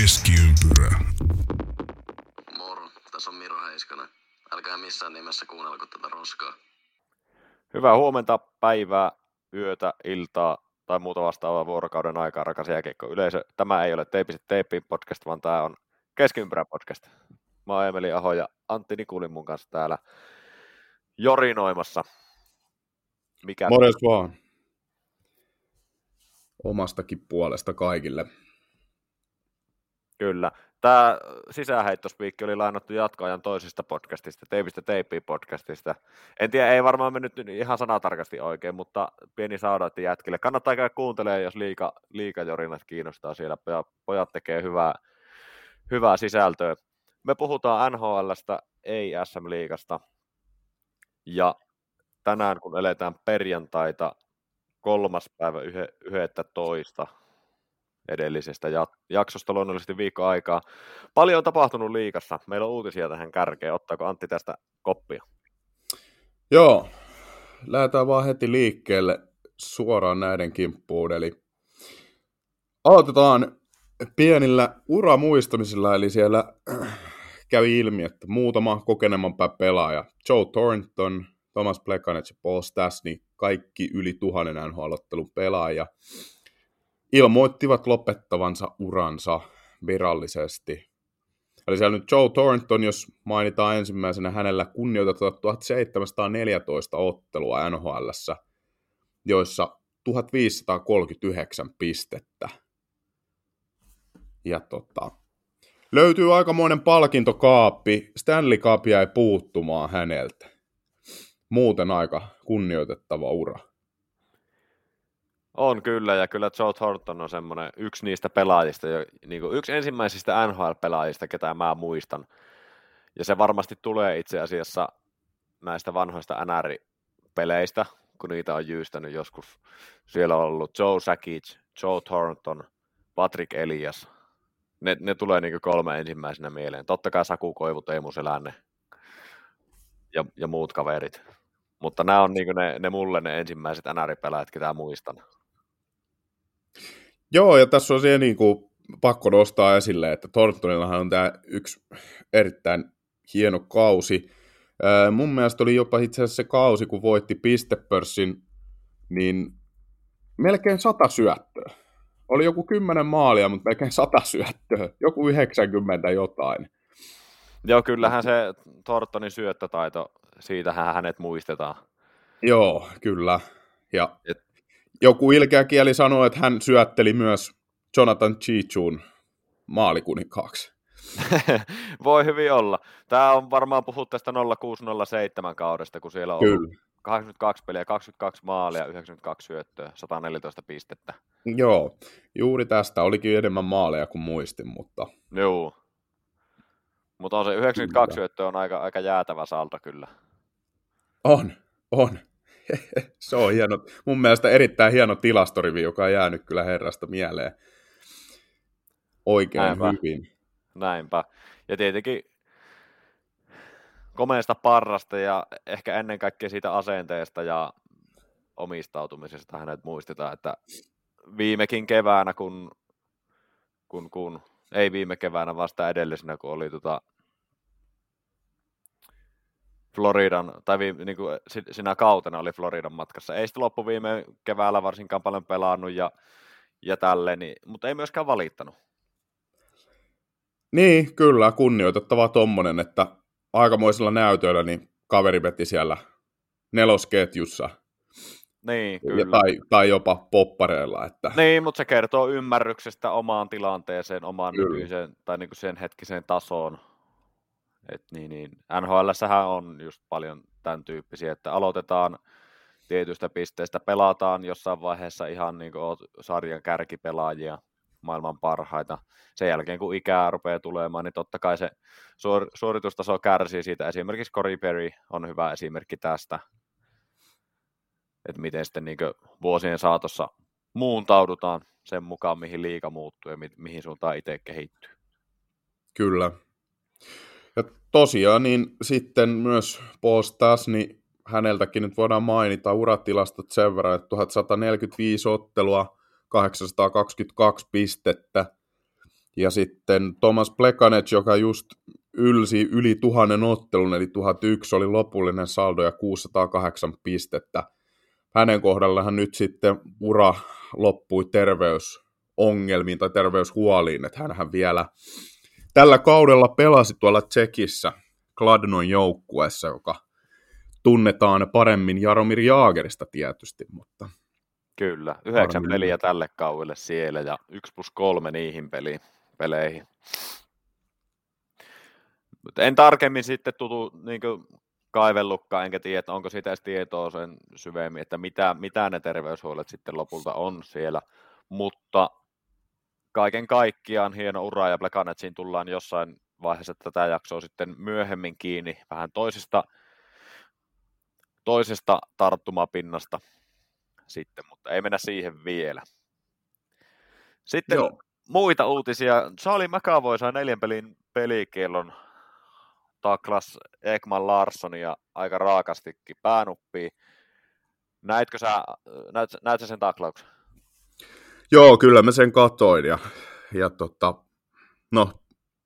Keskiympyrä. Moro, tässä on Miro Heiskanen. Älkää missään nimessä kuunnelko tätä roskaa. Hyvää huomenta, päivää, yötä, iltaa tai muuta vastaavaa vuorokauden aikaa, rakas jääkiekko yleisö. Tämä ei ole Teipiset Teippiin podcast, vaan tämä on Keskiympyrä podcast. Mä oon Emeli Aho ja Antti Nikulin mun kanssa täällä jorinoimassa. Mikä Morjes vaan. Omastakin puolesta kaikille. Kyllä. Tämä sisäheittospiikki oli lainattu jatkoajan toisesta podcastista, Teipistä Teippiin podcastista. En tiedä, ei varmaan mennyt ihan sanatarkasti oikein, mutta pieni saudatti jätkille. Kannattaa käydä kuuntelemaan, jos liika, liikajorinat kiinnostaa siellä. Pojat tekee hyvää, hyvää sisältöä. Me puhutaan NHLstä, ei SM-liigasta. Ja tänään, kun eletään perjantaita, kolmas päivä 11 edellisestä jaksosta luonnollisesti viikko aikaa. Paljon on tapahtunut liikassa. Meillä on uutisia tähän kärkeen. Ottaako Antti tästä koppia? Joo, lähdetään vaan heti liikkeelle suoraan näiden kimppuun. Eli aloitetaan pienillä uramuistamisilla, eli siellä kävi ilmi, että muutama kokeneempaa pelaaja, Joe Thornton, Thomas Plekanec ja Paul Stastny, kaikki yli tuhannen NHL-ottelun pelaaja, ilmoittivat lopettavansa uransa virallisesti. Eli siellä nyt Joe Thornton, jos mainitaan ensimmäisenä, hänellä kunnioitetaan 1714 ottelua nhl joissa 1539 pistettä. Ja tota, löytyy aikamoinen palkintokaappi. Stanley Cup jäi puuttumaan häneltä. Muuten aika kunnioitettava ura. On kyllä, ja kyllä Joe Thornton on semmoinen yksi niistä pelaajista, jo, niin kuin yksi ensimmäisistä NHL-pelaajista, ketä mä muistan. Ja se varmasti tulee itse asiassa näistä vanhoista NR-peleistä, kun niitä on jyystänyt joskus. Siellä on ollut Joe Sakic, Joe Thornton, Patrick Elias. Ne, ne tulee niin kolme ensimmäisenä mieleen. Totta kai Saku Koivu, Teemu Selänne ja, ja muut kaverit. Mutta nämä on niin ne, ne mulle ne ensimmäiset NR-pelaajat, ketä muistan. Joo, ja tässä on siihen niin kuin, pakko nostaa esille, että Thorntonillahan on tämä yksi erittäin hieno kausi. Ää, mun mielestä oli jopa itse asiassa se kausi, kun voitti pistepörssin, niin melkein sata syöttöä. Oli joku kymmenen maalia, mutta melkein sata syöttöä. Joku 90 jotain. Joo, kyllähän se Thorntonin syöttötaito, siitähän hänet muistetaan. Joo, kyllä. Ja Et joku ilkeä kieli sanoi, että hän syötteli myös Jonathan Chichun maalikuninkkaaksi. Voi hyvin olla. Tämä on varmaan puhuttu tästä 0607 kaudesta, kun siellä on Kyllä. ollut 82 peliä, 22 maalia, 92 syöttöä, 114 pistettä. Joo, juuri tästä olikin enemmän maaleja kuin muistin, mutta... Joo. Mutta on se 92 kyllä. syöttöä on aika, aika jäätävä salta kyllä. On, on. se on hieno, mun mielestä erittäin hieno tilastorivi, joka on jäänyt kyllä herrasta mieleen oikein Näinpä. hyvin. Näinpä. Ja tietenkin komeesta parrasta ja ehkä ennen kaikkea siitä asenteesta ja omistautumisesta hänet muistetaan, että viimekin keväänä, kun, kun, kun ei viime keväänä vasta edellisenä, kun oli tota Floridan, tai vi, niin kuin sinä kautena oli Floridan matkassa. Ei sitten loppu viime keväällä varsinkaan paljon pelannut ja, ja tälleen, niin, mutta ei myöskään valittanut. Niin, kyllä, kunnioitettava tommonen, että aikamoisella näytöillä niin kaveri veti siellä nelosketjussa. Niin, kyllä. Ja, tai, tai jopa poppareilla. Että... Niin, mutta se kertoo ymmärryksestä omaan tilanteeseen, omaan nykyiseen tai niin kuin sen hetkiseen tasoon. Et niin, niin. nhl on just paljon tämän tyyppisiä, että aloitetaan tietystä pisteestä, pelataan jossain vaiheessa ihan niin kuin sarjan kärkipelaajia, maailman parhaita. Sen jälkeen, kun ikää rupeaa tulemaan, niin totta kai se suor- suoritustaso kärsii siitä. Esimerkiksi Cory Perry on hyvä esimerkki tästä, että miten sitten niin vuosien saatossa muuntaudutaan sen mukaan, mihin liika muuttuu ja mi- mihin suuntaan itse kehittyy. Kyllä. Ja tosiaan niin sitten myös Paul niin häneltäkin nyt voidaan mainita uratilastot sen verran, että 1145 ottelua, 822 pistettä Ja sitten Thomas Plekanec, joka just ylsi yli tuhannen ottelun, eli 1001 oli lopullinen saldo ja 608 pistettä. Hänen kohdallaan nyt sitten ura loppui terveysongelmiin tai terveyshuoliin, että hän vielä tällä kaudella pelasi tuolla Tsekissä Kladnon joukkueessa, joka tunnetaan paremmin Jaromir Jaagerista tietysti, mutta... Kyllä, yhdeksän peliä tälle kaudelle siellä ja yksi plus kolme niihin peliin, peleihin. Mutta en tarkemmin sitten tutu niin kaivellutkaan, enkä tiedä, että onko sitä edes tietoa sen syvemmin, että mitä, mitä ne terveyshuolet sitten lopulta on siellä. Mutta kaiken kaikkiaan hieno ura ja Blackanetsiin tullaan jossain vaiheessa tätä jaksoa sitten myöhemmin kiinni vähän toisesta, toisesta tarttumapinnasta sitten, mutta ei mennä siihen vielä. Sitten Joo. muita uutisia. Charlie McAvoy sai neljän pelin pelikielon taklas Ekman Larssonia aika raakastikin päänuppiin. Näitkö sä, näet, näet sä sen taklauksen? Joo, kyllä mä sen katoin ja, ja tota, no,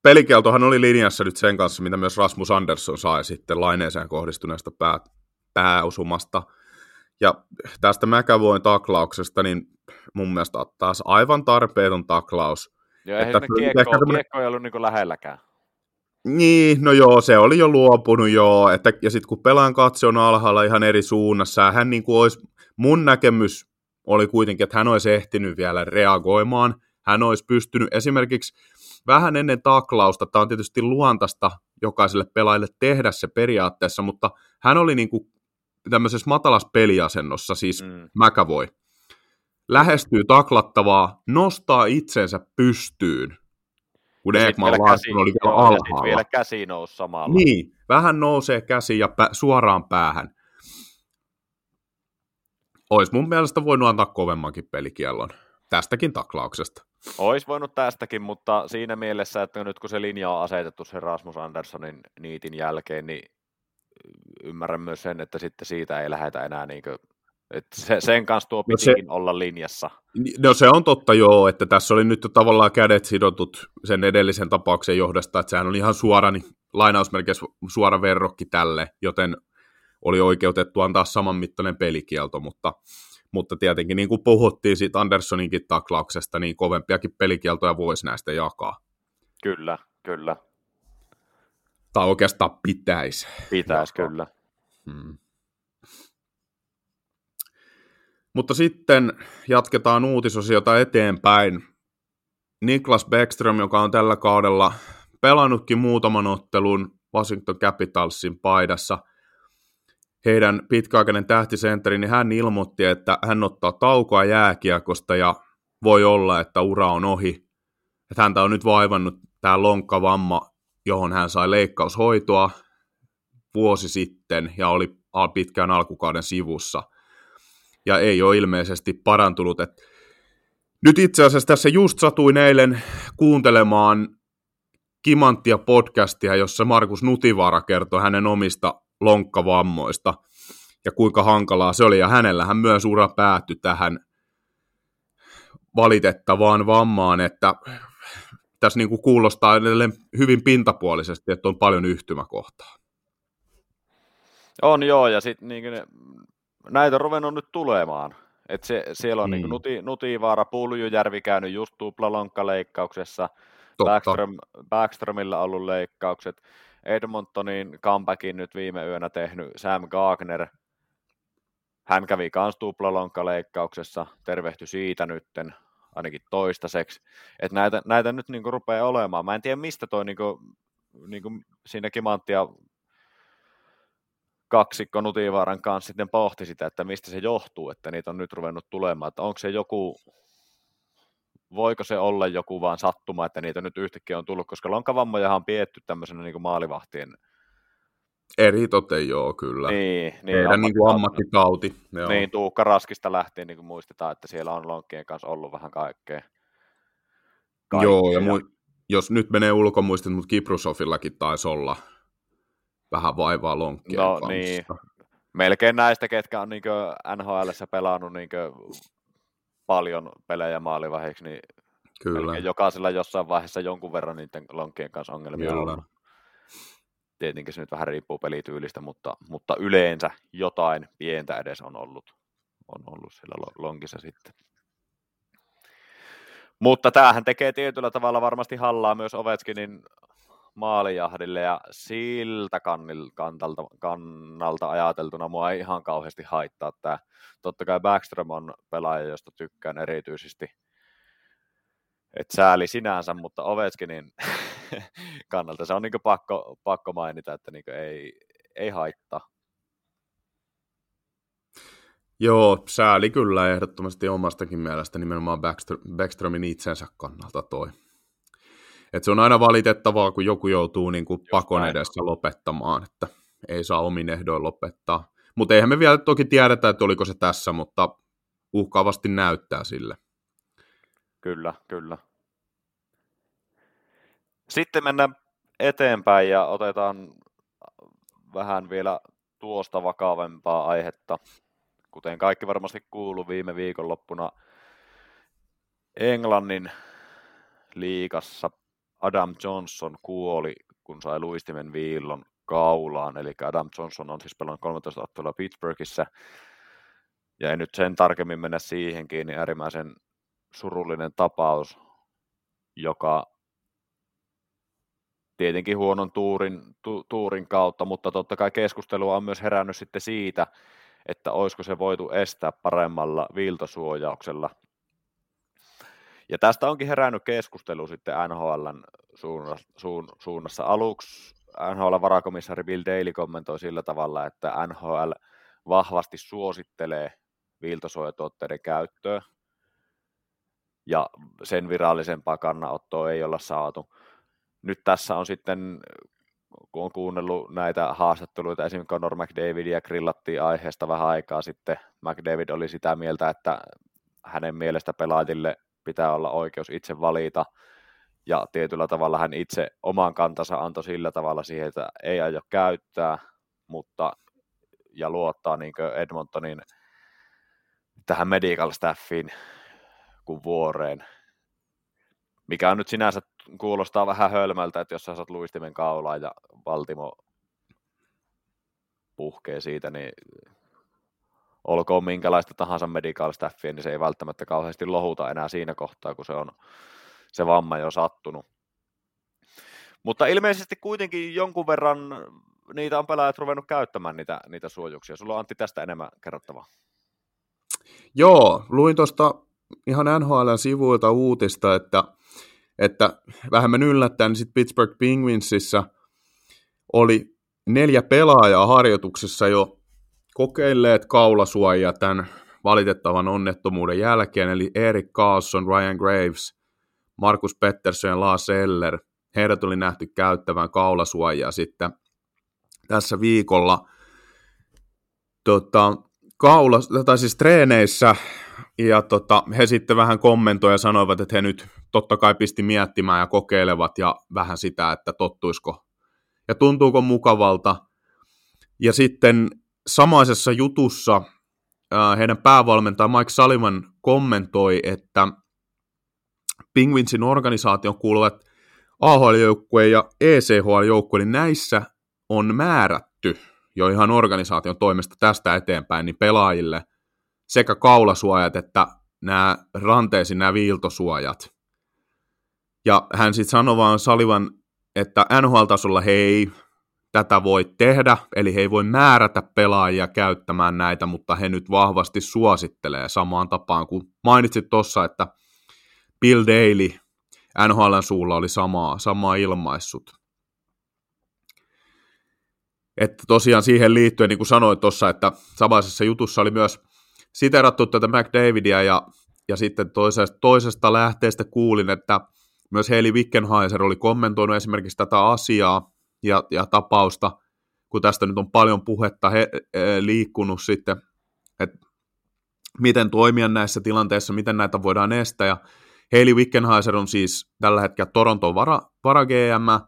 pelikieltohan oli linjassa nyt sen kanssa, mitä myös Rasmus Andersson sai sitten laineeseen kohdistuneesta pää, pääosumasta. Ja tästä McAvoyn taklauksesta, niin mun mielestä taas aivan tarpeeton taklaus. Joo, eihän että kiekko, tämmönen... kiekko ei ollut niin lähelläkään. Niin, no joo, se oli jo luopunut joo, että, ja sitten kun pelaan katse on alhaalla ihan eri suunnassa, hän niin kuin olisi, mun näkemys oli kuitenkin, että hän olisi ehtinyt vielä reagoimaan, hän olisi pystynyt esimerkiksi vähän ennen taklausta, tämä on tietysti luontaista jokaiselle pelaajalle tehdä se periaatteessa, mutta hän oli niin kuin tämmöisessä matalassa peliasennossa, siis mm. McAvoy, lähestyy taklattavaa, nostaa itsensä pystyyn, kun Ekman Larsson oli vielä alhaalla. vielä käsi nousi samalla. Niin, vähän nousee käsi ja pä- suoraan päähän. Ois mun mielestä voinut antaa kovemmankin pelikiellon tästäkin taklauksesta. Ois voinut tästäkin, mutta siinä mielessä, että nyt kun se linja on asetettu sen Rasmus Anderssonin niitin jälkeen, niin ymmärrän myös sen, että sitten siitä ei lähdetä enää niin kuin et se, sen kanssa tuo pitikin no se, olla linjassa. No se on totta joo, että tässä oli nyt jo tavallaan kädet sidotut sen edellisen tapauksen johdosta, että sehän oli ihan suora, niin lainausmerkeissä suora verrokki tälle, joten oli oikeutettu antaa saman mittainen pelikielto, mutta, mutta tietenkin niin kuin puhuttiin siitä Anderssoninkin taklauksesta, niin kovempiakin pelikieltoja voisi näistä jakaa. Kyllä, kyllä. Tai oikeastaan pitäisi. Pitäisi, kyllä. Hmm. Mutta sitten jatketaan uutisosiota eteenpäin. Niklas Beckström, joka on tällä kaudella pelannutkin muutaman ottelun Washington Capitalsin paidassa, heidän pitkäaikainen tähtisentteri, niin hän ilmoitti, että hän ottaa taukoa jääkiekosta ja voi olla, että ura on ohi. Että häntä on nyt vaivannut tämä lonkkavamma, johon hän sai leikkaushoitoa vuosi sitten ja oli pitkään alkukauden sivussa ja ei ole ilmeisesti parantunut. Et nyt itse asiassa tässä just satuin eilen kuuntelemaan Kimanttia podcastia, jossa Markus Nutivaara kertoi hänen omista lonkkavammoista ja kuinka hankalaa se oli. Ja hänellähän myös ura päättyi tähän valitettavaan vammaan, että tässä niin kuin kuulostaa edelleen hyvin pintapuolisesti, että on paljon yhtymäkohtaa. On joo, ja sitten niin näitä on ruvennut nyt tulemaan. Et se, siellä on niin. Niin Nuti, Nutivaara, Puljujärvi käynyt just tuplalonkkaleikkauksessa, Backstrom, Backstromilla ollut leikkaukset, Edmontonin comebackin nyt viime yönä tehnyt Sam Gagner, hän kävi kans tuplalonkkaleikkauksessa, tervehty siitä nytten, ainakin toistaiseksi. että näitä, näitä nyt niinku rupeaa olemaan. Mä en tiedä, mistä toi niinku, niinku siinä Kimanttia kaksikko Nutivaaran kanssa sitten pohti sitä, että mistä se johtuu, että niitä on nyt ruvennut tulemaan, että onko se joku, voiko se olla joku vaan sattuma, että niitä nyt yhtäkkiä on tullut, koska lonkavammojahan on pietty tämmöisenä niin kuin maalivahtien Eri tote, joo, kyllä. Niin, niin Heidän niin kuin ammattitauti. Joo. Niin, Tuukka Raskista lähtien niin kuin muistetaan, että siellä on lonkkien kanssa ollut vähän kaikkea. kaikkea. Joo, ja mu- jos nyt menee ulkomuistit, mutta Kiprusofillakin taisi olla vähän vaivaa lonkkien no, kanssa. Niin. Melkein näistä, ketkä on niin NHL pelannut niin paljon pelejä maalivahiksi, niin Kyllä. Jokaisella jossain vaiheessa jonkun verran niiden lonkkien kanssa ongelmia on Kyllä. ollut. Tietenkin se nyt vähän riippuu pelityylistä, mutta, mutta yleensä jotain pientä edes on ollut, on ollut sillä lo- lonkissa sitten. Mutta tämähän tekee tietyllä tavalla varmasti hallaa myös Ovechkinin maalijahdille ja siltä kannil, kantalta, kannalta ajateltuna mua ei ihan kauheasti haittaa tämä. Totta kai Backstrom on pelaaja, josta tykkään erityisesti. Et sääli sinänsä, mutta Ovechkinin kannalta se on niin pakko, pakko mainita, että niin ei, ei haittaa. Joo, sääli kyllä ehdottomasti omastakin mielestä nimenomaan Backstr- Backstromin itsensä kannalta toi. Et se on aina valitettavaa, kun joku joutuu niin kuin pakon edessä lopettamaan, että ei saa omin ehdoin lopettaa. Mutta eihän me vielä toki tiedetä, että oliko se tässä, mutta uhkaavasti näyttää sille. Kyllä, kyllä. Sitten mennään eteenpäin ja otetaan vähän vielä tuosta vakavempaa aihetta. Kuten kaikki varmasti kuulu viime viikonloppuna Englannin liigassa Adam Johnson kuoli, kun sai luistimen viillon kaulaan. Eli Adam Johnson on siis pelannut 13 ottelua Pittsburghissa. Ja ei nyt sen tarkemmin mennä siihen kiinni, äärimmäisen surullinen tapaus, joka tietenkin huonon tuurin, tu, tuurin kautta, mutta totta kai keskustelua on myös herännyt sitten siitä, että olisiko se voitu estää paremmalla viiltosuojauksella. Ja tästä onkin herännyt keskustelu sitten NHLn suunnassa. Aluksi NHL-varakomissaari Bill Daly kommentoi sillä tavalla, että NHL vahvasti suosittelee viiltosuojatuotteiden käyttöä, ja sen virallisempaa kannanottoa ei olla saatu. Nyt tässä on sitten, kun on kuunnellut näitä haastatteluita, esimerkiksi Conor McDavidia grillattiin aiheesta vähän aikaa sitten. McDavid oli sitä mieltä, että hänen mielestä pelaajille pitää olla oikeus itse valita, ja tietyllä tavalla hän itse oman kantansa antoi sillä tavalla siihen, että ei aio käyttää, mutta ja luottaa niin Edmontonin tähän medical staffiin kuin vuoreen. Mikä on nyt sinänsä kuulostaa vähän hölmältä, että jos sä saat luistimen kaulaa ja Valtimo puhkee siitä, niin olkoon minkälaista tahansa medical staffia, niin se ei välttämättä kauheasti lohuta enää siinä kohtaa, kun se on se vamma jo sattunut. Mutta ilmeisesti kuitenkin jonkun verran niitä on pelaajat ruvennut käyttämään niitä, niitä suojuksia. Sulla on Antti tästä enemmän kerrottavaa. Joo, luin tuosta ihan NHLn sivuilta uutista, että, että vähemmän yllättäen niin sit Pittsburgh Penguinsissa oli neljä pelaajaa harjoituksessa jo kokeilleet kaulasuojia tämän valitettavan onnettomuuden jälkeen, eli Erik Carlson, Ryan Graves, Markus Pettersson ja Lars Eller. Heidät oli nähty käyttävän kaulasuojia sitten tässä viikolla. Tota, kaula, tai siis treeneissä, ja tota, he sitten vähän kommentoivat ja sanoivat, että he nyt totta kai pisti miettimään ja kokeilevat ja vähän sitä, että tottuisiko ja tuntuuko mukavalta. Ja sitten samaisessa jutussa heidän päävalmentaja Mike Sullivan kommentoi, että Penguinsin organisaation kuuluvat AHL-joukkue ja ECHL-joukkue, niin näissä on määrätty jo ihan organisaation toimesta tästä eteenpäin niin pelaajille sekä kaulasuojat että nämä ranteisiin nämä viiltosuojat. Ja hän sitten sanoi vaan Salivan, että NHL-tasolla he ei tätä voi tehdä, eli he ei voi määrätä pelaajia käyttämään näitä, mutta he nyt vahvasti suosittelee samaan tapaan kuin mainitsit tuossa, että Bill Daly NHLn suulla oli samaa, samaa ilmaissut. Että tosiaan siihen liittyen, niin kuin sanoin tuossa, että samaisessa jutussa oli myös siterattu tätä McDavidia ja, ja sitten toisesta, toisesta lähteestä kuulin, että myös Heili Wickenheiser oli kommentoinut esimerkiksi tätä asiaa ja, ja tapausta, kun tästä nyt on paljon puhetta he, he, liikkunut sitten, että miten toimia näissä tilanteissa, miten näitä voidaan estää. Ja Heili Wickenheiser on siis tällä hetkellä Toronton vara, vara GM,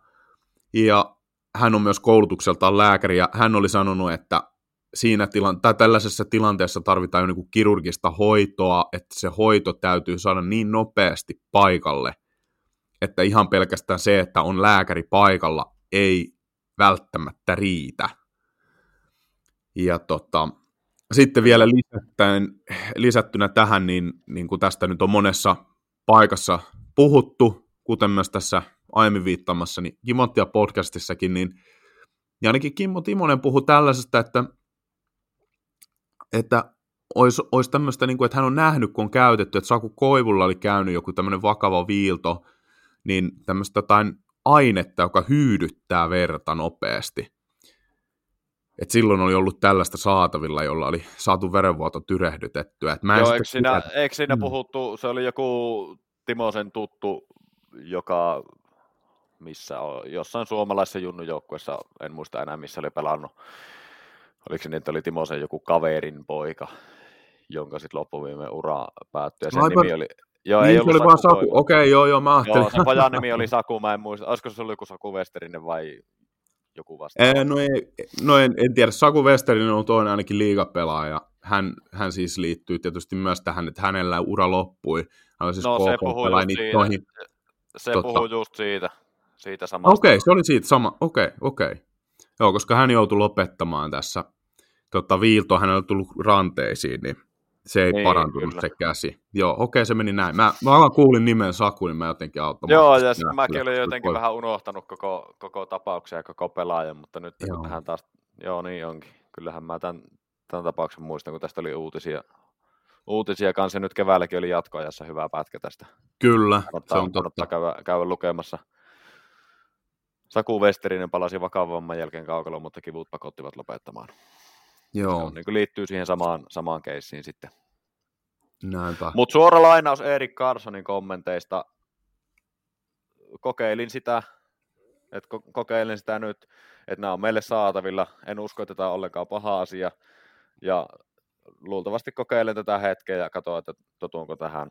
ja hän on myös koulutukseltaan lääkäri, ja hän oli sanonut, että siinä tilan- tai tällaisessa tilanteessa tarvitaan jo niin kuin kirurgista hoitoa, että se hoito täytyy saada niin nopeasti paikalle, että ihan pelkästään se, että on lääkäri paikalla, ei välttämättä riitä. Ja tota, sitten vielä lisättäen, lisättynä tähän, niin, niin kuin tästä nyt on monessa paikassa puhuttu, kuten myös tässä aiemmin viittaamassa, niin Kimottia podcastissakin, niin, niin ainakin Kimmo Timonen puhui tällaisesta, että, että olisi, olisi tämmöistä, niin kuin, että hän on nähnyt, kun on käytetty, että Saku Koivulla oli käynyt joku tämmöinen vakava viilto, niin tämmöistä jotain ainetta, joka hyydyttää verta nopeasti. Et silloin oli ollut tällaista saatavilla, jolla oli saatu verenvuoto tyrehdytettyä. Et mä Joo, eikö siinä, sitä... eikö siinä mm. puhuttu, se oli joku Timosen tuttu, joka missä on, jossain suomalaisessa junnujoukkueessa, en muista enää missä oli pelannut, oliko se niin, että oli Timosen joku kaverin poika, jonka sitten loppuviime ura päättyi, ja sen Aivan. nimi oli, Joo, niin, ei ollut oli vaan Saku. Okei, okay, joo, joo, mä ajattelin. Joo, sen pojan nimi oli Saku, mä en muista. Olisiko se ollut joku Saku Westerinen vai joku vastaava? Ee, no, ei, no en, en, tiedä. Saku Westerinen on toinen ainakin liigapelaaja. Hän, hän siis liittyy tietysti myös tähän, että hänellä ura loppui. Hän siis no se puhuu just siitä. Toihin, se totta. puhuu just siitä, siitä samasta. Okei, okay, se oli siitä sama. Okei, okay, okei. Okay. Joo, koska hän joutui lopettamaan tässä. Tota, Viilto hänellä on tullut ranteisiin, niin se ei niin, parantunut kyllä. se käsi. Joo, okei, se meni näin. Mä, mä vaan kuulin nimen Saku, niin mä jotenkin automaattisesti... Joo, ja mäkin olin jotenkin voi... vähän unohtanut koko, koko tapauksen ja koko pelaajan, mutta nyt joo. kun tähän taas... Joo, niin onkin. Kyllähän mä tämän, tämän tapauksen muistan, kun tästä oli uutisia, uutisia kanssa. Nyt keväälläkin oli jatkoajassa hyvä pätkä tästä. Kyllä, kannattaa, se on totta. Käydä, käydä lukemassa. Saku Westerinen palasi vakavamman jälkeen kaukalo, mutta kivut pakottivat lopettamaan. Joo. Se on, niin kuin liittyy siihen samaan, samaan keissiin sitten. Näinpä. Mutta suora lainaus Erik Carsonin kommenteista. Kokeilin sitä, että ko- kokeilin sitä nyt, että nämä on meille saatavilla. En usko, että tämä on ollenkaan paha asia. Ja luultavasti kokeilen tätä hetkeä ja katsoin, että totuunko tähän.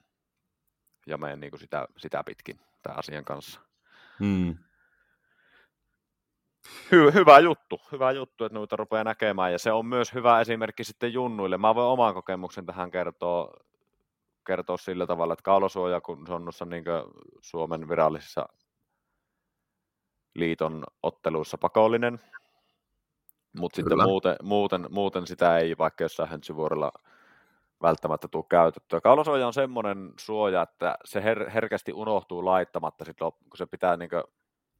Ja menen niin sitä, sitä pitkin tämän asian kanssa. Hmm. Hy- hyvä juttu, hyvä juttu, että noita rupeaa näkemään, ja se on myös hyvä esimerkki sitten junnuille. Mä voin oman kokemuksen tähän kertoa, kertoa sillä tavalla, että kaulasuoja, kun se on noissa niin Suomen virallisissa liiton otteluissa pakollinen, mutta sitten muuten, muuten, muuten, sitä ei vaikka jossain höntsyvuorella välttämättä tule käytettyä. Kaulasuoja on semmoinen suoja, että se her- herkästi unohtuu laittamatta, sit lop- kun se pitää niin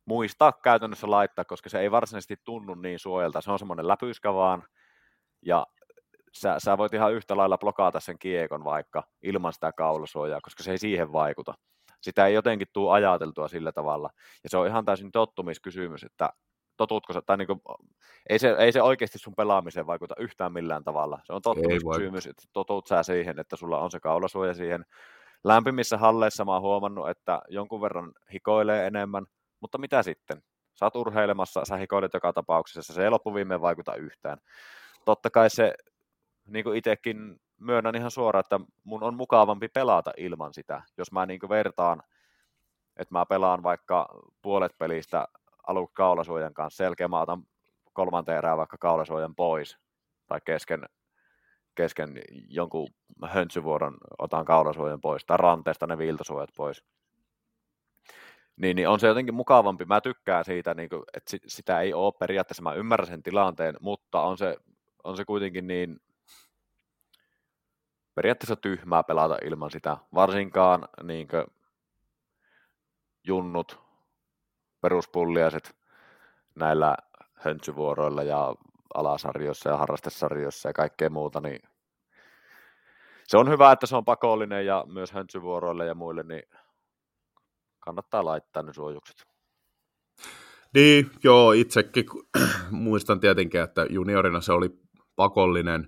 muistaa käytännössä laittaa, koska se ei varsinaisesti tunnu niin suojelta. Se on semmoinen läpyskä vaan, ja sä, sä voit ihan yhtä lailla blokata sen kiekon vaikka ilman sitä kaulasuojaa, koska se ei siihen vaikuta. Sitä ei jotenkin tule ajateltua sillä tavalla. Ja se on ihan täysin tottumiskysymys, että totutko sä, tai niin kuin, ei, se, ei se oikeasti sun pelaamiseen vaikuta yhtään millään tavalla. Se on tottumiskysymys, että totut sä siihen, että sulla on se kaulasuoja siihen. Lämpimissä halleissa mä oon huomannut, että jonkun verran hikoilee enemmän, mutta mitä sitten? Sä oot urheilemassa, sä hikoilet joka tapauksessa, se ei loppuviimeen vaikuta yhtään. Totta kai se, niin kuin itsekin myönnän ihan suoraan, että mun on mukavampi pelata ilman sitä. Jos mä niin vertaan, että mä pelaan vaikka puolet pelistä aluksi kaulasuojan kanssa, selkeä mä otan kolmanteen erään vaikka kaulasuojan pois, tai kesken, kesken jonkun höntsyvuoron otan kaulasuojan pois, tai ranteesta ne viiltosuojat pois niin, niin on se jotenkin mukavampi. Mä tykkään siitä, niin kuin, että sitä ei ole periaatteessa, mä ymmärrän sen tilanteen, mutta on se, on se kuitenkin niin periaatteessa tyhmää pelata ilman sitä. Varsinkaan niin kuin, junnut, peruspulliaiset näillä höntsyvuoroilla ja alasarjoissa ja harrastesarjoissa ja kaikkea muuta, niin se on hyvä, että se on pakollinen ja myös höntsyvuoroille ja muille, niin kannattaa laittaa ne suojukset. Niin, joo, itsekin muistan tietenkin, että juniorina se oli pakollinen,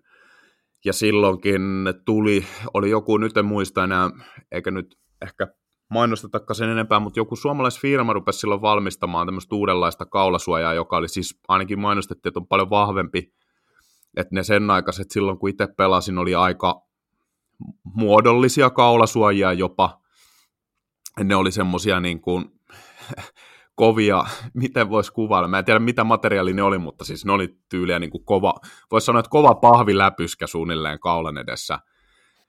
ja silloinkin tuli, oli joku, nyt en muista enää, eikä nyt ehkä mainostetakaan sen enempää, mutta joku suomalaisfirma rupesi silloin valmistamaan tämmöistä uudenlaista kaulasuojaa, joka oli siis, ainakin mainostettiin, että on paljon vahvempi, että ne sen aikaiset silloin, kun itse pelasin, oli aika muodollisia kaulasuojia jopa, ne oli semmoisia niin kuin kovia, miten voisi kuvailla, mä en tiedä mitä materiaali ne oli, mutta siis ne oli tyyliä niin kuin kova, voisi sanoa, että kova pahviläpyskä suunnilleen kaulan edessä,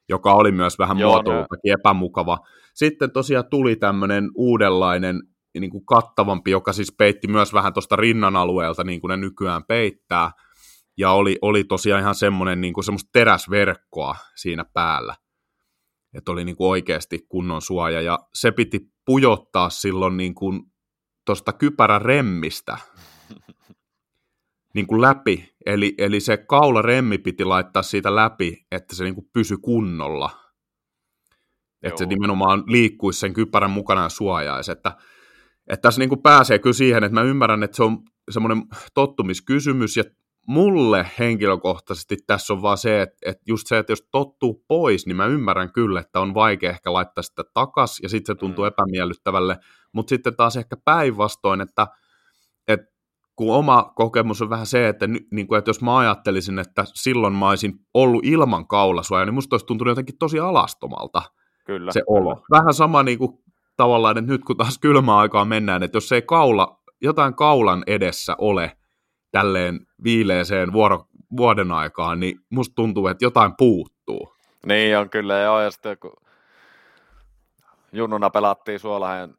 joka oli myös vähän muotoiltakin epämukava. Sitten tosiaan tuli tämmöinen uudenlainen niin kuin kattavampi, joka siis peitti myös vähän tuosta rinnan alueelta, niin kuin ne nykyään peittää, ja oli, oli tosiaan ihan semmoinen niin kuin semmoista teräsverkkoa siinä päällä, että oli niin kuin oikeasti kunnon suoja, ja se piti pujottaa silloin niin kuin tuosta kypärän remmistä niin kuin läpi, eli, eli se kaularemmi piti laittaa siitä läpi, että se niin kuin pysyi kunnolla, että se nimenomaan liikkuisi sen kypärän mukana ja suojaisi, että että tässä niin kuin pääsee kyllä siihen, että mä ymmärrän, että se on semmoinen tottumiskysymys, ja mulle henkilökohtaisesti tässä on vaan se, että, että just se, että jos tottuu pois, niin mä ymmärrän kyllä, että on vaikea ehkä laittaa sitä takas, ja sitten se tuntuu mm. epämiellyttävälle, mutta sitten taas ehkä päinvastoin, että, että kun oma kokemus on vähän se, että, niin kuin, että jos mä ajattelisin, että silloin mä olisin ollut ilman kaulasuoja, niin musta olisi tuntunut jotenkin tosi alastomalta kyllä, se olo. Kyllä. Vähän sama niin kuin tavallaan, että nyt kun taas kylmä aikaa mennään, että jos ei kaula, jotain kaulan edessä ole tälleen viileeseen vuoro, vuoden aikaan, niin musta tuntuu, että jotain puuttuu. Niin on kyllä, joo, ja sitten kun junnuna pelattiin Suolahen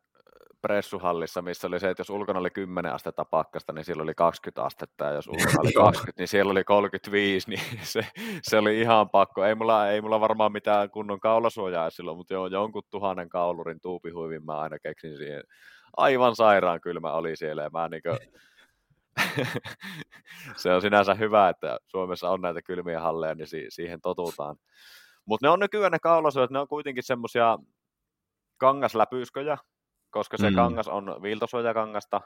pressuhallissa, missä oli se, että jos ulkona oli 10 astetta pakkasta, niin siellä oli 20 astetta, ja jos ulkona oli 20, niin siellä oli 35, niin se, se oli ihan pakko. Ei mulla, ei mulla varmaan mitään kunnon kaulasuojaa silloin, mutta joo, jonkun tuhannen kaulurin tuupihuivin mä aina keksin siihen. Aivan sairaan kylmä oli siellä, ja mä niin kuin, se on sinänsä hyvä, että Suomessa on näitä kylmiä halleja, niin si- siihen totutaan. Mutta ne on nykyään ne kaulasuojat, ne on kuitenkin semmoisia kangasläpysköjä, koska se mm. kangas on viiltosuojakangasta,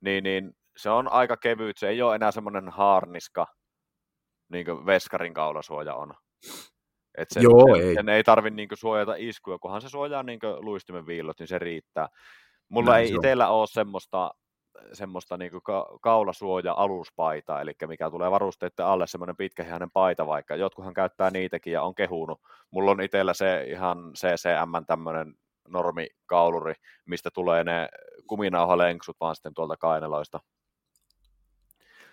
niin, niin se on aika kevyt, se ei ole enää semmoinen haarniska, niin kuin veskarin kaulasuoja on. Et sen, Joo, sen, ei. sen ei tarvitse niin suojata iskuja, kunhan se suojaa niin luistimen viillot, niin se riittää. Mulla Näin ei itsellä ole semmoista, semmoista niin ka- kaulasuoja-aluspaitaa, eli mikä tulee varusteiden alle semmoinen pitkähihainen paita vaikka. Jotkuhan käyttää niitäkin ja on kehunut. Mulla on itsellä se ihan CCM tämmöinen normikauluri, mistä tulee ne kuminauhalenksut vaan sitten tuolta kaineloista.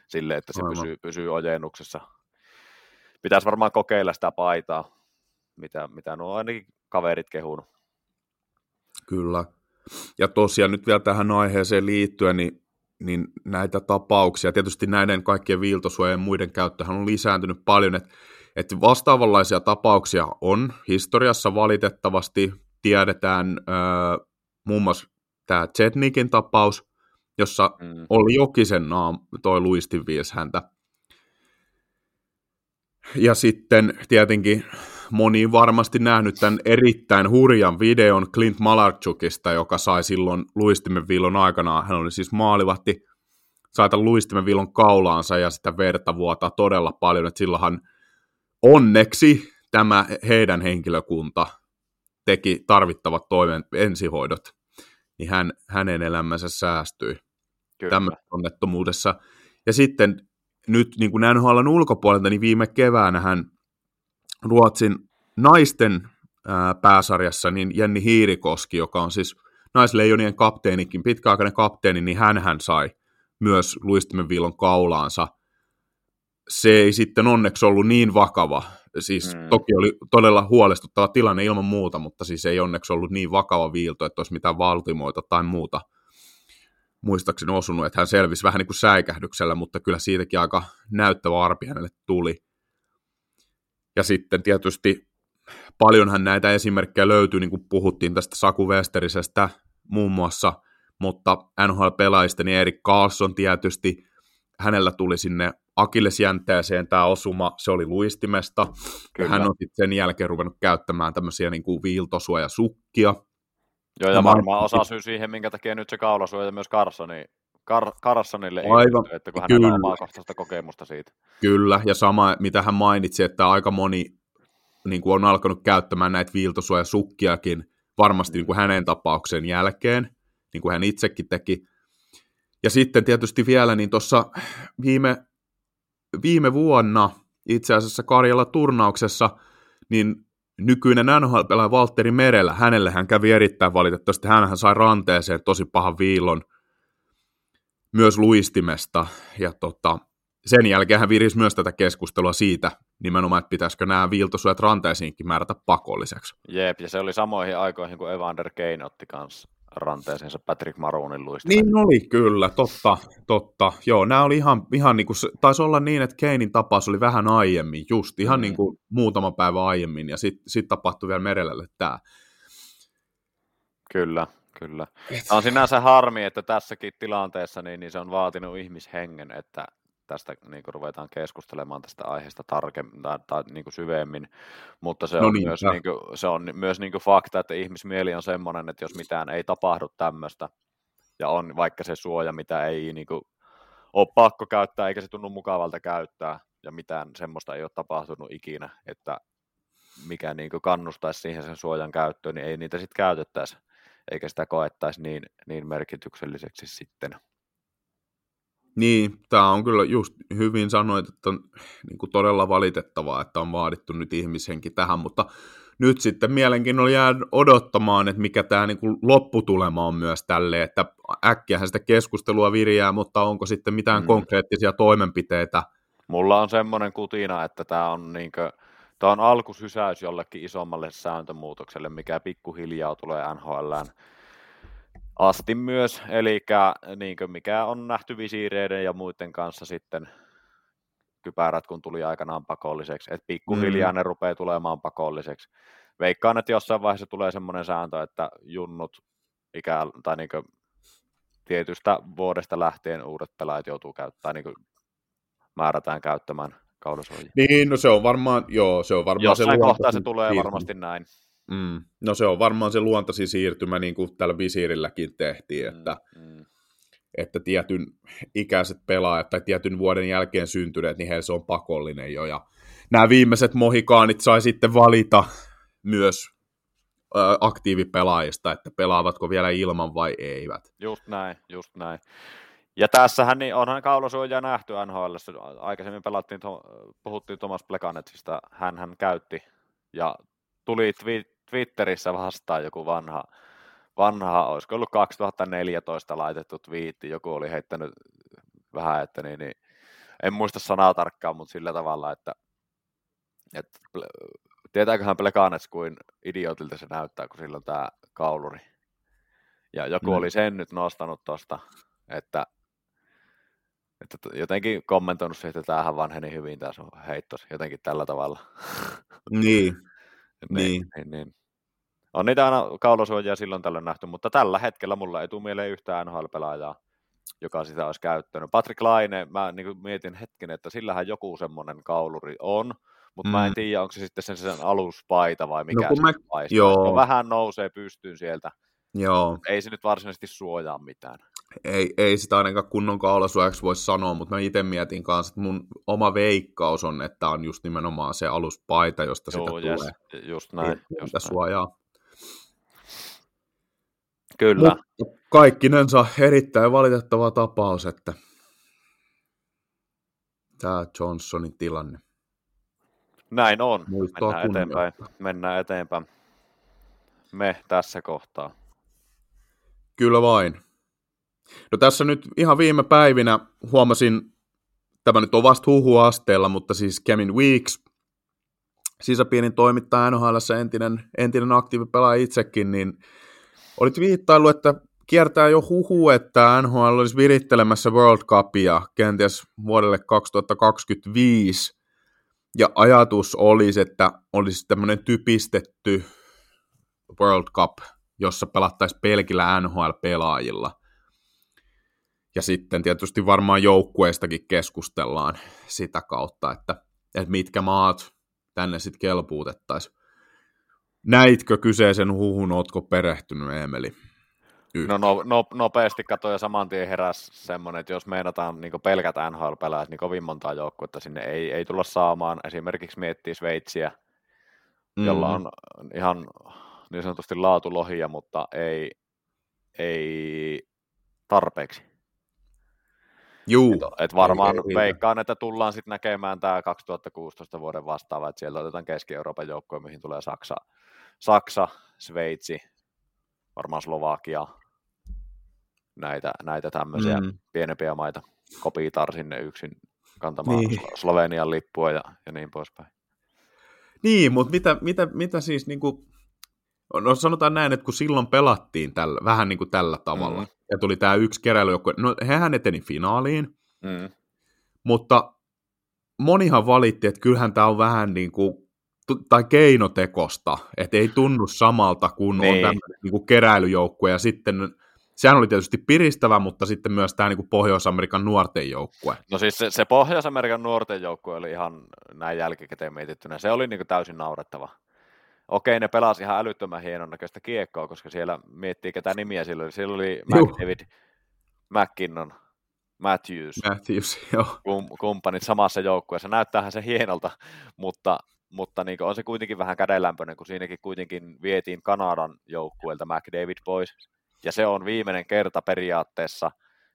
Sille, että se pysyy, pysyy ojennuksessa. Pitäisi varmaan kokeilla sitä paitaa, mitä, mitä nuo ainakin kaverit kehunut. Kyllä. Ja tosiaan nyt vielä tähän aiheeseen liittyen, niin, niin näitä tapauksia, tietysti näiden kaikkien viiltosuojien muiden käyttöhän on lisääntynyt paljon, että että vastaavanlaisia tapauksia on historiassa valitettavasti tiedetään äh, muun muassa tämä Chetnikin tapaus, jossa mm. oli Jokisen naam, toi luistinvies häntä. Ja sitten tietenkin moni varmasti nähnyt tämän erittäin hurjan videon Clint Malarchukista, joka sai silloin luistimen viilon aikana, hän oli siis maalivahti, sai tämän luistimen viilon kaulaansa ja sitä verta vuotaa todella paljon, että silloinhan onneksi tämä heidän henkilökunta teki tarvittavat toimen, ensihoidot, niin hän, hänen elämänsä säästyi tämmöisessä onnettomuudessa. Ja sitten nyt niin kuin NHLn ulkopuolelta, niin viime keväänä hän Ruotsin naisten ää, pääsarjassa, niin Jenni Hiirikoski, joka on siis naisleijonien kapteenikin, pitkäaikainen kapteeni, niin hän, hän sai myös luistimen viilon kaulaansa. Se ei sitten onneksi ollut niin vakava, Siis mm. toki oli todella huolestuttava tilanne ilman muuta, mutta siis ei onneksi ollut niin vakava viilto, että olisi mitään valtimoita tai muuta muistaakseni osunut, että hän selvisi vähän niin kuin säikähdyksellä, mutta kyllä siitäkin aika näyttävä arpi hänelle tuli. Ja sitten tietysti paljonhan näitä esimerkkejä löytyy, niin kuin puhuttiin tästä Saku Westerisestä muun muassa, mutta NHL-pelaajista niin Erik Carlson tietysti, hänellä tuli sinne akillesjänteeseen tämä osuma, se oli luistimesta. Kyllä. Hän on sitten sen jälkeen ruvennut käyttämään tämmöisiä niin kuin viiltosuojasukkia. Joo, ja varmaan osa syy siihen, minkä takia nyt se kaulasuoja myös Carsoni, Kar, Carsonille ei Aivan, pysty, että kun hänellä on omaa kokemusta siitä. Kyllä, ja sama, mitä hän mainitsi, että aika moni niin kuin on alkanut käyttämään näitä viiltosuojasukkiakin varmasti niin kuin hänen tapauksen jälkeen, niin kuin hän itsekin teki. Ja sitten tietysti vielä, niin tuossa viime viime vuonna itse asiassa Karjalla turnauksessa, niin nykyinen NHL-pelaaja Valtteri Merellä, hänelle hän kävi erittäin valitettavasti, hän sai ranteeseen tosi pahan viilon myös luistimesta. Ja tota, sen jälkeen hän virisi myös tätä keskustelua siitä nimenomaan, että pitäisikö nämä viiltosuojat ranteisiinkin määrätä pakolliseksi. Jep, ja se oli samoihin aikoihin, kun Evander Kane otti kanssa ranteeseensa Patrick Maronin luistimen. Niin oli, kyllä, totta, totta. Joo, nämä oli ihan, ihan niin kuin, taisi olla niin, että Keinin tapaus oli vähän aiemmin, just ihan mm. niin kuin muutama päivä aiemmin, ja sitten sit tapahtui vielä Merellälle tämä. Kyllä, kyllä. Tämä on sinänsä harmi, että tässäkin tilanteessa niin, niin se on vaatinut ihmishengen, että tästä niin kuin ruvetaan keskustelemaan tästä aiheesta tarkemmin tai, tai niin kuin syvemmin, mutta se no on, niin, myös, niin kuin, se on myös niin kuin fakta, että ihmismieli on semmoinen, että jos mitään ei tapahdu tämmöistä, ja on vaikka se suoja, mitä ei niin kuin, ole pakko käyttää, eikä se tunnu mukavalta käyttää, ja mitään semmoista ei ole tapahtunut ikinä, että mikä niin kuin kannustaisi siihen sen suojan käyttöön, niin ei niitä sitten käytettäisi, eikä sitä koettaisi niin, niin merkitykselliseksi sitten. Niin, tämä on kyllä just hyvin sanoit, että on niin kuin todella valitettavaa, että on vaadittu nyt ihmishenki tähän, mutta nyt sitten mielenkiinnolla jää odottamaan, että mikä tämä niin kuin lopputulema on myös tälle, että äkkiähän sitä keskustelua viriää, mutta onko sitten mitään mm. konkreettisia toimenpiteitä? Mulla on semmoinen kutina, että tämä on, niin kuin, tämä on alkusysäys jollekin isommalle sääntömuutokselle, mikä pikkuhiljaa tulee NHLään asti myös, eli niin mikä on nähty visiireiden ja muiden kanssa sitten kypärät, kun tuli aikanaan pakolliseksi, että pikkuhiljaa mm. ne rupeaa tulemaan pakolliseksi. Veikkaan, että jossain vaiheessa tulee semmoinen sääntö, että junnut ikä, tai niin tietystä vuodesta lähtien uudet pelaajat joutuu käyttämään, niin määrätään käyttämään kaudasuojia. Niin, no se on varmaan, joo, se on varmaan Jossain se kohtaa se tulee siirtymä. varmasti näin. Mm. No se on varmaan se luontaisin siirtymä, niin kuin tällä visiirilläkin tehtiin, mm, että, mm. että tietyn ikäiset pelaajat tai tietyn vuoden jälkeen syntyneet, niin heillä se on pakollinen jo. Ja nämä viimeiset mohikaanit sai sitten valita myös ö, aktiivipelaajista, että pelaavatko vielä ilman vai eivät. Just näin, just näin. Ja tässähän niin onhan kaulasuoja nähty NHL. Aikaisemmin pelattiin, puhuttiin Thomas Plekanetsista, hän hän käytti ja tuli twi- Twitterissä vastaan joku vanha, vanha, olisiko ollut 2014 laitettu twiitti, joku oli heittänyt vähän, että niin, niin en muista sanaa tarkkaan, mutta sillä tavalla, että, että tietääköhän Plekanets kuin idiotilta se näyttää, kun sillä on tämä kauluri. Ja joku mm. oli sen nyt nostanut tuosta, että, että jotenkin kommentoinut siihen, että tämähän vanheni hyvin tämä sun heittos, jotenkin tällä tavalla. Niin, niin, niin. niin, niin. On niitä aina kaulasuojia silloin tällöin nähty, mutta tällä hetkellä mulla ei tule mieleen yhtään NHL-pelaajaa, joka sitä olisi käyttänyt. Patrick Laine, mä niin mietin hetken, että sillähän joku semmoinen kauluri on, mutta mm. mä en mm. tiedä, onko se sitten sen, sen aluspaita vai mikä no, se mä... Joo. Se vähän nousee pystyyn sieltä. Joo. Ei se nyt varsinaisesti suojaa mitään. Ei, ei sitä ainakaan kunnon kaulasuojaksi voi sanoa, mutta mä itse mietin kanssa, että mun oma veikkaus on, että on just nimenomaan se aluspaita, josta Joo, sitä yes, tulee. Just näin. Just näin. suojaa. Kyllä. Mutta kaikkinensa erittäin valitettava tapaus, että tämä Johnsonin tilanne. Näin on. Muistaa Mennään eteenpäin. Mennään eteenpäin. Me tässä kohtaa. Kyllä vain. No tässä nyt ihan viime päivinä huomasin, tämä nyt on vasta huhuasteella, mutta siis Kevin Weeks, sisäpiirin toimittaja NHL, entinen, entinen aktiivipelaaja itsekin, niin Olit viittailu, että kiertää jo huhu, että NHL olisi virittelemässä World Cupia kenties vuodelle 2025. Ja ajatus olisi, että olisi tämmöinen typistetty World Cup, jossa pelattaisiin pelkillä NHL-pelaajilla. Ja sitten tietysti varmaan joukkueistakin keskustellaan sitä kautta, että, että mitkä maat tänne sitten kelpuutettaisiin. Näitkö kyseisen huhun, ootko perehtynyt, Emeli? No, no, no, nopeasti katsoin ja saman tien heräsi semmoinen, että jos meinataan niin pelkät NHL-pelaajat, niin kovin montaa joukkuetta sinne ei, ei tulla saamaan. Esimerkiksi miettii Sveitsiä, mm. jolla on ihan niin sanotusti laatulohia, mutta ei, ei tarpeeksi. Juu. Et, et varmaan ei, ei, veikkaan, että tullaan sitten näkemään tämä 2016 vuoden vastaava, että sieltä otetaan Keski-Euroopan joukkoja, mihin tulee Saksa, Saksa, Sveitsi, varmaan Slovakia. näitä, näitä tämmöisiä Mm. pienempiä maita. Kopitar sinne yksin kantamaan Niin. niin. Slovenian lippua ja, ja niin poispäin. Niin, mutta mitä, mitä, mitä siis niin kuin, no sanotaan näin, että kun silloin pelattiin tällä, vähän niin kuin tällä tavalla, Mm. Ja tuli tämä yksi keräilyjoukkue, no hehän eteni finaaliin, Mm. mutta monihan valitti, että kyllähän tämä on vähän niin kuin, tai keinotekosta, että ei tunnu samalta, kun niin. on Niin. tämmöinen niin kuin keräilyjoukkue, ja sitten sehän oli tietysti piristävä, mutta sitten myös tämä niin kuin Pohjois-Amerikan nuorten joukkue. No siis se, se Pohjois-Amerikan nuorten joukkue oli ihan näin jälkikäteen mietittynä. Se oli niinku täysin naurettava. Okei, ne pelasi ihan älyttömän hienon näköistä kiekkoa, koska siellä miettii, ketä nimiä sillä oli. Siellä oli Juh. McDavid, McKinnon, Matthews, Matthews, joo. kum, kumppanit samassa joukkueessa. Näyttäähän se hienolta, mutta, mutta niin on se kuitenkin vähän kädenlämpöinen, kun siinäkin kuitenkin vietiin Kanadan joukkueelta McDavid pois. Ja se on viimeinen kerta periaatteessa,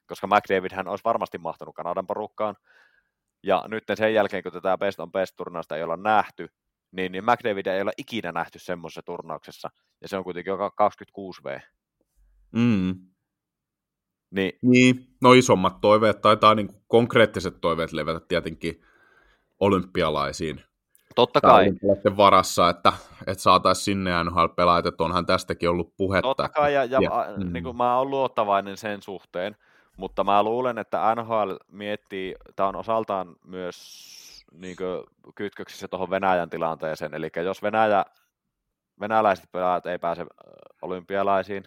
koska McDavid hän olisi varmasti mahtunut Kanadan porukkaan. Ja nyt sen jälkeen, kun tätä Best on Best-turnausta ei olla nähty, niin, niin McDavid ei ole ikinä nähty semmoisessa turnauksessa. Ja se on kuitenkin joka 26V. Mm. Niin Niin, no isommat toiveet taitaa niin kuin konkreettiset toiveet levätä tietenkin olympialaisiin. totta Tai kai, olympialaisten varassa, että, että saataisiin sinne NHL-pelaajat, että onhan tästäkin ollut puhetta. Totta kai, ja, ja, Ja- ja mm. niin kuin mä oon luottavainen sen suhteen, mutta mä luulen, että NHL miettii, tämä on osaltaan myös niin kytköksissä tuohon Venäjän tilanteeseen, eli jos Venäjä, venäläiset pelaajat ei pääse olympialaisiin,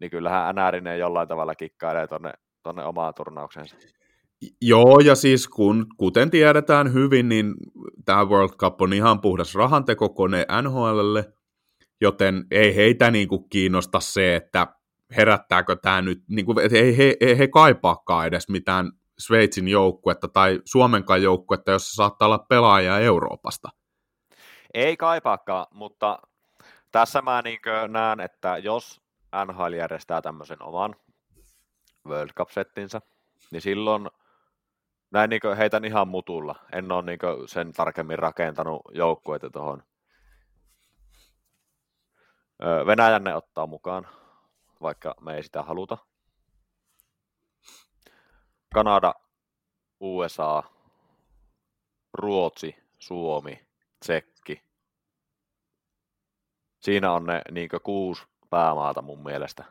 niin kyllähän NRinen jollain tavalla kikkailee tonne, tonne omaan turnauksensa. Joo, ja siis kun, kuten tiedetään hyvin, niin tämä World Cup on ihan puhdas rahantekokone NHLlle, joten ei heitä niin kuin kiinnosta se, että herättääkö tämä nyt, niin kuin, ei he, ei he kaipaakaan edes mitään Sveitsin joukkuetta tai Suomenkaan joukkuetta, jossa saattaa olla pelaajia Euroopasta. Ei kaipaakaan, mutta tässä mä niin näen, että jos NHL järjestää tämmöisen oman World Cup-settinsä, niin silloin näin niin heitän ihan mutulla. En ole niin sen tarkemmin rakentanut joukkueita tuohon. Venäjän ne ottaa mukaan, vaikka me ei sitä haluta. Kanada, USA, Ruotsi, Suomi, Tsekki. Siinä on ne niin kuusi päämaata mun mielestä.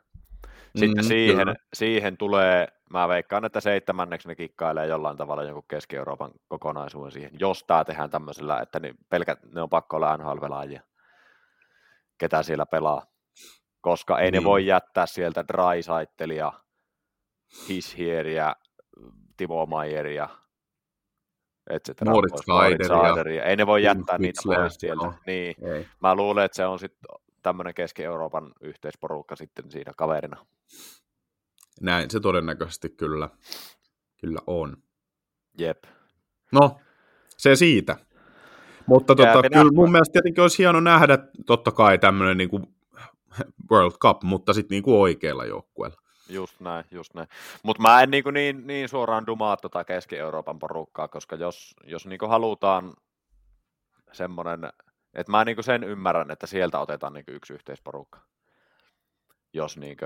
Sitten Mm, mm, siihen, kyllä. siihen tulee, mä veikkaan, että seitsemänneksi ne kikkailee jollain tavalla jonkun Keski-Euroopan kokonaisuuden siihen, jos tämä tehdään tämmöisellä, että ne, pelkät, ne on pakko olla NHL-pelaajia, ketä siellä pelaa. Koska ei niin. Niin. ne voi jättää sieltä Drysaitelia, Hishieriä, Timo Mayeria, et cetera, Seideria, Seideria. Ei ne voi jättää niitä Kitzler, pois sieltä. joo. Niin. Ei. Mä luulen, että se on sitten tämmöinen Keski-Euroopan yhteisporukka sitten siinä kaverina. Näin se todennäköisesti kyllä, kyllä on. Jep. No, se siitä. Mutta tota, kyllä mun mielestä tietenkin olisi hieno nähdä totta kai tämmöinen niin kuin World Cup, mutta sitten niin kuin oikealla joukkueella. Just näin, just näin. Mutta mä en niin, niin, niin suoraan dumaa tota Keski-Euroopan porukkaa, koska jos, jos niin halutaan semmoinen, että mä niin sen ymmärrän, että sieltä otetaan niin yksi yhteisporukka, jos niin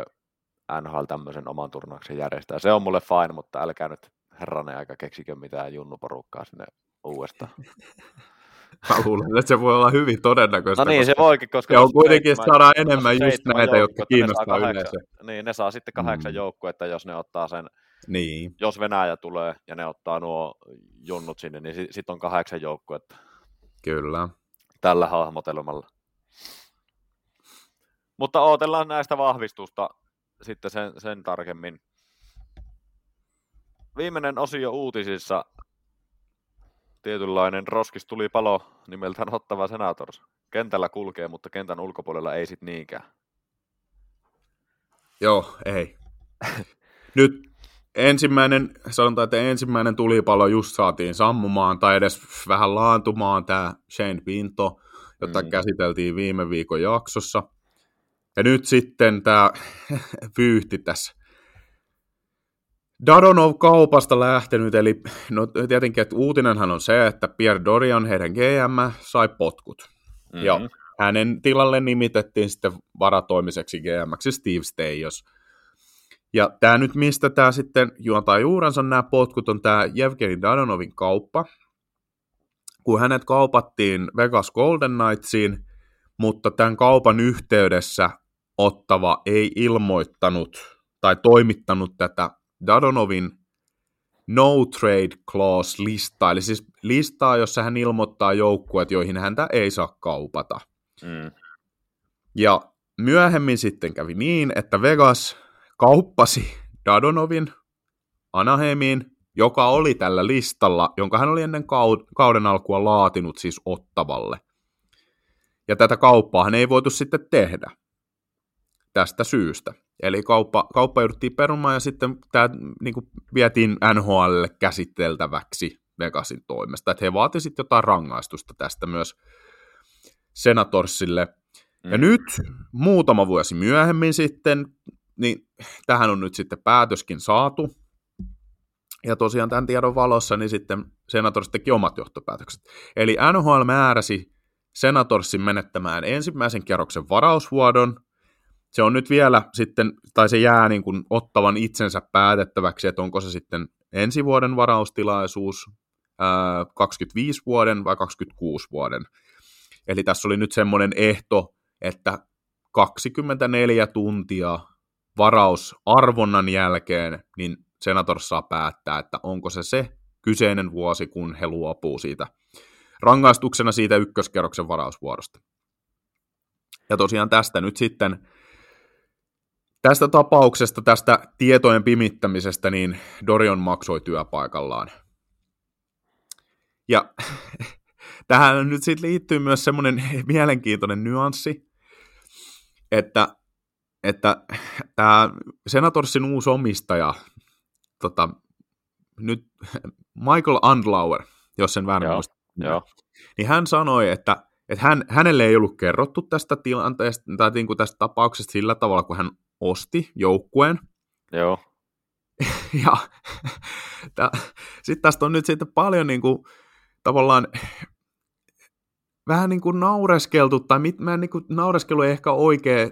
NHL tämmöisen oman turnauksen järjestää. Se on mulle fine, mutta älkää nyt herranen aika keksikö mitään junnuporukkaa sinne uudestaan. Mä luulen, että se voi olla hyvin todennäköistä. No niin, se koska- voikin, koska... Ja on kuitenkin jos enemmän just näitä, jotka kiinnostaa kahdeksan- yleisöä. Niin, ne saa sitten kahdeksan Mm. joukkuetta, jos ne ottaa sen Niin, jos Venäjä tulee ja ne ottaa nuo junnut sinne, niin sitten sit on kahdeksan joukkuetta kyllä. tällä hahmotelmalla. Mutta odotellaan näistä vahvistusta sitten sen, sen tarkemmin. Viimeinen osio uutisissa. Tietynlainen roskis tuli palo nimeltään Ottava Senators. Kentällä kulkee, mutta kentän ulkopuolella ei sit niinkään. Joo, ei. Nyt ensimmäinen, sanotaan, että ensimmäinen tulipalo just saatiin sammumaan tai edes vähän laantumaan tämä Shane Pinto, jota. Mm. käsiteltiin viime viikon jaksossa. Ja nyt sitten tämä vyyhti tässä. Dadonov kaupasta lähtenyt, eli no tietenkin, että uutinenhan on se, että Pierre Dorian, heidän GM, sai potkut. Mm-hmm. Joo. Hänen tilalle nimitettiin sitten varatoimiseksi GMksi Steve Steyos. Ja tämä nyt, mistä tämä sitten juontaa juurensa, nämä potkut, on tämä Jevgeni Dadonovin kauppa. Kun hänet kaupattiin Vegas Golden Knightsiin, mutta tämän kaupan yhteydessä Ottava ei ilmoittanut tai toimittanut tätä Dadonovin no trade clause listaa, eli siis listaa, jossa hän ilmoittaa joukkueet, joihin häntä ei saa kaupata. Mm. Ja myöhemmin sitten kävi niin, että Vegas kauppasi Dadonovin Anaheimiin, joka oli tällä listalla, jonka hän oli ennen kauden alkua laatinut siis Ottavalle. Ja tätä kauppaa hän ei voitu sitten tehdä tästä syystä. Eli kauppa, kauppa jouduttiin perumaan ja sitten tämä niin kuin, vietiin NHLlle käsiteltäväksi Vegasin toimesta. Että he vaatisivat jotain rangaistusta tästä myös Senatorsille. Mm. Ja nyt muutama vuosi myöhemmin sitten, niin tähän on nyt sitten päätöskin saatu. Ja tosiaan tämän tiedon valossa niin sitten Senators teki omat johtopäätökset. Eli NHL määräsi Senatorsin menettämään ensimmäisen kierroksen varausvuodon, se on nyt vielä sitten, tai se jää niin kuin ottavan itsensä päätettäväksi, että onko se sitten ensi vuoden varaustilaisuus, ää, 25 vuoden vai 26 vuoden. Eli tässä oli nyt semmoinen ehto, että 24 tuntia varausarvonnan jälkeen, niin senator saa päättää, että onko se se kyseinen vuosi, kun he luopuu siitä rangaistuksena siitä ykköskerroksen varausvuorosta. Ja tosiaan tästä nyt sitten Tästä tapauksesta, tästä tietojen pimittämisestä, niin Dorion maksoi työpaikallaan. Ja tähän nyt sitten liittyy myös semmoinen mielenkiintoinen nyanssi, että, että tämä Senatorsin uusi omistaja, tota, nyt Michael Andlauer, jos sen väärin muista, niin hän sanoi, että, että hän, hänelle ei ollut kerrottu tästä tilanteesta tai niin kuin tästä tapauksesta sillä tavalla, kun hän osti joukkueen. Joo. ja sitten tästä on nyt sitten paljon niin kuin, tavallaan vähän niin kuin naureskeltu, tai mit, mä niin kuin, naureskelu ei ehkä oikea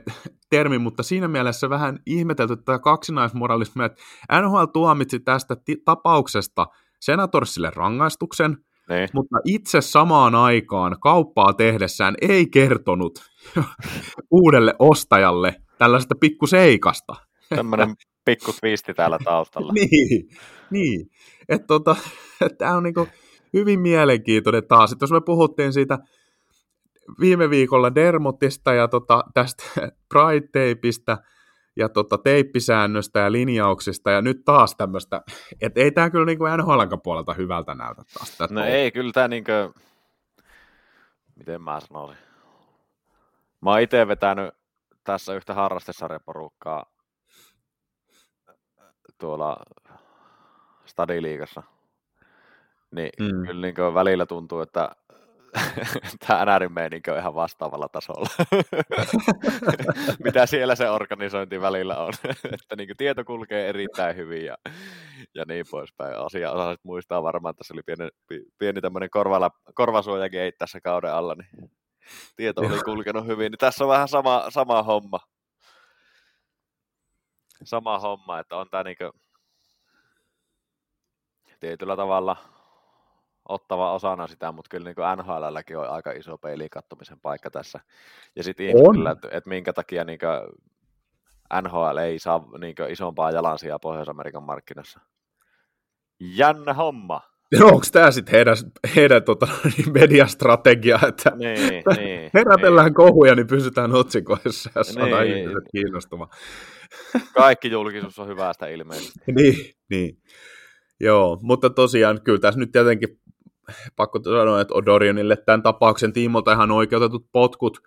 termi, mutta siinä mielessä vähän ihmetelty tätä kaksinaismoralismia, että NHL tuomitsi tästä ti- tapauksesta senatorsille rangaistuksen, niin. mutta itse samaan aikaan kauppaa tehdessään ei kertonut uudelle ostajalle tällaisesta pikkuseikasta. Tämmöinen pikku twisti täällä taustalla. niin, niin. Että tota, tämä on niinku hyvin mielenkiintoinen taas. Että jos me puhuttiin siitä viime viikolla Dermotista ja tota, tästä Pride Tapeista ja tota, teippisäännöstä ja linjauksista, ja nyt taas tämmöistä, että ei tämä kyllä niinku NHL puolelta hyvältä näytä taas. No touhu. ei, kyllä tämä niinku, miten mä sanoisin, mä oon itse vetänyt tässä yhtä harrastesarjaporukkaa tuolla Stadiliigassa, niin mm. kyllä niin välillä tuntuu, että tämä NRin meininki on ihan vastaavalla tasolla. Mitä siellä se organisointi välillä on. että niin tieto kulkee erittäin hyvin ja, ja niin poispäin. Asia osasit muistaa varmaan, että tässä oli pieni, pieni tämmöinen korvasuojagate tässä kauden alla, niin tieto oli kulkenut hyvin, niin tässä on vähän sama, sama homma. Sama homma, että on tämä niinku tietyllä tavalla ottava osana sitä, mutta kyllä niin NHLlläkin on aika iso peili kattomisen paikka tässä. Ja sitten ihmetellä, että, että minkä takia niin NHL ei saa niin isompaa jalansijaa Pohjois-Amerikan markkinassa. Jännä homma. No onko tämä sitten heidän, heidän tota, niin mediastrategia, että niin, niin, herätellään niin. kohuja, niin pysytään otsikoissa ja saadaan niin. ihmiset kiinnostumaan. Kaikki julkisuus on hyvästä ilmeisesti. niin, niin. Joo, mutta tosiaan kyllä tässä nyt tietenkin pakko sanoa, että Odorionille tämän tapauksen tiimolta ihan oikeutetut potkut.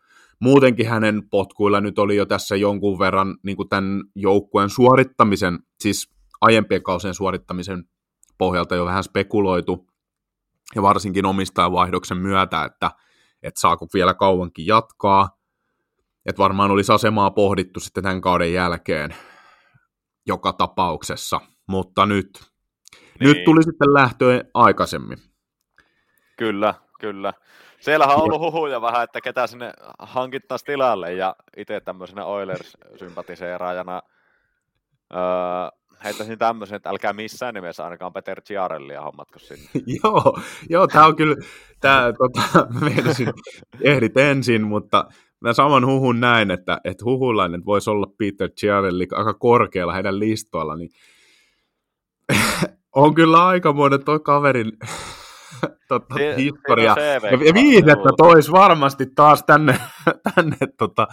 Muutenkin hänen potkuilla nyt oli jo tässä jonkun verran niin kuin tämän joukkueen suorittamisen, siis aiempien kausien suorittamisen pohjalta jo vähän spekuloitu, ja varsinkin omistajavaihdoksen myötä, että, että saako vielä kauankin jatkaa. Että varmaan olisi asemaa pohdittu sitten tämän kauden jälkeen joka tapauksessa, mutta nyt, niin. nyt tuli sitten lähtöön aikaisemmin. Kyllä, kyllä. Siellä on ollut huhuja vähän, että ketä sinne hankittaisiin tilalle, ja itse tämmöisenä Oilers-sympatiseeraajana Öö, heittäisin tämmöisen, että älkää missään nimessä ainakaan Peter Ciarellia hommatko sinne. joo, joo tämä on kyllä, tämä, tota, meinasin, ehdit ensin, mutta mä saman huhun näin, että, että huhulainen voisi olla Peter Ciarelli aika korkealla heidän listoilla, niin on kyllä aikamoinen toi kaverin tota, Si- historia. Ja, ja viihdettä tois varmasti taas tänne, tänne tota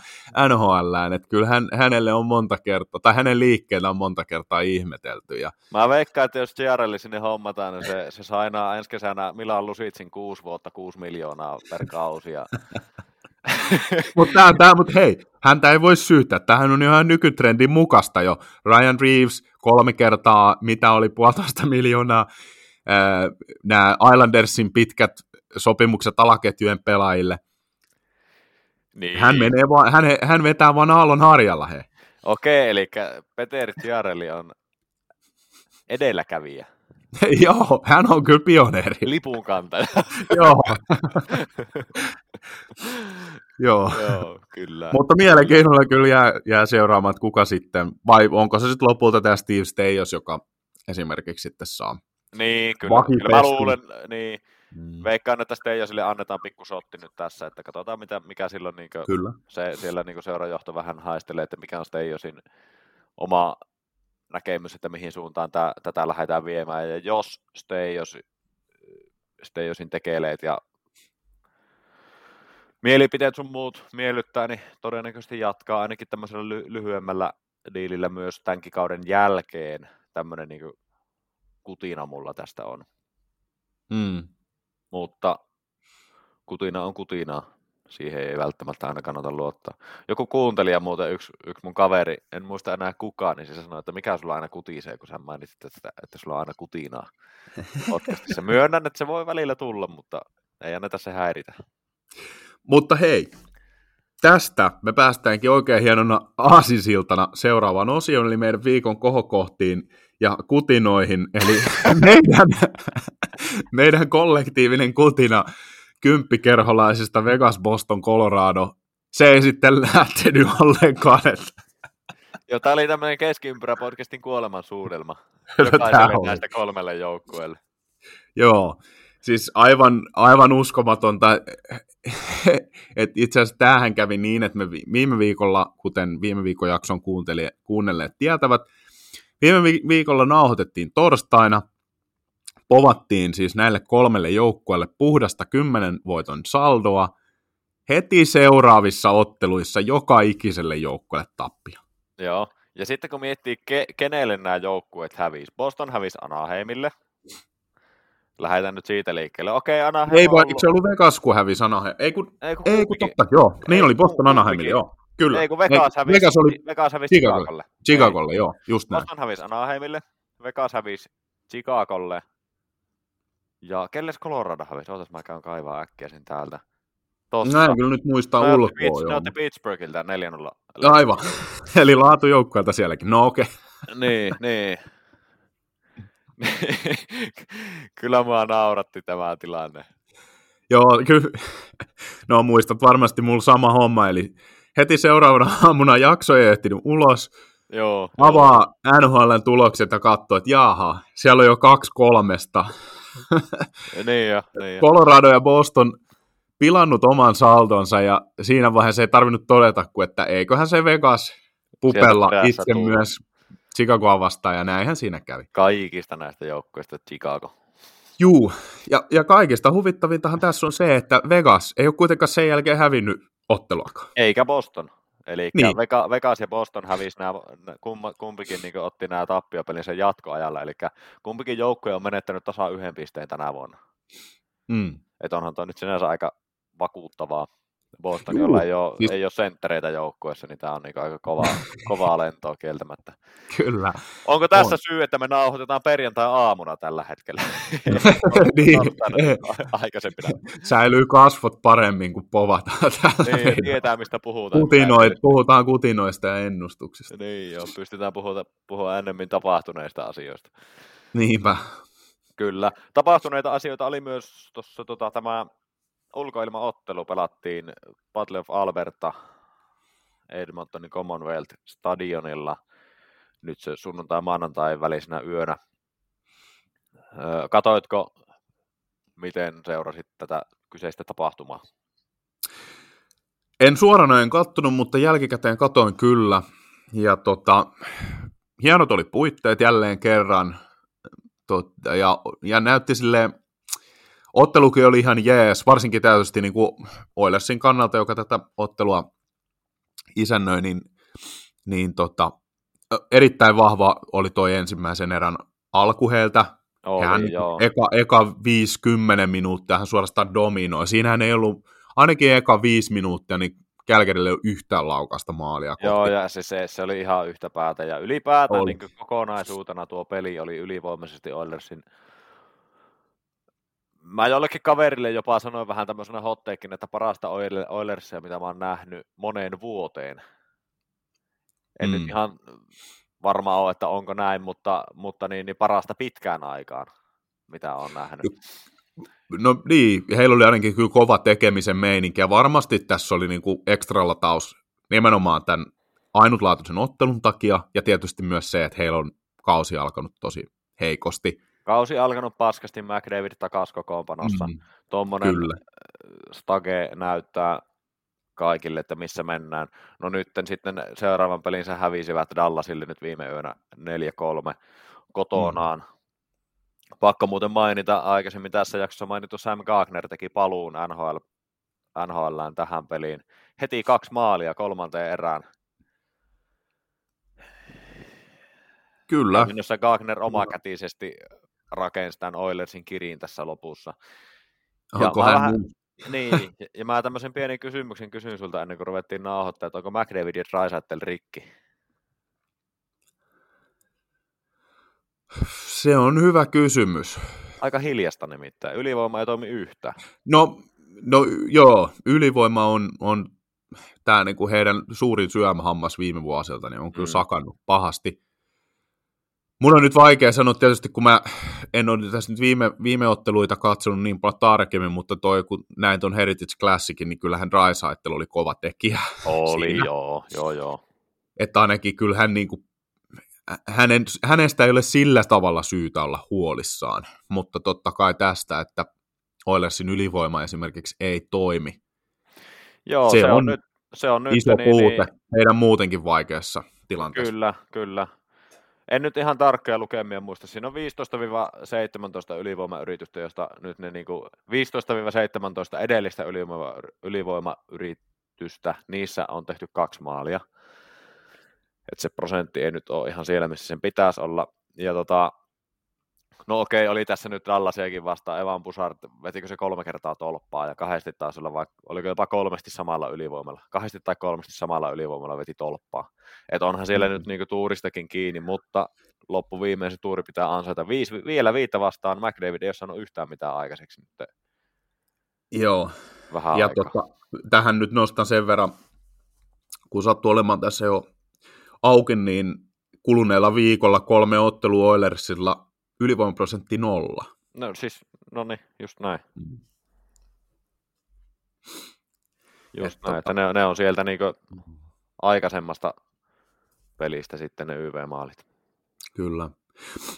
NHLään, että kyllä hän, hänelle on monta kertaa, tai hänen liikkeellä on monta kertaa ihmetelty. Ja, Mä veikkaan, että jos Ciarelli sinne hommataan, niin se, se sainaa ensi kesänä Milan Lusitsin kuusi vuotta, kuusi miljoonaa per kausi. Ja... mutta tää, tää, mut hei, häntä ei voi syyttää. Tämähän on ihan nykytrendin mukasta jo. Ryan Reeves kolme kertaa, mitä oli puolitoista miljoonaa. Nämä Islandersin pitkät sopimukset alaketjujen pelaajille. niin. Hän, menee vaan, hän, hän vetää vaan aallon harjalla, he. Okei, eli Peter Ciarelli on edelläkävijä, Joo, hän on kyllä pioneeri. lipun kantaja. Joo. Joo. Joo, kyllä. Mutta mielenkiinnolla kyllä jää, jää seuraamaan, että kuka sitten, vai onko se sitten lopulta tämä Steve Steyos, joka esimerkiksi sitten saa. Niin, kyllä. kyllä mä luulen, niin, Mm. veikkaan, että Steijosille annetaan pikku sotti nyt tässä, että katsotaan mitä, mikä silloin niin Kyllä. se, siellä niin seurajohto vähän haistelee, että mikä on Steijosin oma näkemys, että mihin suuntaan tää, tätä lähdetään viemään. Ja jos Steijos, Steijosin tekeleet ja mielipiteet sun muut miellyttää, niin todennäköisesti jatkaa ainakin tämmöisellä ly- lyhyemmällä diilillä myös tämänkin kauden jälkeen. Tämmöinen niin kutina mulla tästä on. Mm. Mutta kutina on kutinaa. Siihen ei välttämättä aina kannata luottaa. Joku kuuntelija muuten, yksi, yksi mun kaveri, en muista enää kukaan, niin se sanoi, että mikä sulla aina kutisee, kun sä mainitsit, että, että sulla on aina kutinaa podcastissa. Myönnän, että se voi välillä tulla, mutta ei anneta se häiritä. Mutta hei, tästä me päästäänkin oikein hienona aasinsiltana seuraavaan osioon, eli meidän viikon kohokohtiin ja kutinoihin, eli meidän, meidän kollektiivinen kutina kymppikerholaisista Vegas, Boston, Colorado. Se ei sitten lähtenyt ollenkaan, että Joo, tää oli tämmöinen keskiympyrä podcastin kuoleman suudelma. Jokaiselle oli. näistä kolmelle joukkueelle. Joo, siis aivan, aivan uskomatonta. Et itse asiassa tämähän kävi niin, että me vi- viime viikolla, kuten viime viikon jakson kuunteli- kuunnelleet tietävät, viime vi- viikolla nauhoitettiin torstaina, povattiin siis näille kolmelle joukkueelle puhdasta kymmenen voiton saldoa, heti seuraavissa otteluissa joka ikiselle joukkueelle tappia. Joo. Ja sitten kun miettii, ke- kenelle nämä joukkueet hävisi. Boston hävisi Anaheimille. Lähdetään nyt siitä liikkeelle. Okei, Anaheim Ei vai, ollut- se ollut Vegas, kun hävisi Anaheim. Ei kun, Ei kun, ei kun totta, joo. Niin Ei, oli Boston. Anaheimille, joo. Kyllä. Ei kun Vegas hävisi, Vegas oli Vegas hävisi Chicagolle. Chicagolle. Chicagolle, joo, just näin. Boston hävisi Anaheimille, Vegas hävisi Chicagolle. Ja kelles Colorado hävisi? Ootas mä käyn kaivaa äkkiä sen täältä. Tosta. Näin kyllä nyt muistaa ulkoa, Pitts- Ne otti Pittsburghiltä 4-0. Aivan. Eli laatujoukkueelta sielläkin. No okei. niin, niin. Kyllä mua nauratti tämä tilanne. Joo, kyllä. No muistat varmasti mulla sama homma, eli heti seuraavana aamuna jakso ei ehtinyt ulos, Joo. avaa NHLn tulokset ja katsoo, että jaha, siellä on jo kaksi kolmesta. joo. Niin jo, niin jo. Colorado ja Boston pilannut oman saldonsa ja siinä vaiheessa ei tarvinnut todeta, kuin että eiköhän se Vegas pupella itse tuu. myös Chicagoa vastaan ja näinhän siinä kävi. Kaikista näistä joukkueista Chicago. Juu, ja, ja kaikista huvittavintahan tässä on se, että Vegas ei ole kuitenkaan sen jälkeen hävinnyt otteluakaan. Eikä Boston. Eli Niin. Vega, Vegas ja Boston hävisi nämä, kumpikin niin otti nämä tappiopelin sen jatkoajalla. Eli kumpikin joukkue on menettänyt tasan yhden pisteen tänä vuonna. Mm. Että onhan tuo nyt sinänsä aika vakuuttavaa. Boston, jolla ei ole, siis- ei ole senttereitä joukkueessa, niin tämä on niin aika kovaa, kovaa lentoa kieltämättä. Kyllä. Onko tässä On. syy, että me nauhoitetaan perjantai-aamuna tällä hetkellä? niin, Aikaisempina. säilyy kasvot paremmin, kuin povataan täällä. Niin, tietää mistä puhutaan. Kutinoit, puhutaan kutinoista ja ennustuksista. Niin joo, pystytään puhua, puhua ennemmin tapahtuneista asioista. Niinpä. Kyllä. Tapahtuneita asioita oli myös tuossa tota, tämä ulkoilmaottelu pelattiin Battle of Alberta Edmontonin Commonwealth Stadionilla. nyt se sunnuntai-maanantai välisenä yönä. Katoitko, miten seurasit tätä kyseistä tapahtumaa? En suoranainen kattonut, mutta jälkikäteen katoin kyllä. Ja tota, hienot oli puitteet jälleen kerran. Tot, ja, ja näytti silleen, ottelukin oli ihan jees, varsinkin tietysti niin kuin Oilersin kannalta, joka tätä ottelua isännöi, niin, niin tota, erittäin vahva oli toi ensimmäisen erän alku heiltä. Oli, hän eka, eka 50 minuuttia hän suorastaan dominoi. Siinähän ei ollut, ainakin eka 5 minuuttia, niin Kälkärille ei ole yhtään laukasta maalia kohti. Joo, ja se, se, se oli ihan yhtä päätä. Ja ylipäätään niin kokonaisuutena tuo peli oli ylivoimaisesti Oilersin mä jollekin kaverille jopa sanoin vähän tämmöisenä hotteikin, että parasta Oilersia, mitä mä oon nähnyt moneen vuoteen. En mm. nyt ihan varma ole, että onko näin, mutta, mutta niin, niin parasta pitkään aikaan, mitä on nähnyt. No niin, heillä oli ainakin kyllä kova tekemisen meininki, ja varmasti tässä oli niin kuin ekstra lataus nimenomaan tämän ainutlaatuisen ottelun takia, ja tietysti myös se, että heillä on kausi alkanut tosi heikosti. Kausi alkanut paskasti, McDavid takas kokoonpanossa. Mm, Tuommoinen. Äh, stage näyttää kaikille, että missä mennään. No nyt sitten seuraavan pelin se hävisivät Dallasille nyt viime yönä 4-3 kotonaan. Mm. Pakko muuten mainita, aikaisemmin tässä jaksossa mainittu Sam Gagner teki paluun NHL, NHLään tähän peliin. Heti kaksi maalia kolmanteen erään. Kyllä. Minussa Gagner omakätisesti rakensi tämän Oilersin kiriin tässä lopussa. Onko ja hän vähän, niin, ja mä tämmöisen pienen kysymyksen kysyn sulta ennen kuin ruvettiin nauhoittaa, että onko McDavid ja Drysaitel rikki? Se on hyvä kysymys. Aika hiljasta nimittäin. Ylivoima ei toimi yhtä. No, no joo, ylivoima on, on tämä niinku heidän suurin syömähammas viime vuosilta, niin on kyllä mm. sakannut pahasti. Mun on nyt vaikea sanoa tietysti, kun mä en ole tässä nyt viime, viime otteluita katsonut niin paljon tarkemmin, mutta toi, kun näin tuon Heritage Classicin, niin kyllähän Drysaitel oli kova tekijä. Oli, siinä. joo, joo, joo. Että ainakin kyllähän niin kuin, hänen, hänestä ei ole sillä tavalla syytä olla huolissaan, mutta totta kai tästä, että Oilersin ylivoima esimerkiksi ei toimi. Joo, se, se on, on nyt, se on nyt iso niin, puute niin... heidän muutenkin vaikeassa tilanteessa. Kyllä, kyllä en nyt ihan tarkkoja lukemia muista. Siinä on 15-17 ylivoimayritystä, josta nyt ne niin 15-17 edellistä ylivoima, ylivoimayritystä, niissä on tehty kaksi maalia. Et se prosentti ei nyt ole ihan siellä, missä sen pitäisi olla. Ja tota, No okei, oli tässä nyt Dallasiakin vastaan. Evan Busard, vetikö se kolme kertaa tolppaa ja kahdesti taisi olla, vaikka, oliko jopa kolmesti samalla ylivoimalla. Kahdesti tai kolmesti samalla ylivoimalla veti tolppaa. Että onhan siellä mm. nyt niinku tuuristakin kiinni, mutta loppuviimein se tuuri pitää ansaita. Viis, vielä viittä vastaan McDavid ei ole sanonut yhtään mitään aikaiseksi nyt. Joo. Vähän ja tota, tähän nyt nostan sen verran, kun sattuu olemaan tässä jo auki, niin kuluneella viikolla kolme ottelua Oilersilla ylivoimaprosentti nolla. No siis, no niin, just näin. Mm. Just Et näin, tota... että ne, ne on sieltä niinku aikaisemmasta pelistä sitten ne YV-maalit. Kyllä.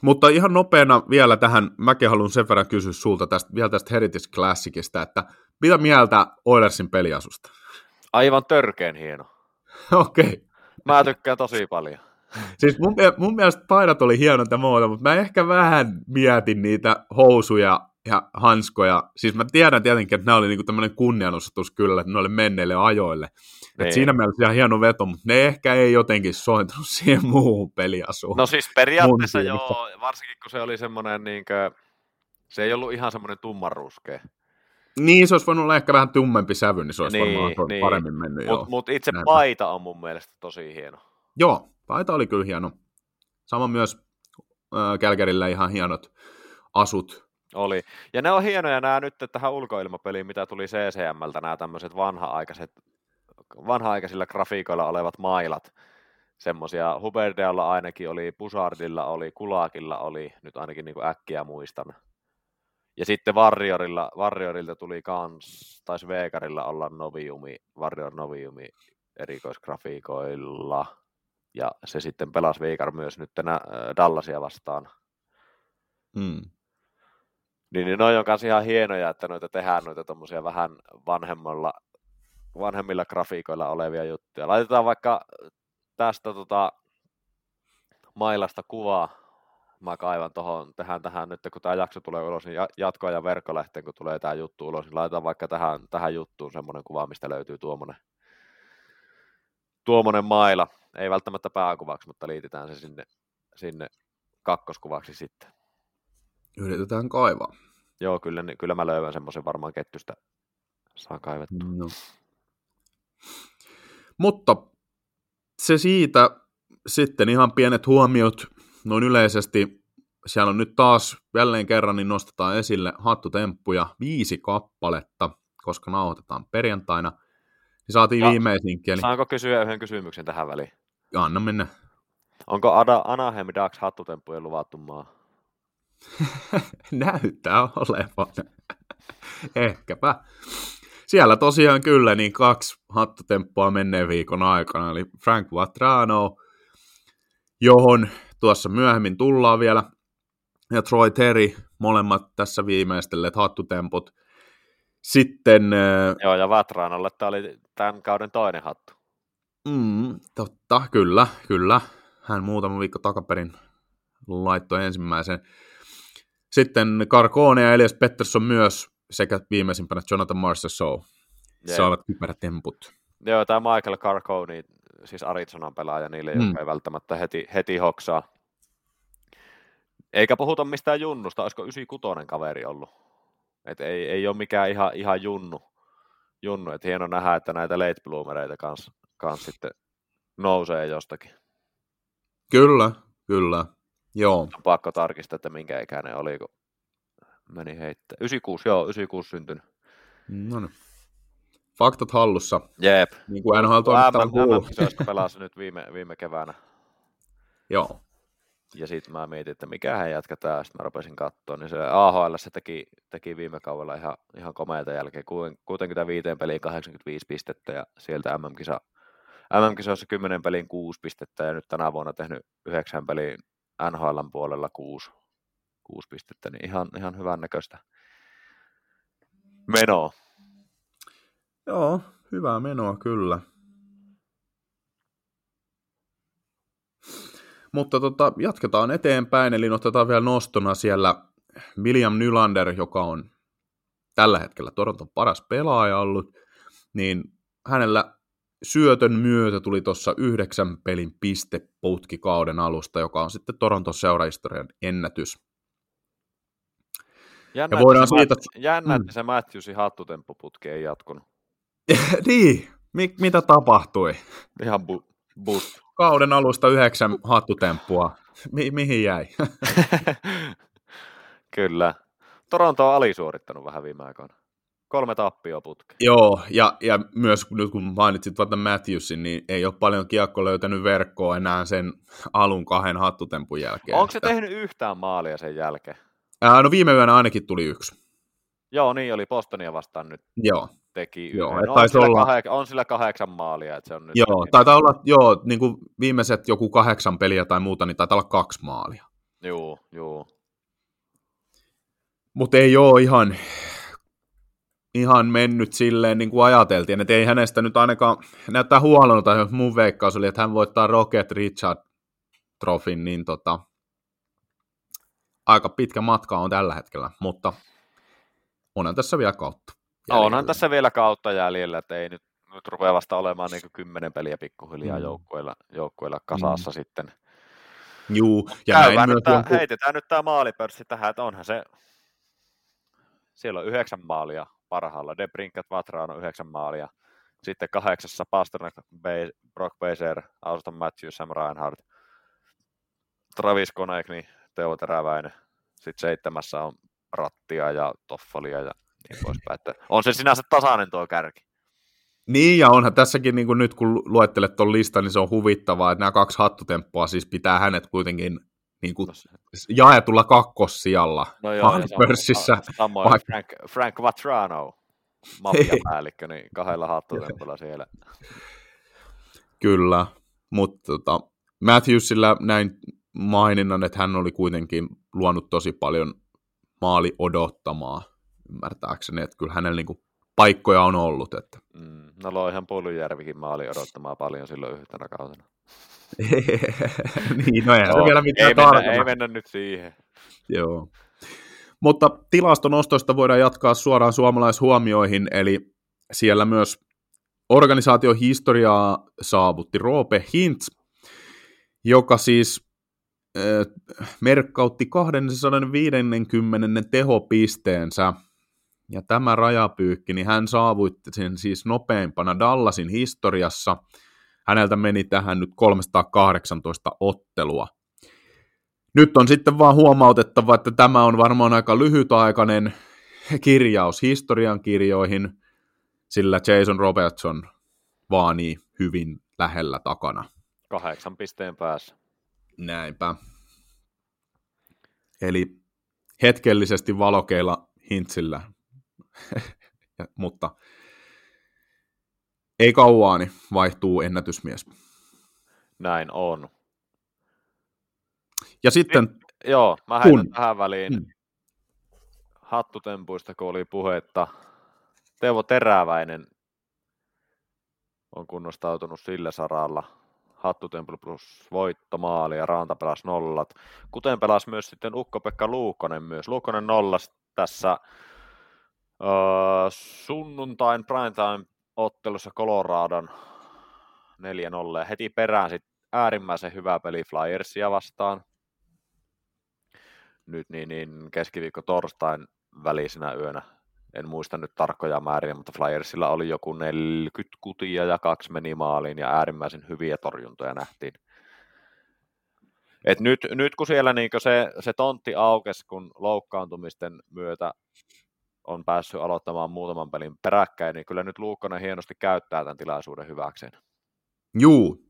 Mutta ihan nopeana vielä tähän, mäkin haluan sen verran kysyä sulta tästä, vielä tästä Heritage Classicista, että mitä mieltä Oilersin peliasusta? Aivan törkeen hieno. Okei. Okay. Mä tykkään tosi paljon. Siis mun, mun mielestä paidat oli hienot ja muuta, mutta mä ehkä vähän mietin niitä housuja ja hanskoja. Siis mä tiedän tietenkin, että nämä oli niinku tämmöinen kunnianosoitus kyllä, että ne oli menneille ajoille. Et niin. siinä mielessä ihan hieno veto, mutta ne ehkä ei jotenkin sointunut siihen muuhun peliasuun. No siis periaatteessa joo, varsinkin kun se oli semmoinen, niin kuin, se ei ollut ihan semmoinen tummanruskea. Niin, se olisi voinut olla ehkä vähän tummempi sävy, niin se olisi niin, varmaan niin. paremmin mennyt. Mutta mut itse Näin. paita on mun mielestä tosi hieno. Joo, paita oli kyllä hieno. Sama myös Kälkärillä ihan hienot asut. Oli. Ja ne on hienoja nämä nyt tähän ulkoilmapeliin, mitä tuli CCMltä, nämä tämmöiset vanha-aikaiset, vanha-aikaisilla grafiikoilla olevat mailat. Semmoisia Huberdealla ainakin oli, Pusardilla oli, Kulakilla oli, nyt ainakin niin kuin äkkiä muistan. Ja sitten Warriorilla, Warriorilta tuli kans, taisi Veekarilla olla Noviumi, Warrior Noviumi erikoisgrafiikoilla Ja se sitten pelasi Viikar myös nyt tänä Dallasia vastaan. Mm. Niin, niin noi on kanssa ihan hienoja, että noita tehdään noita tommosia vähän vanhemmalla, vanhemmilla grafiikoilla olevia juttuja. Laitetaan vaikka tästä tota, mailasta kuvaa. Mä kaivan tuohon, tehdään tähän nyt, kun tämä jakso tulee ulos, niin jatkoa ja verkkolehteen, kun tulee tämä juttu ulos, niin laitetaan vaikka tähän, tähän juttuun semmoinen kuva, mistä löytyy tuommoinen, tuommoinen maila. Ei välttämättä pääkuvaksi, mutta liitetään se sinne, sinne kakkoskuvaksi sitten. Yritetään kaivaa. Joo, kyllä, kyllä mä löydän semmoisen varmaan kettystä saa kaivettua. No. Mutta se siitä sitten ihan pienet huomiot noin yleisesti. Siellä on nyt taas jälleen kerran niin nostetaan esille hattutemppuja viisi kappaletta, koska nauhoitetaan perjantaina. Niin saatiin ja viimeisinkin. Eli... Saanko kysyä yhden kysymyksen tähän väliin? Anna mennä. Onko Ada, Anaheim Ducks hattutemppujen luvattu maa? Näyttää olevan. Ehkäpä. Siellä tosiaan kyllä niin kaksi hattutemppua menneen viikon aikana, eli Frank Vatrano, johon tuossa myöhemmin tullaan vielä, ja Troy Terry, molemmat tässä viimeistelleet hattutemput. Sitten... Äh, Joo, ja Vatranolle tämä oli tämän kauden toinen hattu. Mm, totta, kyllä, kyllä. Hän muutama viikko takaperin laittoi ensimmäisen. Sitten Carcone ja Elias Pettersson myös sekä viimeisimpänä Jonathan Marshall Show yeah. saavat kypärätemput. Joo, tämä Michael Carcone, siis Arizonan pelaaja niille, mm. jotka ei välttämättä heti, heti hoksaa. Eikä puhuta mistään junnusta, olisiko 96 kaveri ollut. Et ei, ei ole mikään ihan, ihan junnu. junnu. Et hieno nähdä, että näitä late bloomereita kanssa kans sitten nousee jostakin. Kyllä, kyllä. Joo. On pakko tarkistaa, että minkä ikäinen oli, kun meni heittää. 96, joo, 96 syntynyt. No niin. Faktat hallussa. Jep. Niin kuin NHL toimittaa kuuluu. pelasi nyt viime, viime keväänä. Joo. Ja sitten mä mietin, että mikä hän jatketaan, sitten mä rupesin katsoa, niin se AHL se teki, teki viime kaudella ihan, ihan komeita jälkeen, 65 peliin 85 pistettä ja sieltä MM-kisa, MM-kisoissa 10 peliin 6 pistettä ja nyt tänä vuonna tehnyt 9 peliin NHLn puolella 6, 6 pistettä, niin ihan, ihan hyvän näköistä menoa. Joo, hyvää menoa kyllä. Mutta tota, jatketaan eteenpäin, eli otetaan vielä nostona siellä William Nylander, joka on tällä hetkellä Toronton paras pelaaja ollut, niin hänellä syötön myötä tuli tuossa yhdeksän pelin pisteputki kauden alusta, joka on sitten Toronton seurahistorian ennätys. Jännä, ja voidaan että siitä... jännä, että mm. se Matthewsin hattutemppuputki ei jatkunut. niin, Mi- mitä tapahtui? Ihan bu- boost. Kauden alusta yhdeksän hattutemppua. Mi- mihin jäi? Kyllä. Toronto on alisuorittanut vähän viime aikoina. Kolme tappioa putki. Joo, ja, ja myös nyt kun mainitsit vaikka Matthewsin, niin ei ole paljon kiekko löytänyt verkkoa enää sen alun kahden hattutempun jälkeen. Onko se että... tehnyt yhtään maalia sen jälkeen? Ää, no viime yönä ainakin tuli yksi. Joo, niin oli Bostonia vastaan nyt. Joo. Teki Joo, no, on, sillä olla... kahek- on sillä kahdeksan maalia. Että se on nyt joo, niin... taitaa olla joo, niin kuin viimeiset joku kahdeksan peliä tai muuta, niin taitaa olla kaksi maalia. Joo, joo. Mutta ei ole ihan, ihan mennyt silleen niin kuin ajateltiin, että ei hänestä nyt ainakaan näyttää huolonta, jos mun veikkaus oli, että hän voittaa Rocket Richard Trofin, niin tota, aika pitkä matka on tällä hetkellä, mutta onhan tässä vielä kautta. Jäljellä. Onhan tässä vielä kautta jäljellä, että ei nyt, nyt rupea vasta olemaan niin kymmenen peliä pikkuhiljaa mm. joukkueilla, joukkueilla kasassa mm. sitten. Juu, ja näin nyt tää, jonkun... heitetään nyt tämä maalipörssi tähän, että onhan se, siellä on yhdeksän maalia parhaalla, De Brinkat Vatraan on yhdeksän maalia, sitten kahdeksassa Pasternak, Brock Baser, Auston Matthews, Sam Reinhardt, Travis Konekni, Teo Teräväinen, sitten seitsemässä on Rattia ja Toffalia ja niin poispäin. Että on se sinänsä tasainen tuo kärki. Niin, ja onhan tässäkin niin kuin nyt kun luettelet tuon listan, niin se on huvittavaa, että nämä kaksi hattutemppua siis pitää hänet kuitenkin niin kuin no jaetulla kakkossijalla no joo, pörssissä. Samoin vaikka... Frank, Frank Vatrano, mafiapäällikkö, niin kahdella hattutempulla siellä. Kyllä, mutta tota, Matthewsilla näin maininnan, että hän oli kuitenkin luonut tosi paljon maali odottamaa, ymmärtääkseni, että kyllä hänellä niin kuin paikkoja on ollut. Että. Mm, no loihan Puolujärvikin maali odottamaan paljon silloin yhtenä kautena. niin, no no, se vielä mitään ei mennä, ei mennä nyt siihen. Joo. Mutta tilastonostoista voidaan jatkaa suoraan suomalaishuomioihin, eli siellä myös organisaatiohistoriaa saavutti Roope Hintz, joka siis äh, merkkautti 250 tehopisteensä, ja tämä rajapyykki, niin hän saavutti sen siis nopeimpana Dallasin historiassa. Häneltä meni tähän nyt 318 ottelua. Nyt on sitten vaan huomautettava, että tämä on varmaan aika lyhytaikainen kirjaus historian kirjoihin, sillä Jason Robertson vaanii hyvin lähellä takana. Kahdeksan pisteen päässä. Näinpä. Eli hetkellisesti valokeilla Hintsillä, mutta ei kauaani vaihtuu ennätysmies. Näin on. Ja sitten... Niin, joo, mä heitän kun... tähän väliin hmm. hattutempuista, kun oli puhetta. Teuvo Teräväinen on kunnostautunut sillä saralla. Hattutemplu plus voittomaali ja Ranta pelasi nollat. Kuten pelasi myös sitten Ukko-Pekka Luukkonen myös. Luukkonen nollas tässä öö, sunnuntain primetime ottelussa Coloradon 4-0 ja heti perään sitten äärimmäisen hyvä peli Flyersia vastaan nyt niin, niin keskiviikko torstain välisenä yönä. En muista nyt tarkkoja määriä, mutta Flyersilla oli joku 40 kutia ja kaksi meni maaliin ja äärimmäisen hyviä torjuntoja nähtiin. Et nyt, nyt kun siellä niin se, se tontti aukesi, kun loukkaantumisten myötä on päässyt aloittamaan muutaman pelin peräkkäin, niin kyllä nyt Luukkonen hienosti käyttää tämän tilaisuuden hyväkseen. Juu,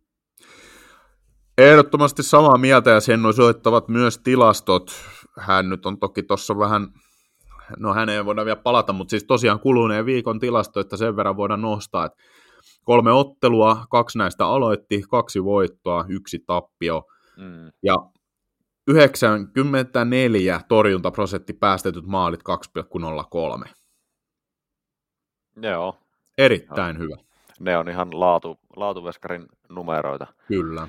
Ehdottomasti samaa mieltä ja sen osoittavat myös tilastot. Hän nyt on toki tuossa vähän, no häneen ei voida vielä palata, mutta siis tosiaan kuluneen viikon tilasto, että sen verran voidaan nostaa, että kolme ottelua, kaksi näistä aloitti, kaksi voittoa, yksi tappio. Mm. Ja 94 torjuntaprosentti päästetyt maalit 2,03. Joo. Erittäin Joo. hyvä. Ne on ihan laatu, laatuveskarin numeroita. Kyllä.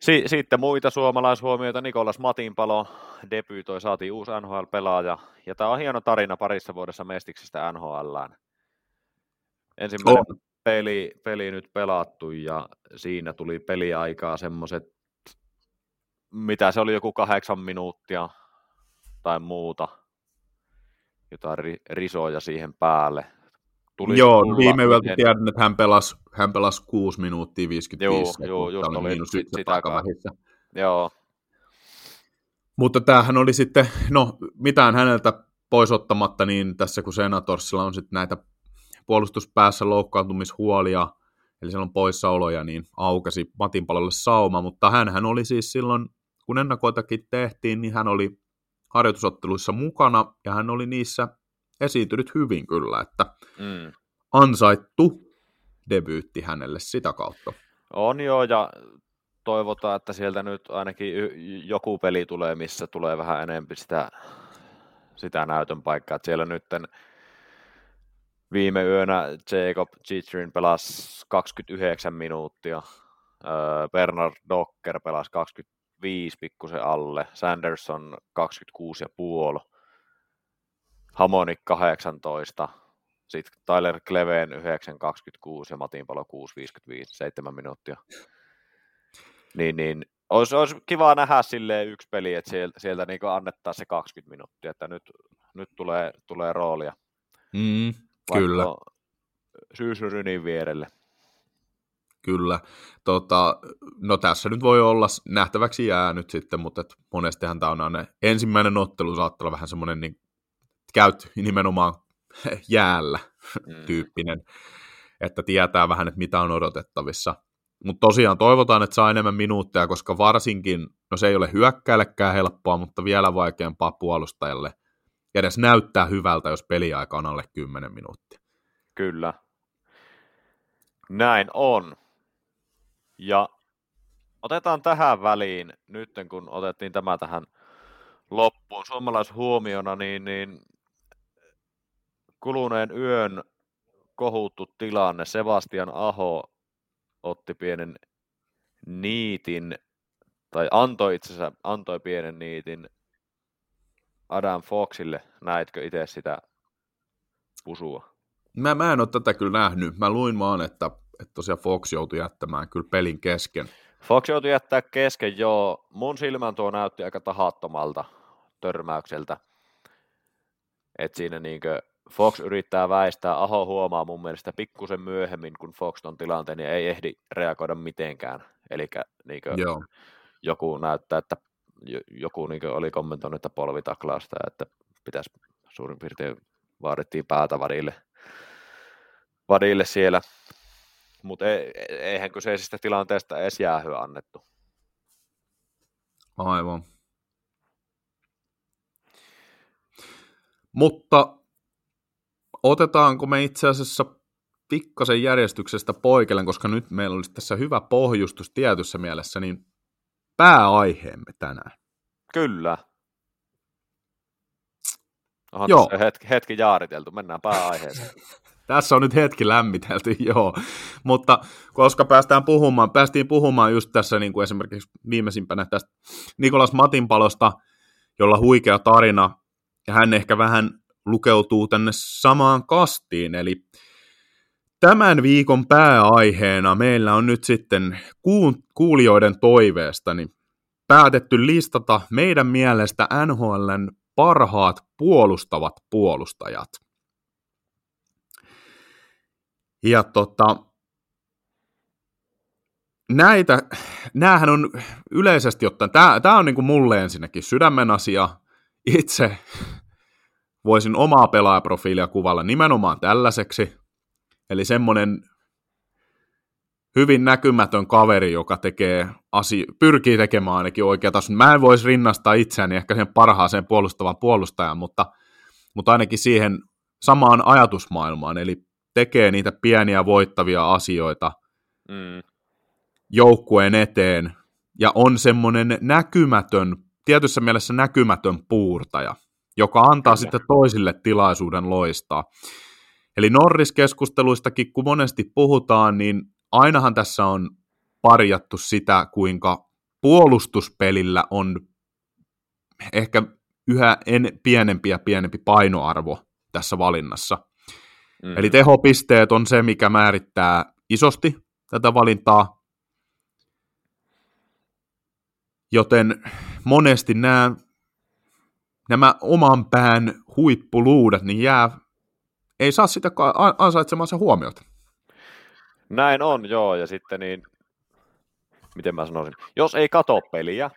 Si- sitten muita suomalaishuomioita. Nikolas Matinpalo debyytoi, saatiin uusi NHL-pelaaja. Ja tämä on hieno tarina parissa vuodessa mestiksestä NHLään. Ensimmäinen peli, peli nyt pelattu ja siinä tuli peliaikaa semmoiset, mitä se oli joku kahdeksan minuuttia tai muuta. Jotain ri- risoja siihen päälle. Tuli Joo, tulla, viime yöltä tiedän, että hän pelasi, hän pelasi 6 minuuttia 55 Joo, joo just oli sit, sitä Joo. Mutta tämähän oli sitten, no mitään häneltä pois ottamatta, niin tässä kun Senatorsilla on sitten näitä puolustuspäässä loukkaantumishuolia, eli siellä on poissaoloja, niin aukesi Matin palolle sauma, mutta hän oli siis silloin, kun ennakoitakin tehtiin, niin hän oli harjoitusotteluissa mukana, ja hän oli niissä esiintynyt hyvin kyllä, että mm. ansaittu debyytti hänelle sitä kautta. On joo, ja toivotaan, että sieltä nyt ainakin joku peli tulee, missä tulee vähän enemmän sitä, sitä näytön paikkaa. Että siellä nyt viime yönä Jacob Chitrin pelasi 29 minuuttia, Bernard Docker pelasi 25 pikkusen alle, Sanderson 26,5, Hamonik 18, sitten Tyler Kleven 9.26 ja Matin Palo 6.55, 7 minuuttia. Niin, niin olisi, olisi kiva nähdä silleen yksi peli, että sieltä, sieltä niin annettaa se 20 minuuttia, että nyt, nyt tulee, tulee roolia. Mm, kyllä. Syysrynin vierelle. Kyllä. Tota, no tässä nyt voi olla nähtäväksi jää nyt sitten, mutta et monestihan tämä on aina ensimmäinen ottelu saattaa olla vähän semmoinen niin käyt nimenomaan jäällä mm. tyyppinen, että tietää vähän, että mitä on odotettavissa. Mutta tosiaan toivotaan, että saa enemmän minuutteja, koska varsinkin, no se ei ole hyökkäillekään helppoa, mutta vielä vaikeampaa puolustajalle. Edes näyttää hyvältä, jos peliaika on alle 10 minuuttia. Kyllä. Näin on. Ja Otetaan tähän väliin, nyt kun otettiin tämä tähän loppuun suomalaishuomiona, niin, niin kuluneen yön kohuttu tilanne. Sebastian Aho otti pienen niitin, tai antoi itse asiassa, antoi pienen niitin Adam Foxille. Näitkö itse sitä pusua? Mä, mä en ole tätä kyllä nähnyt. Mä luin vaan, että, että tosiaan Fox joutui jättämään kyllä pelin kesken. Fox joutui jättää kesken, joo. Mun silmän tuo näytti aika tahattomalta törmäykseltä. Et siinä niinkö Fox yrittää väistää, Aho huomaa mun mielestä pikkusen myöhemmin, kun Fox on tilanteen, niin ei ehdi reagoida mitenkään. Eli niinkö Joo. joku näyttää, että joku niinkö oli kommentoinut, että polvitaklausta, että pitäisi suurin piirtein vaadittiin päätä vadille, vadille siellä. Mutta eihän kyseisestä tilanteesta edes jäähyä annettu. Aivan. Mutta otetaanko me itse asiassa pikkasen järjestyksestä poikellen, koska nyt meillä olisi tässä hyvä pohjustus tietyssä mielessä, niin pääaiheemme tänään. Kyllä. Onhan joo. hetki, hetki jaariteltu, mennään pääaiheeseen. tässä on nyt hetki lämmitelty, joo. Mutta koska päästään puhumaan, päästiin puhumaan just tässä niin kuin esimerkiksi viimeisimpänä tästä Nikolas Matinpalosta, jolla huikea tarina, ja hän ehkä vähän lukeutuu tänne samaan kastiin, eli tämän viikon pääaiheena meillä on nyt sitten kuulijoiden toiveesta niin päätetty listata meidän mielestä NHLn parhaat puolustavat puolustajat. Ja tota, näitä, näähän on yleisesti ottaen, tämä on niin kuin mulle ensinnäkin sydämen asia. Itse voisin omaa pelaajaprofiilia kuvalla nimenomaan tällaiseksi. Eli semmoinen hyvin näkymätön kaveri, joka tekee asio- pyrkii tekemään ainakin oikeata. Mä en voisi rinnastaa itseäni ehkä sen parhaaseen puolustavan puolustajan, mutta, mutta ainakin siihen samaan ajatusmaailmaan, eli tekee niitä pieniä voittavia asioita mm. joukkueen eteen, ja on semmoinen näkymätön, tietyssä mielessä näkymätön puurtaja – joka antaa Kyllä. sitten toisille tilaisuuden loistaa. Eli Norris-keskusteluistakin, kun monesti puhutaan, niin ainahan tässä on parjattu sitä, kuinka puolustuspelillä on ehkä yhä en, pienempi ja pienempi painoarvo tässä valinnassa. Mm. Eli tehopisteet on se, mikä määrittää isosti tätä valintaa. Joten monesti nämä nämä oman pään huippuluudat, niin jää, ei saa sitä ansaitsemansa huomiota. Näin on, joo, ja sitten niin, miten mä sanoisin, jos ei kato peliä,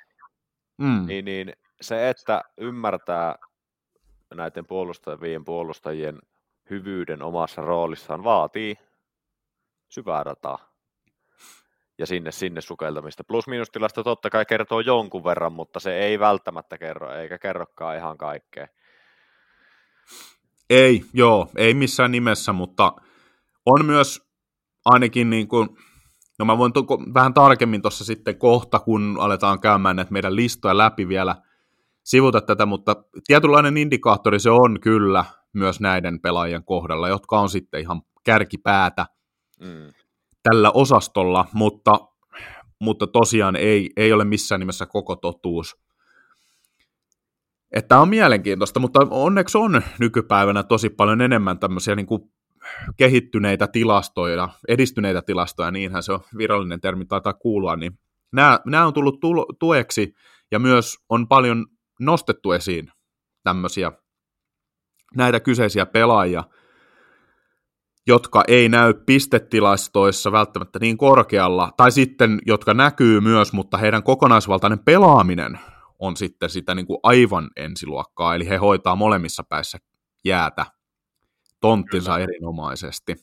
mm. niin, niin se, että ymmärtää näiden puolustajien puolustajien hyvyyden omassa roolissaan vaatii syvää dataa ja sinne, sinne sukeltamista. Plus-miinustilasta totta kai kertoo jonkun verran, mutta se ei välttämättä kerro, eikä kerrokaan ihan kaikkea. Ei, joo, ei missään nimessä, mutta on myös ainakin niin kuin, no mä voin tuko, vähän tarkemmin tuossa sitten kohta, kun aletaan käymään näitä meidän listoja läpi vielä sivuta tätä, mutta tietynlainen indikaattori se on kyllä myös näiden pelaajien kohdalla, jotka on sitten ihan kärkipäätä. Mm tällä osastolla, mutta, mutta tosiaan ei, ei ole missään nimessä koko totuus. Että on mielenkiintoista, mutta onneksi on nykypäivänä tosi paljon enemmän tämmöisiä niin kuin kehittyneitä tilastoja, edistyneitä tilastoja, niinhän se on virallinen termi taitaa kuulua, niin nämä, nämä on tullut tueksi ja myös on paljon nostettu esiin tämmöisiä näitä kyseisiä pelaajia, jotka ei näy pistetilastoissa välttämättä niin korkealla, tai sitten jotka näkyy myös, mutta heidän kokonaisvaltainen pelaaminen on sitten sitä niin kuin aivan ensiluokkaa, eli he hoitaa molemmissa päissä jäätä tonttinsa Kyllä. erinomaisesti.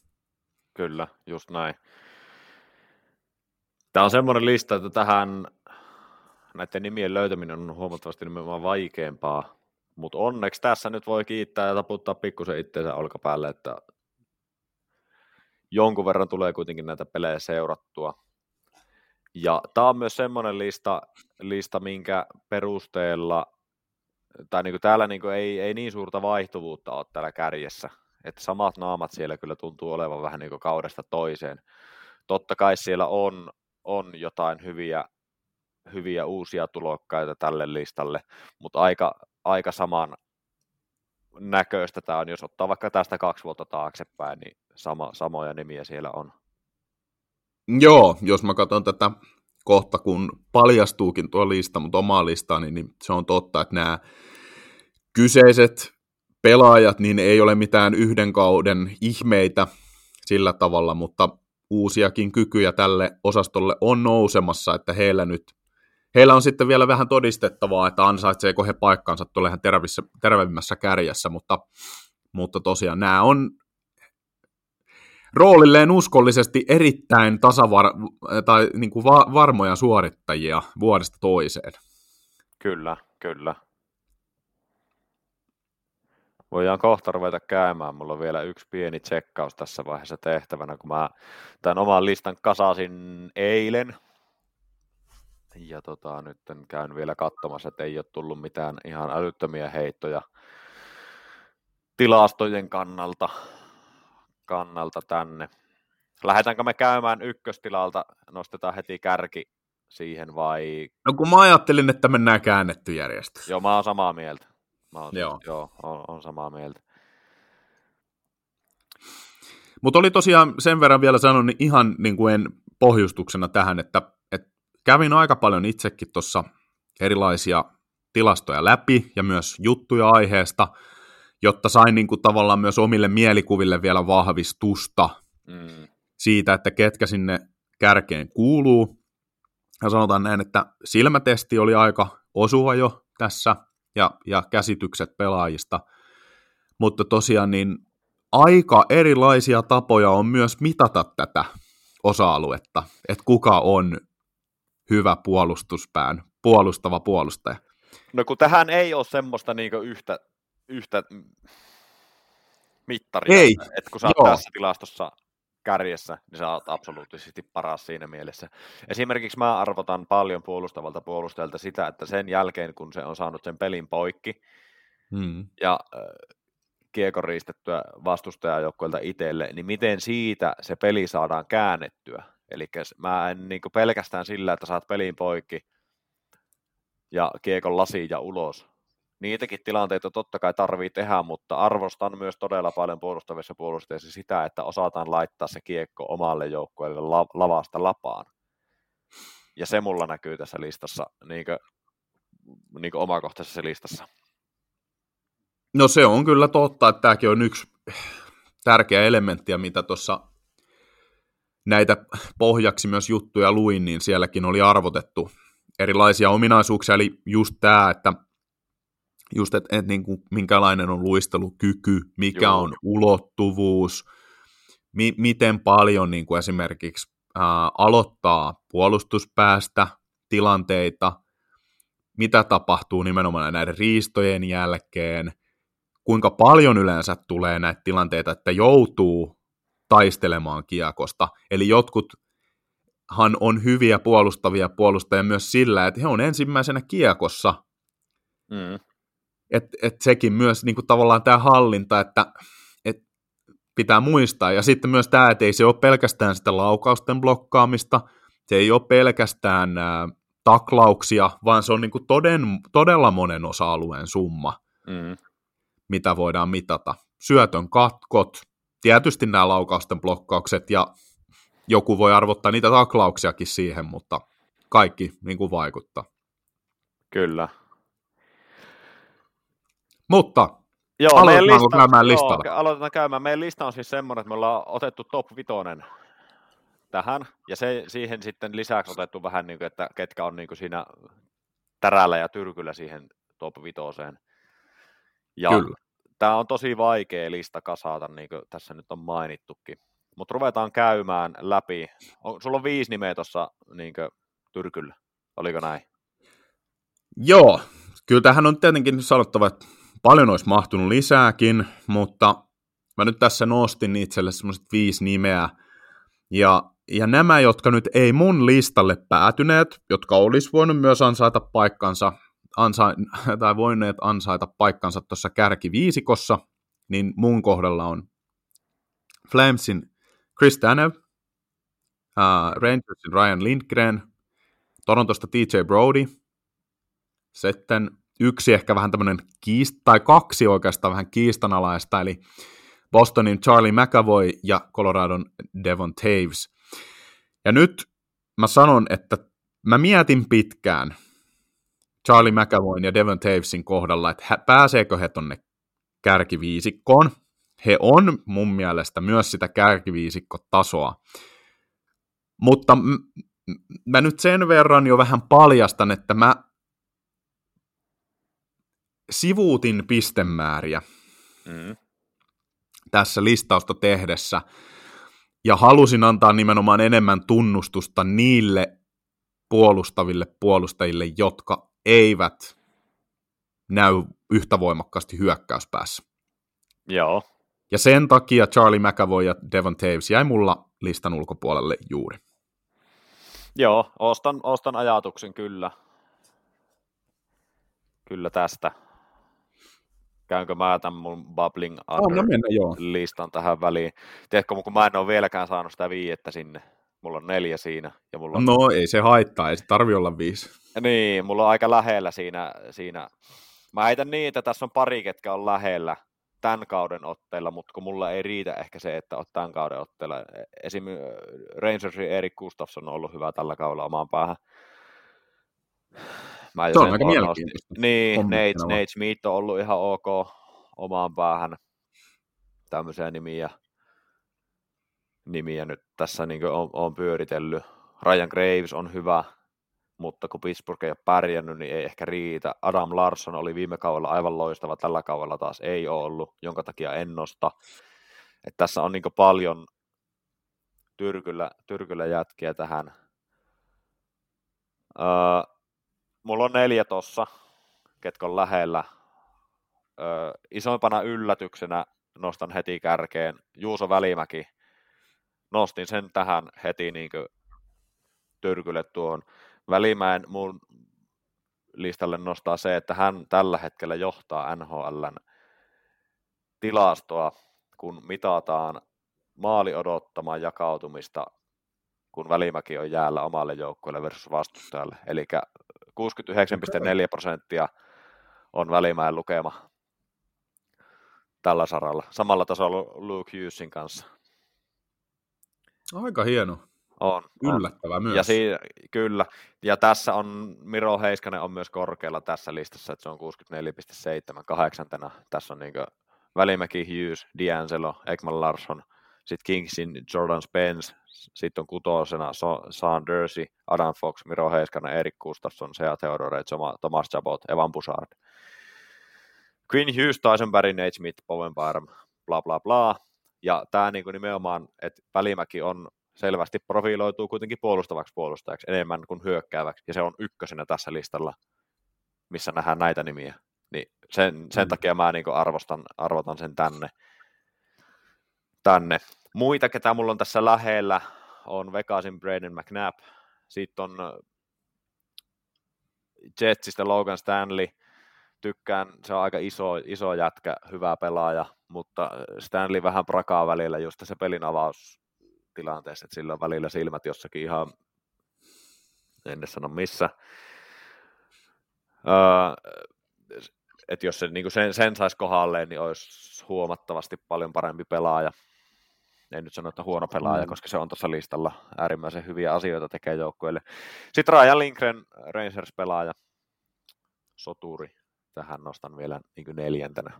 Kyllä, just näin. Tämä on semmoinen lista, että tähän näiden nimien löytäminen on huomattavasti nimenomaan vaikeampaa, mutta onneksi tässä nyt voi kiittää ja taputtaa pikkusen itseensä olkapäälle, että jonkun verran tulee kuitenkin näitä pelejä seurattua. Ja tämä on myös semmoinen lista, lista minkä perusteella, tai niin kuin täällä niin kuin ei, ei niin suurta vaihtuvuutta ole täällä kärjessä. Että samat naamat siellä kyllä tuntuu olevan vähän niin kuin kaudesta toiseen. Totta kai siellä on, on jotain hyviä, hyviä uusia tulokkaita tälle listalle, mutta aika, aika saman näköistä tämä on. Jos ottaa vaikka tästä kaksi vuotta taaksepäin, niin sama, samoja nimiä siellä on. Joo, jos mä katson tätä kohta, kun paljastuukin tuo lista, mutta omaa listaani, niin se on totta, että nämä kyseiset pelaajat, niin ei ole mitään yhden kauden ihmeitä sillä tavalla, mutta uusiakin kykyjä tälle osastolle on nousemassa, että heillä nyt heillä on sitten vielä vähän todistettavaa, että ansaitseeko he paikkansa tuolla ihan tervemmässä kärjessä, mutta, mutta tosiaan nämä on roolilleen uskollisesti erittäin tasavar- tai niin kuin va- varmoja suorittajia vuodesta toiseen. Kyllä, kyllä. Voidaan kohta ruveta käymään. Mulla on vielä yksi pieni tsekkaus tässä vaiheessa tehtävänä, kun mä tämän oman listan kasasin eilen. Ja tota, nyt käyn vielä katsomassa, että ei ole tullut mitään ihan älyttömiä heittoja tilastojen kannalta kannalta tänne. Lähdetäänkö me käymään ykköstilalta, nostetaan heti kärki siihen vai... No kun mä ajattelin, että mennään käännetty järjestys. Joo, mä oon samaa mieltä. Mä oon, joo. joo on, on samaa mieltä. Mutta oli tosiaan sen verran vielä sanon, niin ihan niin kuin en pohjustuksena tähän, että kävin aika paljon itsekin tuossa erilaisia tilastoja läpi ja myös juttuja aiheesta – jotta sain niin kuin tavallaan myös omille mielikuville vielä vahvistusta mm. siitä, että ketkä sinne kärkeen kuuluu. Ja sanotaan näin, että silmätesti oli aika osuva jo tässä ja, ja käsitykset pelaajista, mutta tosiaan niin aika erilaisia tapoja on myös mitata tätä osa-aluetta, että kuka on hyvä puolustuspään, puolustava puolustaja. No kun tähän ei ole semmoista niin yhtä yhtä mittaria. Ei. Että kun sä oot tässä tilastossa kärjessä, niin sä oot absoluuttisesti paras siinä mielessä. Esimerkiksi mä arvotan paljon puolustavalta puolustajalta sitä, että sen jälkeen, kun se on saanut sen pelin poikki hmm. ja kiekon riistettyä vastustajajoukkoilta itselle, niin miten siitä se peli saadaan käännettyä. Eli mä en niin pelkästään sillä, että saat pelin poikki ja kiekon lasiin ja ulos, niitäkin tilanteita totta kai tarvii tehdä, mutta arvostan myös todella paljon puolustavissa puolustajissa sitä, että osataan laittaa se kiekko omalle joukkueelle la- lavasta lapaan. Ja se mulla näkyy tässä listassa, niin kuin, niin kuin omakohtaisessa listassa. No se on kyllä totta, että tämäkin on yksi tärkeä elementti, mitä tuossa näitä pohjaksi myös juttuja luin, niin sielläkin oli arvotettu erilaisia ominaisuuksia, eli just tämä, että just, että et, niin kuin, minkälainen on luistelukyky, mikä Joo. on ulottuvuus, mi, miten paljon niin kuin esimerkiksi ää, aloittaa puolustuspäästä tilanteita, mitä tapahtuu nimenomaan näiden riistojen jälkeen, kuinka paljon yleensä tulee näitä tilanteita, että joutuu taistelemaan kiekosta. Eli jotkuthan on hyviä puolustavia puolustajia myös sillä, että he on ensimmäisenä kiekossa, mm että et sekin myös niin kuin tavallaan tämä hallinta, että et pitää muistaa. Ja sitten myös tämä, että ei se ole pelkästään sitä laukausten blokkaamista, se ei ole pelkästään ää, taklauksia, vaan se on niin kuin toden, todella monen osa-alueen summa, mm. mitä voidaan mitata. Syötön katkot, tietysti nämä laukausten blokkaukset ja joku voi arvottaa niitä taklauksiakin siihen, mutta kaikki niin kuin vaikuttaa. Kyllä, mutta Joo, aloitetaanko lista, käymään listalla? Joo, aloitetaan käymään. Meidän lista on siis semmoinen, että me ollaan otettu top 5 tähän, ja se, siihen sitten lisäksi otettu vähän, niin kuin, että ketkä on niin kuin siinä tärällä ja tyrkyllä siihen top 5. Ja Kyllä. Tämä on tosi vaikea lista kasata, niin kuin tässä nyt on mainittukin. Mutta ruvetaan käymään läpi. On, sulla on viisi nimeä tuossa niin tyrkyllä, oliko näin? Joo, kyllä tähän on tietenkin sanottava, että paljon olisi mahtunut lisääkin, mutta mä nyt tässä nostin itselle semmoiset viisi nimeä, ja ja nämä, jotka nyt ei mun listalle päätyneet, jotka olisi voinut myös ansaita paikkansa, ansa, tai voineet ansaita paikkansa tuossa kärkiviisikossa, niin mun kohdalla on Flamesin Chris Tanev, uh, Rangersin Ryan Lindgren, Torontosta TJ Brody, sitten yksi ehkä vähän tämmöinen kiist, tai kaksi oikeastaan vähän kiistanalaista, eli Bostonin Charlie McAvoy ja Coloradon Devon Taves. Ja nyt mä sanon, että mä mietin pitkään Charlie McAvoyn ja Devon Tavesin kohdalla, että pääseekö he tonne kärkiviisikkoon. He on mun mielestä myös sitä kärkiviisikkotasoa. Mutta mä nyt sen verran jo vähän paljastan, että mä sivuutin pistemääriä mm. tässä listausta tehdessä ja halusin antaa nimenomaan enemmän tunnustusta niille puolustaville puolustajille, jotka eivät näy yhtä voimakkaasti hyökkäyspäässä. Joo. Ja sen takia Charlie McAvoy ja Devon Taves jäi mulla listan ulkopuolelle juuri. Joo, ostan, ostan ajatuksen kyllä. Kyllä tästä. Käynkö mä tämän mun bubbling under mennä, joo. listan tähän väliin. Tiedätkö, kun mä en ole vieläkään saanut sitä viiettä sinne. Mulla on neljä siinä. Ja mulla on... No ei se haittaa, ei se tarvi olla viisi. Niin, mulla on aika lähellä siinä. siinä. Mä heitän niin, että tässä on pari, ketkä on lähellä tämän kauden otteella, mutta kun mulla ei riitä ehkä se, että oot tämän kauden otteella. Esim. Rangersin Erik Gustafsson on ollut hyvä tällä kaudella omaan päähän. Mä se on aika mielenkiintoista. Niin, Nate, Nate Smith on ollut ihan ok omaan päähän tämmöisiä nimiä, nimiä nyt tässä niin on, on pyöritellyt. Ryan Graves on hyvä, mutta kun Pittsburgh ei ole pärjännyt, niin ei ehkä riitä. Adam Larson oli viime kaudella aivan loistava, tällä kaudella taas ei ole ollut, jonka takia en nosta. Et tässä on niin paljon tyrkyllä, tyrkyllä jätkiä tähän. Öö, mulla on neljä tossa, ketkä on lähellä. Öö, isoimpana yllätyksenä nostan heti kärkeen Juuso Välimäki. Nostin sen tähän heti niin tyrkylle tuohon Välimäen mun listalle nostaa se, että hän tällä hetkellä johtaa NHLn tilastoa, kun mitataan maali odottamaan jakautumista, kun Välimäki on jäällä omalle joukkueelle versus vastustajalle. Eli 69,4 prosenttia on Välimäen lukema tällä saralla. Samalla tasolla Luke Hughesin kanssa. Aika hieno. On. Yllättävä on. myös. Ja siinä, kyllä. Ja tässä on, Miro Heiskanen on myös korkealla tässä listassa, että se on 64,7 kahdeksantena. Tässä on niin Välimäki, Hughes, D'Angelo, Ekman Larsson, sitten Kingsin Jordan Spence, sitten on kutosena Dersey, Adam Fox, Miro Heiskanen, Erik Gustafsson, Sea Theodore, Thomas Chabot, Evan Bouchard. Quinn Hughes, Tyson Barry, Nate Smith, Bowen Barm, bla bla bla. Ja tämä niin nimenomaan, että Välimäki on selvästi profiloituu kuitenkin puolustavaksi puolustajaksi enemmän kuin hyökkääväksi, ja se on ykkösenä tässä listalla, missä nähdään näitä nimiä. Niin sen, sen mm. takia mä niin arvostan, arvotan sen tänne. tänne. Muita, ketä mulla on tässä lähellä, on Vegasin Braden McNabb, sitten on äh, Jetsistä Logan Stanley, tykkään, se on aika iso, iso jätkä, hyvä pelaaja, mutta Stanley vähän prakaa välillä just se pelin avaus tilanteessa, että sillä on välillä silmät jossakin ihan, en sano missä. Öö, että jos se, niin sen, sen saisi kohdalleen, niin olisi huomattavasti paljon parempi pelaaja. En nyt sano, että huono pelaaja, mm. koska se on tuossa listalla äärimmäisen hyviä asioita tekee joukkueelle. Sitten Raja Lindgren, Rangers-pelaaja, soturi. Tähän nostan vielä niin neljäntenä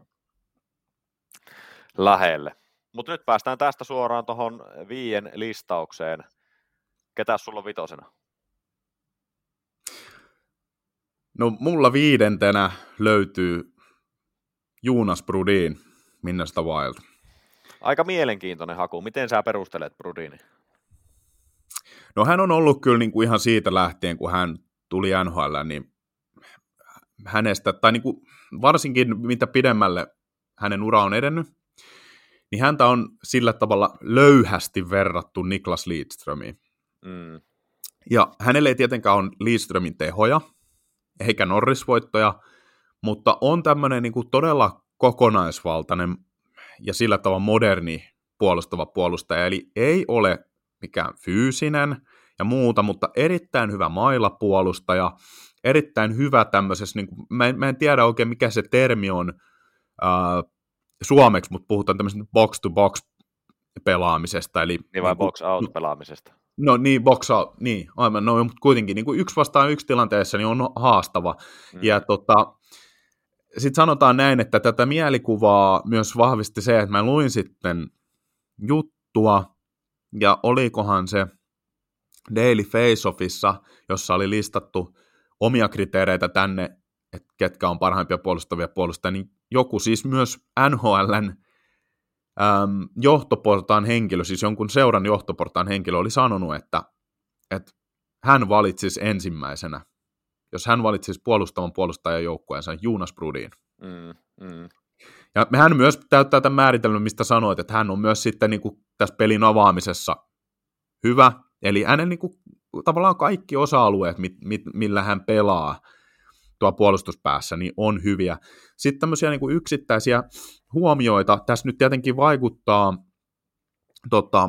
lähelle. Mutta nyt päästään tästä suoraan tuohon viien listaukseen. Ketä sulla on vitosena? No mulla viidentenä löytyy Juunas Brudin Minnasta Wild. Aika mielenkiintoinen haku. Miten sä perustelet Brudini? No hän on ollut kyllä niin kuin ihan siitä lähtien, kun hän tuli NHL, niin hänestä, tai niin kuin varsinkin mitä pidemmälle hänen ura on edennyt, niin häntä on sillä tavalla löyhästi verrattu Niklas Lidströmiin. Mm. Ja hänelle ei tietenkään ole Lidströmin tehoja, eikä Norrisvoittoja, mutta on tämmöinen niin kuin todella kokonaisvaltainen ja sillä tavalla moderni puolustava puolustaja, eli ei ole mikään fyysinen ja muuta, mutta erittäin hyvä mailapuolustaja, erittäin hyvä tämmöisessä, niin kuin, mä, en, mä en tiedä oikein mikä se termi on äh, suomeksi, mutta puhutaan tämmöisestä box-to-box pelaamisesta. Eli, niin vai niin box-out pelaamisesta? No niin, box out, niin, aivan, no, mutta kuitenkin niin kuin yksi vastaan yksi tilanteessa niin on haastava. Mm. Ja tota, sitten sanotaan näin, että tätä mielikuvaa myös vahvisti se, että mä luin sitten juttua, ja olikohan se Daily Face-Offissa, jossa oli listattu omia kriteereitä tänne, että ketkä on parhaimpia puolustavia puolustajia, niin joku siis myös NHLn äm, johtoportaan henkilö, siis jonkun seuran johtoportaan henkilö oli sanonut, että, että hän valitsisi ensimmäisenä, jos hän valitsisi puolustavan puolustajan joukkueensa Jonas Brudin. Mm, mm. Ja hän myös täyttää tämän määritelmän, mistä sanoit, että hän on myös sitten niin kuin tässä pelin avaamisessa hyvä, eli hänen niin kuin, tavallaan kaikki osa-alueet, mit, mit, millä hän pelaa tuo puolustuspäässä, niin on hyviä. Sitten tämmöisiä niin kuin yksittäisiä huomioita, tässä nyt tietenkin vaikuttaa tota,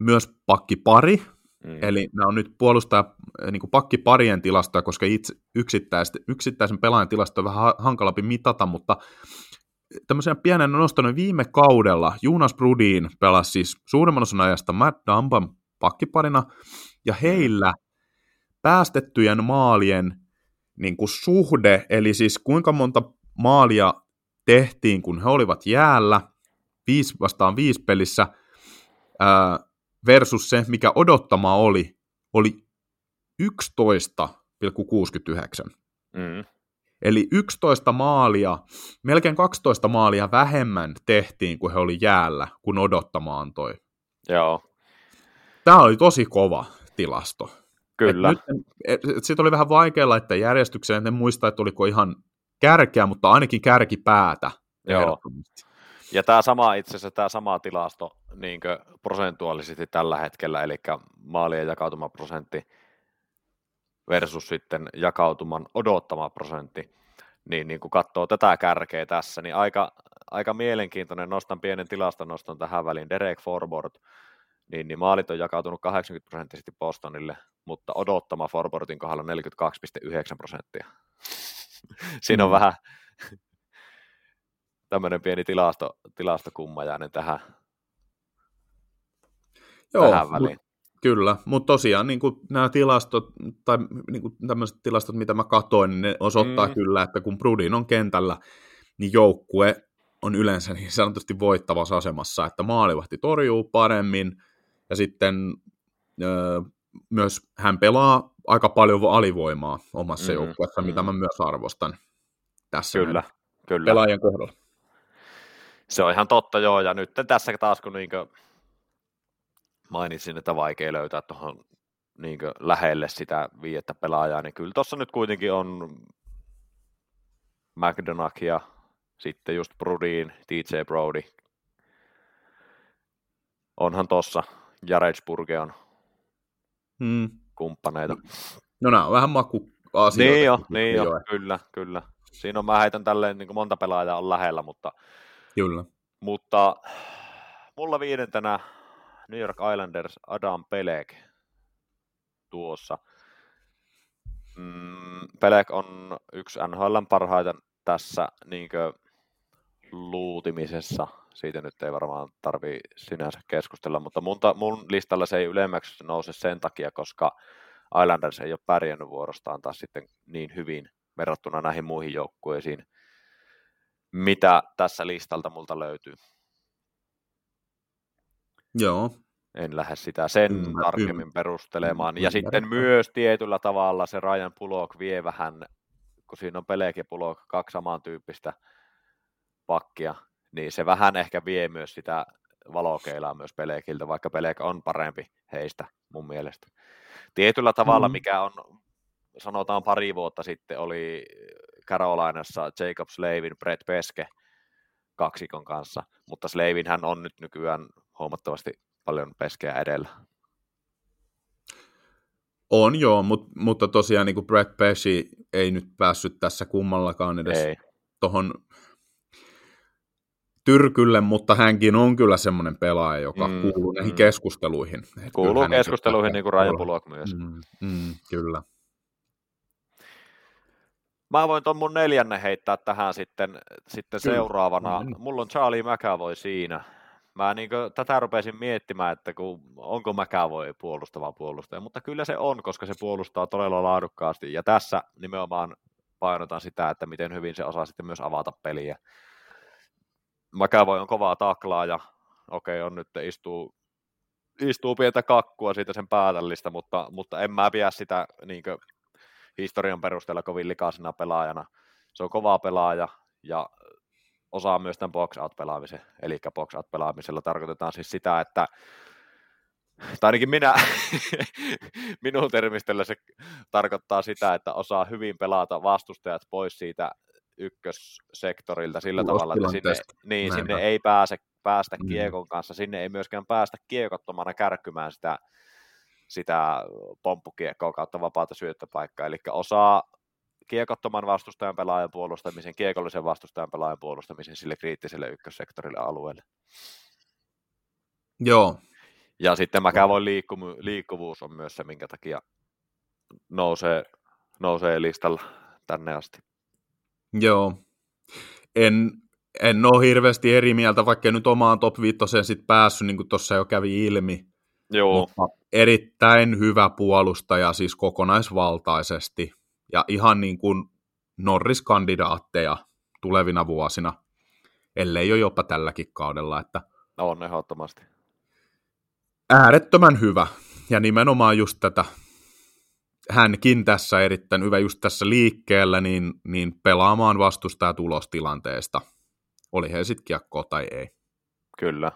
myös pakkipari, mm. eli nämä on nyt puolustaja niin kuin pakkiparien tilastoja, koska itse yksittäisen pelaajan tilasto on vähän hankalampi mitata, mutta tämmöisenä pienen noston viime kaudella Jonas Brudin pelasi siis suurimman osan ajasta Matt Dumban pakkiparina, ja heillä päästettyjen maalien niin kuin suhde, eli siis kuinka monta maalia tehtiin, kun he olivat jäällä, viisi vastaan viisi pelissä, ää, versus se, mikä odottama oli, oli 11,69. Mm. Eli 11 maalia, melkein 12 maalia vähemmän tehtiin, kun he oli jäällä, kun odottama antoi. Joo. Tämä oli tosi kova tilasto. Kyllä. Sitten oli vähän vaikea laittaa järjestykseen, en muista, että oliko ihan kärkeä, mutta ainakin kärkipäätä. Joo. Ja tämä sama itse asiassa, tämä sama tilasto niin prosentuaalisesti tällä hetkellä, eli maalien jakautuma prosentti versus sitten jakautuman odottama prosentti, niin, niin kun katsoo tätä kärkeä tässä, niin aika, aika mielenkiintoinen, nostan pienen tilaston tähän väliin, Derek Forward, niin, niin maalit on jakautunut 80 prosenttisesti Bostonille, mutta odottama Forwardin kohdalla 42,9 prosenttia. Siinä on mm. vähän tämmöinen pieni tilasto, tilastokummajainen tähän, Joo, tähän väliin. Kyllä, mutta tosiaan niin kuin nämä tilastot, tai niin kuin tämmöiset tilastot, mitä mä katoin, niin ne osoittaa mm. kyllä, että kun Brudin on kentällä, niin joukkue on yleensä niin sanotusti voittavassa asemassa, että maalivahti torjuu paremmin, ja sitten öö, myös hän pelaa aika paljon alivoimaa omassa mm, joukkueessa, mm. mitä mä myös arvostan tässä kyllä, kyllä. pelaajien kohdalla. Se on ihan totta, joo, ja nyt tässä taas kun niinkö mainitsin, että vaikea löytää tuohon niin lähelle sitä viiettä pelaajaa, niin kyllä tuossa nyt kuitenkin on McDonough ja sitten just Brudin, TJ Brody. Onhan tuossa Jaretsburge on hmm. kumppaneita. No nämä on vähän maku asioita. Niin jo, niin jo, kyllä, kyllä. Siinä on, mä heitän tälleen, niin kuin monta pelaajaa on lähellä, mutta, kyllä. mutta mulla viidentenä New York Islanders Adam Pelek tuossa. Mm, Pelek on yksi NHL parhaita tässä niinkö luutimisessa. Siitä nyt ei varmaan tarvi sinänsä keskustella, mutta mun, ta, mun listalla se ei ylemmäksi nouse sen takia, koska Islanders ei ole pärjännyt vuorostaan taas sitten niin hyvin verrattuna näihin muihin joukkueisiin, mitä tässä listalta multa löytyy. Joo. En lähde sitä sen ymmär, tarkemmin ymmär, perustelemaan. Ja sitten myös tietyllä tavalla se Ryan Pulok vie vähän, kun siinä on Pelek ja Pulok, kaksi samantyyppistä pakkia, niin se vähän ehkä vie myös sitä valokeilaa myös Pelekiltä, vaikka Pelek on parempi heistä mun mielestä. Tietyllä tavalla, mm. mikä on, sanotaan pari vuotta sitten, oli Carolinassa Jacob Slavin, Brett Peske, kaksikon kanssa, mutta Slavin hän on nyt nykyään huomattavasti paljon peskeä edellä. On joo, mut, mutta tosiaan niin kuin Brett Pesci ei nyt päässyt tässä kummallakaan edes tuohon tyrkylle, mutta hänkin on kyllä semmoinen pelaaja, joka mm, kuuluu näihin mm. keskusteluihin. Kuuluu keskusteluihin niin kuin Ryan Bullock myös. Mm, mm, kyllä. Mä voin tuon mun neljänne heittää tähän sitten, sitten seuraavana. Mm. Mulla on Charlie McAvoy siinä. Mä niin kuin, tätä rupesin miettimään, että kun, onko McAvoy puolustava puolustaja, mutta kyllä se on, koska se puolustaa todella laadukkaasti. Ja tässä nimenomaan painotan sitä, että miten hyvin se osaa sitten myös avata peliä. McAvoy on kovaa taklaa ja okei, okay, on nyt istuu, istuu pientä kakkua siitä sen päätällistä, mutta, mutta en mä pidä sitä niin historian perusteella kovin likaisena pelaajana. Se on kova pelaaja ja osaa myös tämän box out pelaamisen. Eli box out pelaamisella tarkoitetaan siis sitä, että tai ainakin minä, minun termistöllä se tarkoittaa sitä, että osaa hyvin pelata vastustajat pois siitä ykkössektorilta sillä tavalla, että sinne, niin, sinne ei pääse, päästä mm. kiekon kanssa, sinne ei myöskään päästä kiekottomana kärkkymään sitä, sitä pomppukiekkoa kautta vapaata syöttöpaikkaa, eli osaa kiekottoman vastustajan pelaajan puolustamisen, kiekollisen vastustajan pelaajan puolustamisen sille kriittiselle ykkössektorille alueelle. Joo. Ja sitten McAvoyn liikkumu- liikkuvuus on myös se, minkä takia nousee, nousee listalla tänne asti. Joo. En, en ole hirveästi eri mieltä, vaikka nyt omaan top 5 sit päässyt, niin kuin tuossa jo kävi ilmi. Joo. Mutta erittäin hyvä puolustaja siis kokonaisvaltaisesti. Ja ihan niin kuin Norris-kandidaatteja tulevina vuosina, ellei ole jopa tälläkin kaudella. Että on ehdottomasti. Äärettömän hyvä. Ja nimenomaan just tätä hänkin tässä erittäin hyvä just tässä liikkeellä, niin, niin pelaamaan vastustaa tulostilanteesta. Oli he sitten kiekkoa tai ei. Kyllä.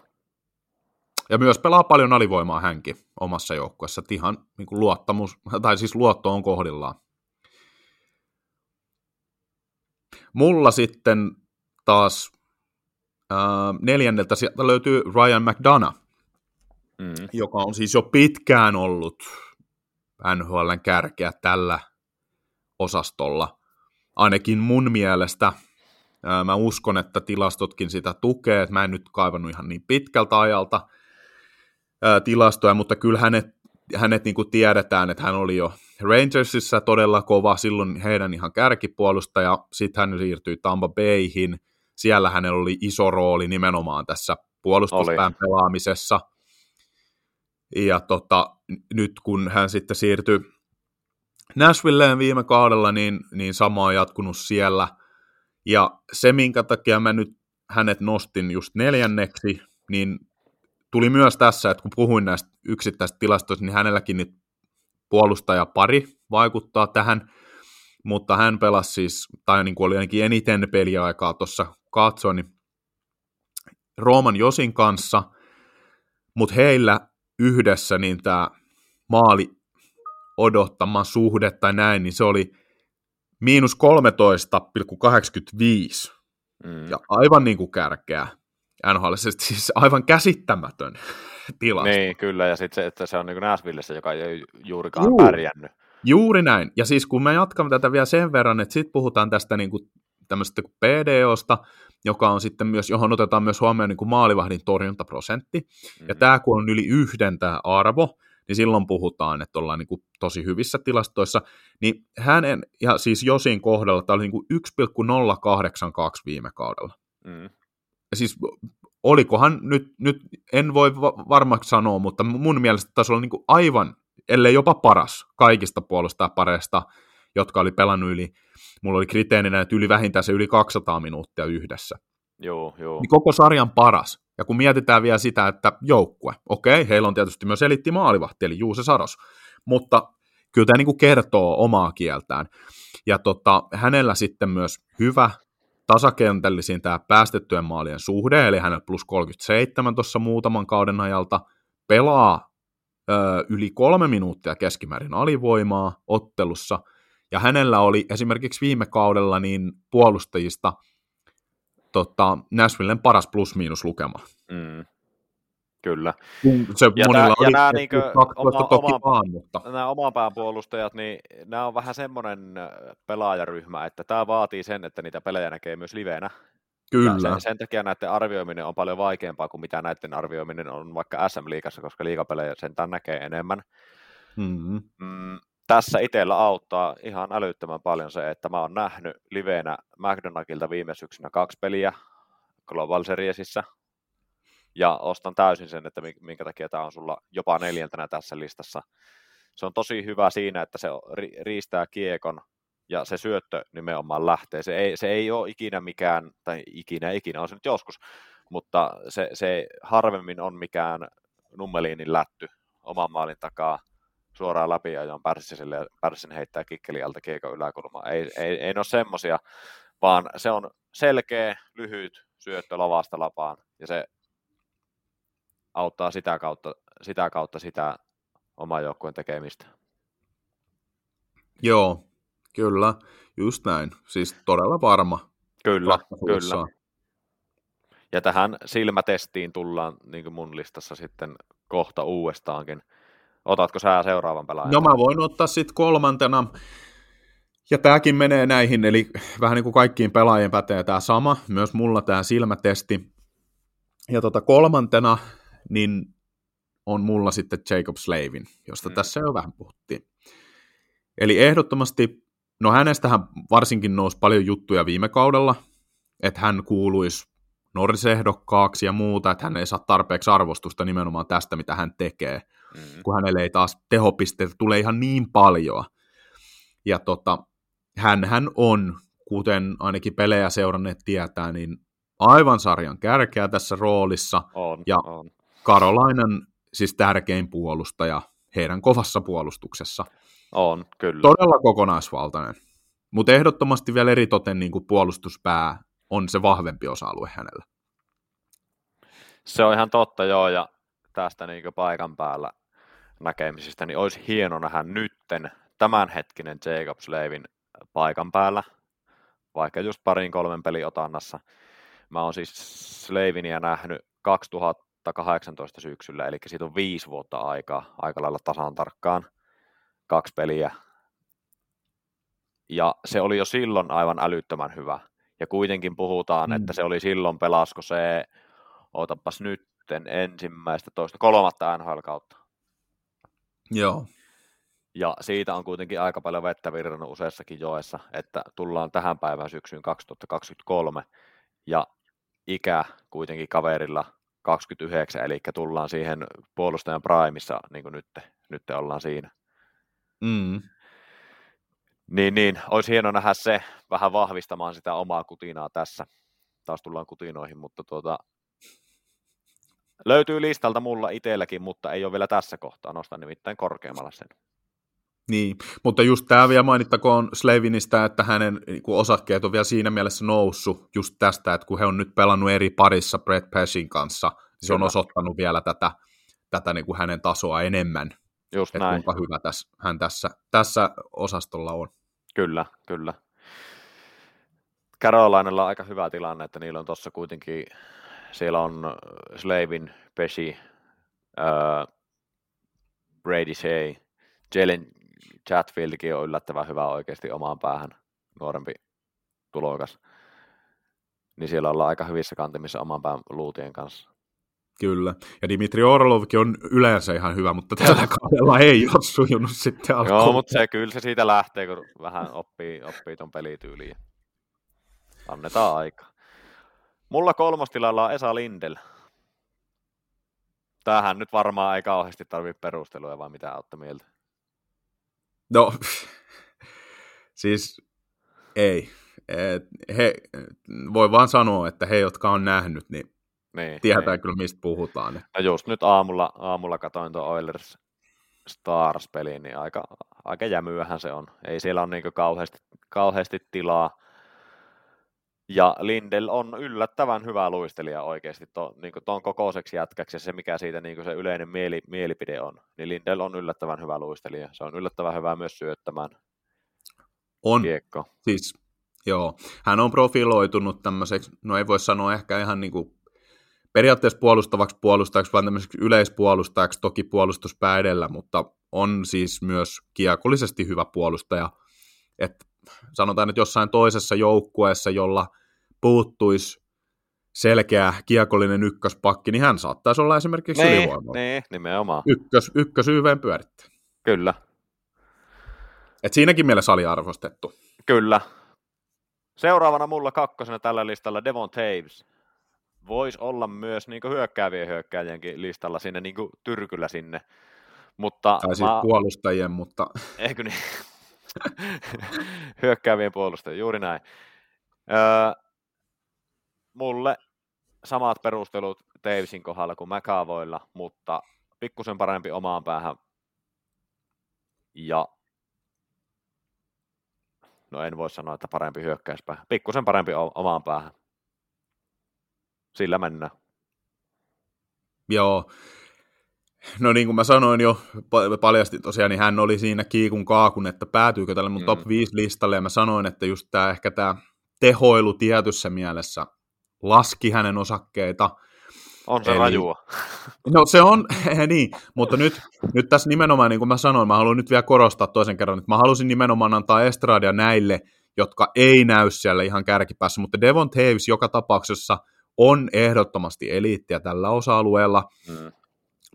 Ja myös pelaa paljon alivoimaa hänkin omassa joukkueessa. Ihan niin kuin luottamus, tai siis luotto on kohdillaan. Mulla sitten taas äh, neljänneltä sieltä löytyy Ryan McDonough, mm. joka on siis jo pitkään ollut NHLn kärkeä tällä osastolla. Ainakin mun mielestä. Mä uskon, että tilastotkin sitä tukee. Mä en nyt kaivannut ihan niin pitkältä ajalta tilastoja, mutta kyllä hänet, hänet niin kuin tiedetään, että hän oli jo Rangersissa todella kova, silloin heidän ihan kärkipuolustaja, sitten hän siirtyi Tampa Bayhin, siellä hänellä oli iso rooli nimenomaan tässä puolustuspään oli. pelaamisessa – ja tota, nyt kun hän sitten siirtyi Nashvilleen viime kaudella, niin, niin sama on jatkunut siellä. Ja se, minkä takia mä nyt hänet nostin just neljänneksi, niin tuli myös tässä, että kun puhuin näistä yksittäisistä tilastoista, niin hänelläkin nyt puolustajapari vaikuttaa tähän, mutta hän pelasi siis, tai niin kuin oli ainakin eniten peliaikaa tuossa katsoin, niin Rooman Josin kanssa, mutta heillä yhdessä, niin tämä maali odottama suhde tai näin, niin se oli miinus 13,85. Mm. Ja aivan niin kuin kärkeä NHL, siis aivan käsittämätön tilasto. Niin, kyllä, ja sitten se, että se on niin Nashvillessä, joka ei juurikaan Juu. pärjännyt. Juuri näin, ja siis kun me jatkamme tätä vielä sen verran, että sitten puhutaan tästä niin kuin tämmöisestä PDOsta, joka on sitten myös, johon otetaan myös huomioon niin kuin maalivahdin torjuntaprosentti. Mm-hmm. Ja tämä kun on yli yhden tämä arvo, niin silloin puhutaan, että ollaan niin kuin tosi hyvissä tilastoissa. Niin hänen, ja siis Josin kohdalla, tämä oli niin kuin 1,082 viime kaudella. Mm. Ja siis olikohan nyt, nyt en voi varmaksi sanoa, mutta mun mielestä taisi olla niin kuin aivan, ellei jopa paras kaikista pareista, jotka oli pelannut yli mulla oli kriteerinä, että yli vähintään se yli 200 minuuttia yhdessä. Joo, joo. Niin koko sarjan paras. Ja kun mietitään vielä sitä, että joukkue, okei, heillä on tietysti myös elitti maalivahti, eli Juuse Saros, mutta kyllä tämä niin kertoo omaa kieltään. Ja tota, hänellä sitten myös hyvä tasakentällisin tämä päästettyjen maalien suhde, eli hänellä plus 37 tuossa muutaman kauden ajalta, pelaa ö, yli kolme minuuttia keskimäärin alivoimaa ottelussa – ja hänellä oli esimerkiksi viime kaudella niin puolustajista tota, Nashvillen paras plus-miinus lukema. Mm. Kyllä. Se Ja monilla ja oli niinkö 12 oma- toki oma- vaan, mutta Nämä oman pään puolustajat, niin nämä on vähän semmoinen pelaajaryhmä, että tämä vaatii sen, että niitä pelejä näkee myös livenä. Ja kyllä. sen, sen takia näiden arvioiminen on paljon vaikeampaa kuin mitä näiden arvioiminen on vaikka SM-liigassa, koska liigapelejä sentään näkee enemmän. Mm-hmm. Mm, tässä itsellä auttaa ihan älyttömän paljon se, että mä oon nähnyt livenä McDonaldilta viime syksynä kaksi peliä Global Seriesissä, ja ostan täysin sen, että mi- minkä takia tämä on sulla jopa neljäntenä tässä listassa. Se on tosi hyvä siinä, että se ri- riistää kiekon ja se syöttö nimenomaan lähtee. Se ei, se ei ole ikinä mikään, tai ikinä, ikinä on se nyt joskus, mutta se, se harvemmin on mikään nummeliinin lätty oman maalin takaa suoraan läpi ja on Pärssiselle ja Pärssin heittää kikkeli alta kiekon. Ei, ei, ei ole semmosia, vaan se on selkeä, lyhyt syöttö lavasta lapaan ja se auttaa sitä kautta sitä, kautta sitä oman joukkueen tekemistä. Joo, kyllä, just näin. Siis todella varma Kyllä, kyllä. Ja tähän silmätestiin tullaan niin kuin mun listassa sitten kohta uudestaankin. Otatko sä seuraavan pelaajan? No mä voin ottaa sitten kolmantena, ja tämäkin menee näihin, eli vähän niin kuin kaikkiin pelaajien pätee tämä sama, myös mulla tämä silmätesti. Ja tota kolmantena, niin on mulla sitten Jacob Slavin, josta Mm. tässä jo vähän puhuttiin. Eli ehdottomasti, no hänestähän varsinkin nousi paljon juttuja viime kaudella, että hän kuuluisi Norris-ehdokkaaksi ja muuta, että hän ei saa tarpeeksi arvostusta nimenomaan tästä, mitä hän tekee Mm, kun hänelle ei taas tehopisteitä tule ihan niin paljon. Ja tota, hän on, kuten ainakin pelejä seuranneet tietää, niin aivan sarjan kärkeä tässä roolissa. on, Ja- on. Karolainan siis tärkein puolustaja heidän kovassa puolustuksessa. On, kyllä. Todella kokonaisvaltainen. Mutta ehdottomasti vielä eritoten niin kuin puolustuspää on se vahvempi osa-alue hänellä. Se on ihan totta, joo, ja tästä niin paikan päällä näkemisistä, niin olisi hieno nähdä nytten tämänhetkinen Jacob Slavin paikan päällä, vaikka just parin kolmen pelin otannassa. Mä oon siis Slavinia nähnyt 2018 syksyllä, eli siitä on viisi vuotta aikaa, aika lailla tasan tarkkaan, kaksi peliä. Ja se oli jo silloin aivan älyttömän hyvä. Ja kuitenkin puhutaan, Mm. että se oli silloin pelasko se, ootapas nytten, ensimmäistä, toista, kolmatta NHL-kautta. Joo. Ja siitä on kuitenkin aika paljon vettä virrannut useassakin joessa, että tullaan tähän päivään syksyyn 2023 ja ikä kuitenkin kaverilla 29, eli tullaan siihen puolustajan primissa, niin kuin nyt, nyt ollaan siinä. Mm. Niin, niin, olisi hieno nähdä se vähän vahvistamaan sitä omaa kutinaa tässä. Taas tullaan kutinoihin, mutta tuota, löytyy listalta mulla itselläkin, mutta ei ole vielä tässä kohtaa. Nostan nimittäin korkeammalla sen. Niin, mutta just tämä vielä mainittakoon Slavinista, että hänen niin osakkeet on vielä siinä mielessä noussut just tästä, että kun he on nyt pelannut eri parissa Brett Pashin kanssa, niin se on osoittanut vielä tätä, tätä niin kuin hänen tasoa enemmän, Just että näin, kuinka hyvä tässä, hän tässä, tässä osastolla on. kyllä, kyllä. Carolinalla on aika hyvä tilanne, että niillä on tuossa kuitenkin, siellä on Slavin, Peshi, äh, Brady Shea, Jalen Chatfieldkin on yllättävän hyvä oikeasti omaan päähän, nuorempi tulokas. Niin siellä ollaan aika hyvissä kantimissa oman pään luutien kanssa. Kyllä, ja Dimitri Orlovkin on yleensä ihan hyvä, mutta tällä kaudella ei ole sujunut sitten alkuun. Joo, mutta se, kyllä se siitä lähtee, kun vähän oppii, oppii ton pelityyliin. Annetaan aika. Mulla kolmostilalla on Esa Lindel. Tämähän nyt varmaan ei kauheasti tarvitse perusteluja, vai mitä olette mieltä? No, siis ei. He, voi vaan sanoa, että he, jotka on nähnyt, niin Niin, tietää niin. kyllä, mistä puhutaan. No just nyt aamulla, aamulla katoin tuon Oilers Stars-pelin, niin aika, aika jämyähän se on. Ei siellä ole niin kauheasti, kauheasti tilaa. Ja Lindel on yllättävän hyvä luistelija oikeasti to, niin tuon kokoiseksi jätkäksi ja se mikä siitä niin se yleinen mieli, mielipide on. Niin Lindel on yllättävän hyvä luistelija. Se on yllättävän hyvä myös syöttämään On kiekko. siis Joo, hän on profiloitunut tämmöiseksi, no ei voi sanoa ehkä ihan niin kuin periaatteessa puolustavaksi puolustajaksi, vaan tämmöiseksi yleispuolustajaksi, toki puolustuspää edellä, mutta on siis myös kiekollisesti hyvä puolustaja. Et sanotaan, että jossain toisessa joukkueessa, jolla puuttuisi selkeä kiekollinen ykköspakki, niin hän saattaisi olla esimerkiksi Niin, ylivoimalla. niin, nimenomaan. Ykkös, ykkös YVn pyörittäjä. Kyllä, Et siinäkin mielessä aliarvostettu. kyllä. Seuraavana mulla kakkosena tällä listalla Devon Taves. Voisi olla myös niin hyökkäävien hyökkääjienkin listalla sinne niin tyrkyllä sinne. Mutta Tai siis mä, puolustajien, mutta eikö niin? hyökkäävien puolustajien, juuri näin. Öö, mulle samat perustelut Tavesin kohdalla kuin McAvoilla, mutta pikkusen parempi omaan päähän. Ja no en voi sanoa, että parempi hyökkäyspää. Pikkusen parempi omaan päähän. Sillä mennään. Joo. No niin kuin mä sanoin jo, pa- paljastin tosiaan, niin hän oli siinä kiikun kaakun, että päätyykö tälle mun Mm. top 5 listalle, ja mä sanoin, että just tämä ehkä tämä tehoilu tietyssä mielessä laski hänen osakkeita. On se Eli- rajua. No se on, niin, mutta nyt, nyt tässä nimenomaan, niin kuin mä sanoin, mä haluan nyt vielä korostaa toisen kerran, että mä halusin nimenomaan antaa estradia näille, jotka ei näy siellä ihan kärkipäässä, mutta Devon Taves joka tapauksessa on ehdottomasti eliittiä tällä osa-alueella, Mm.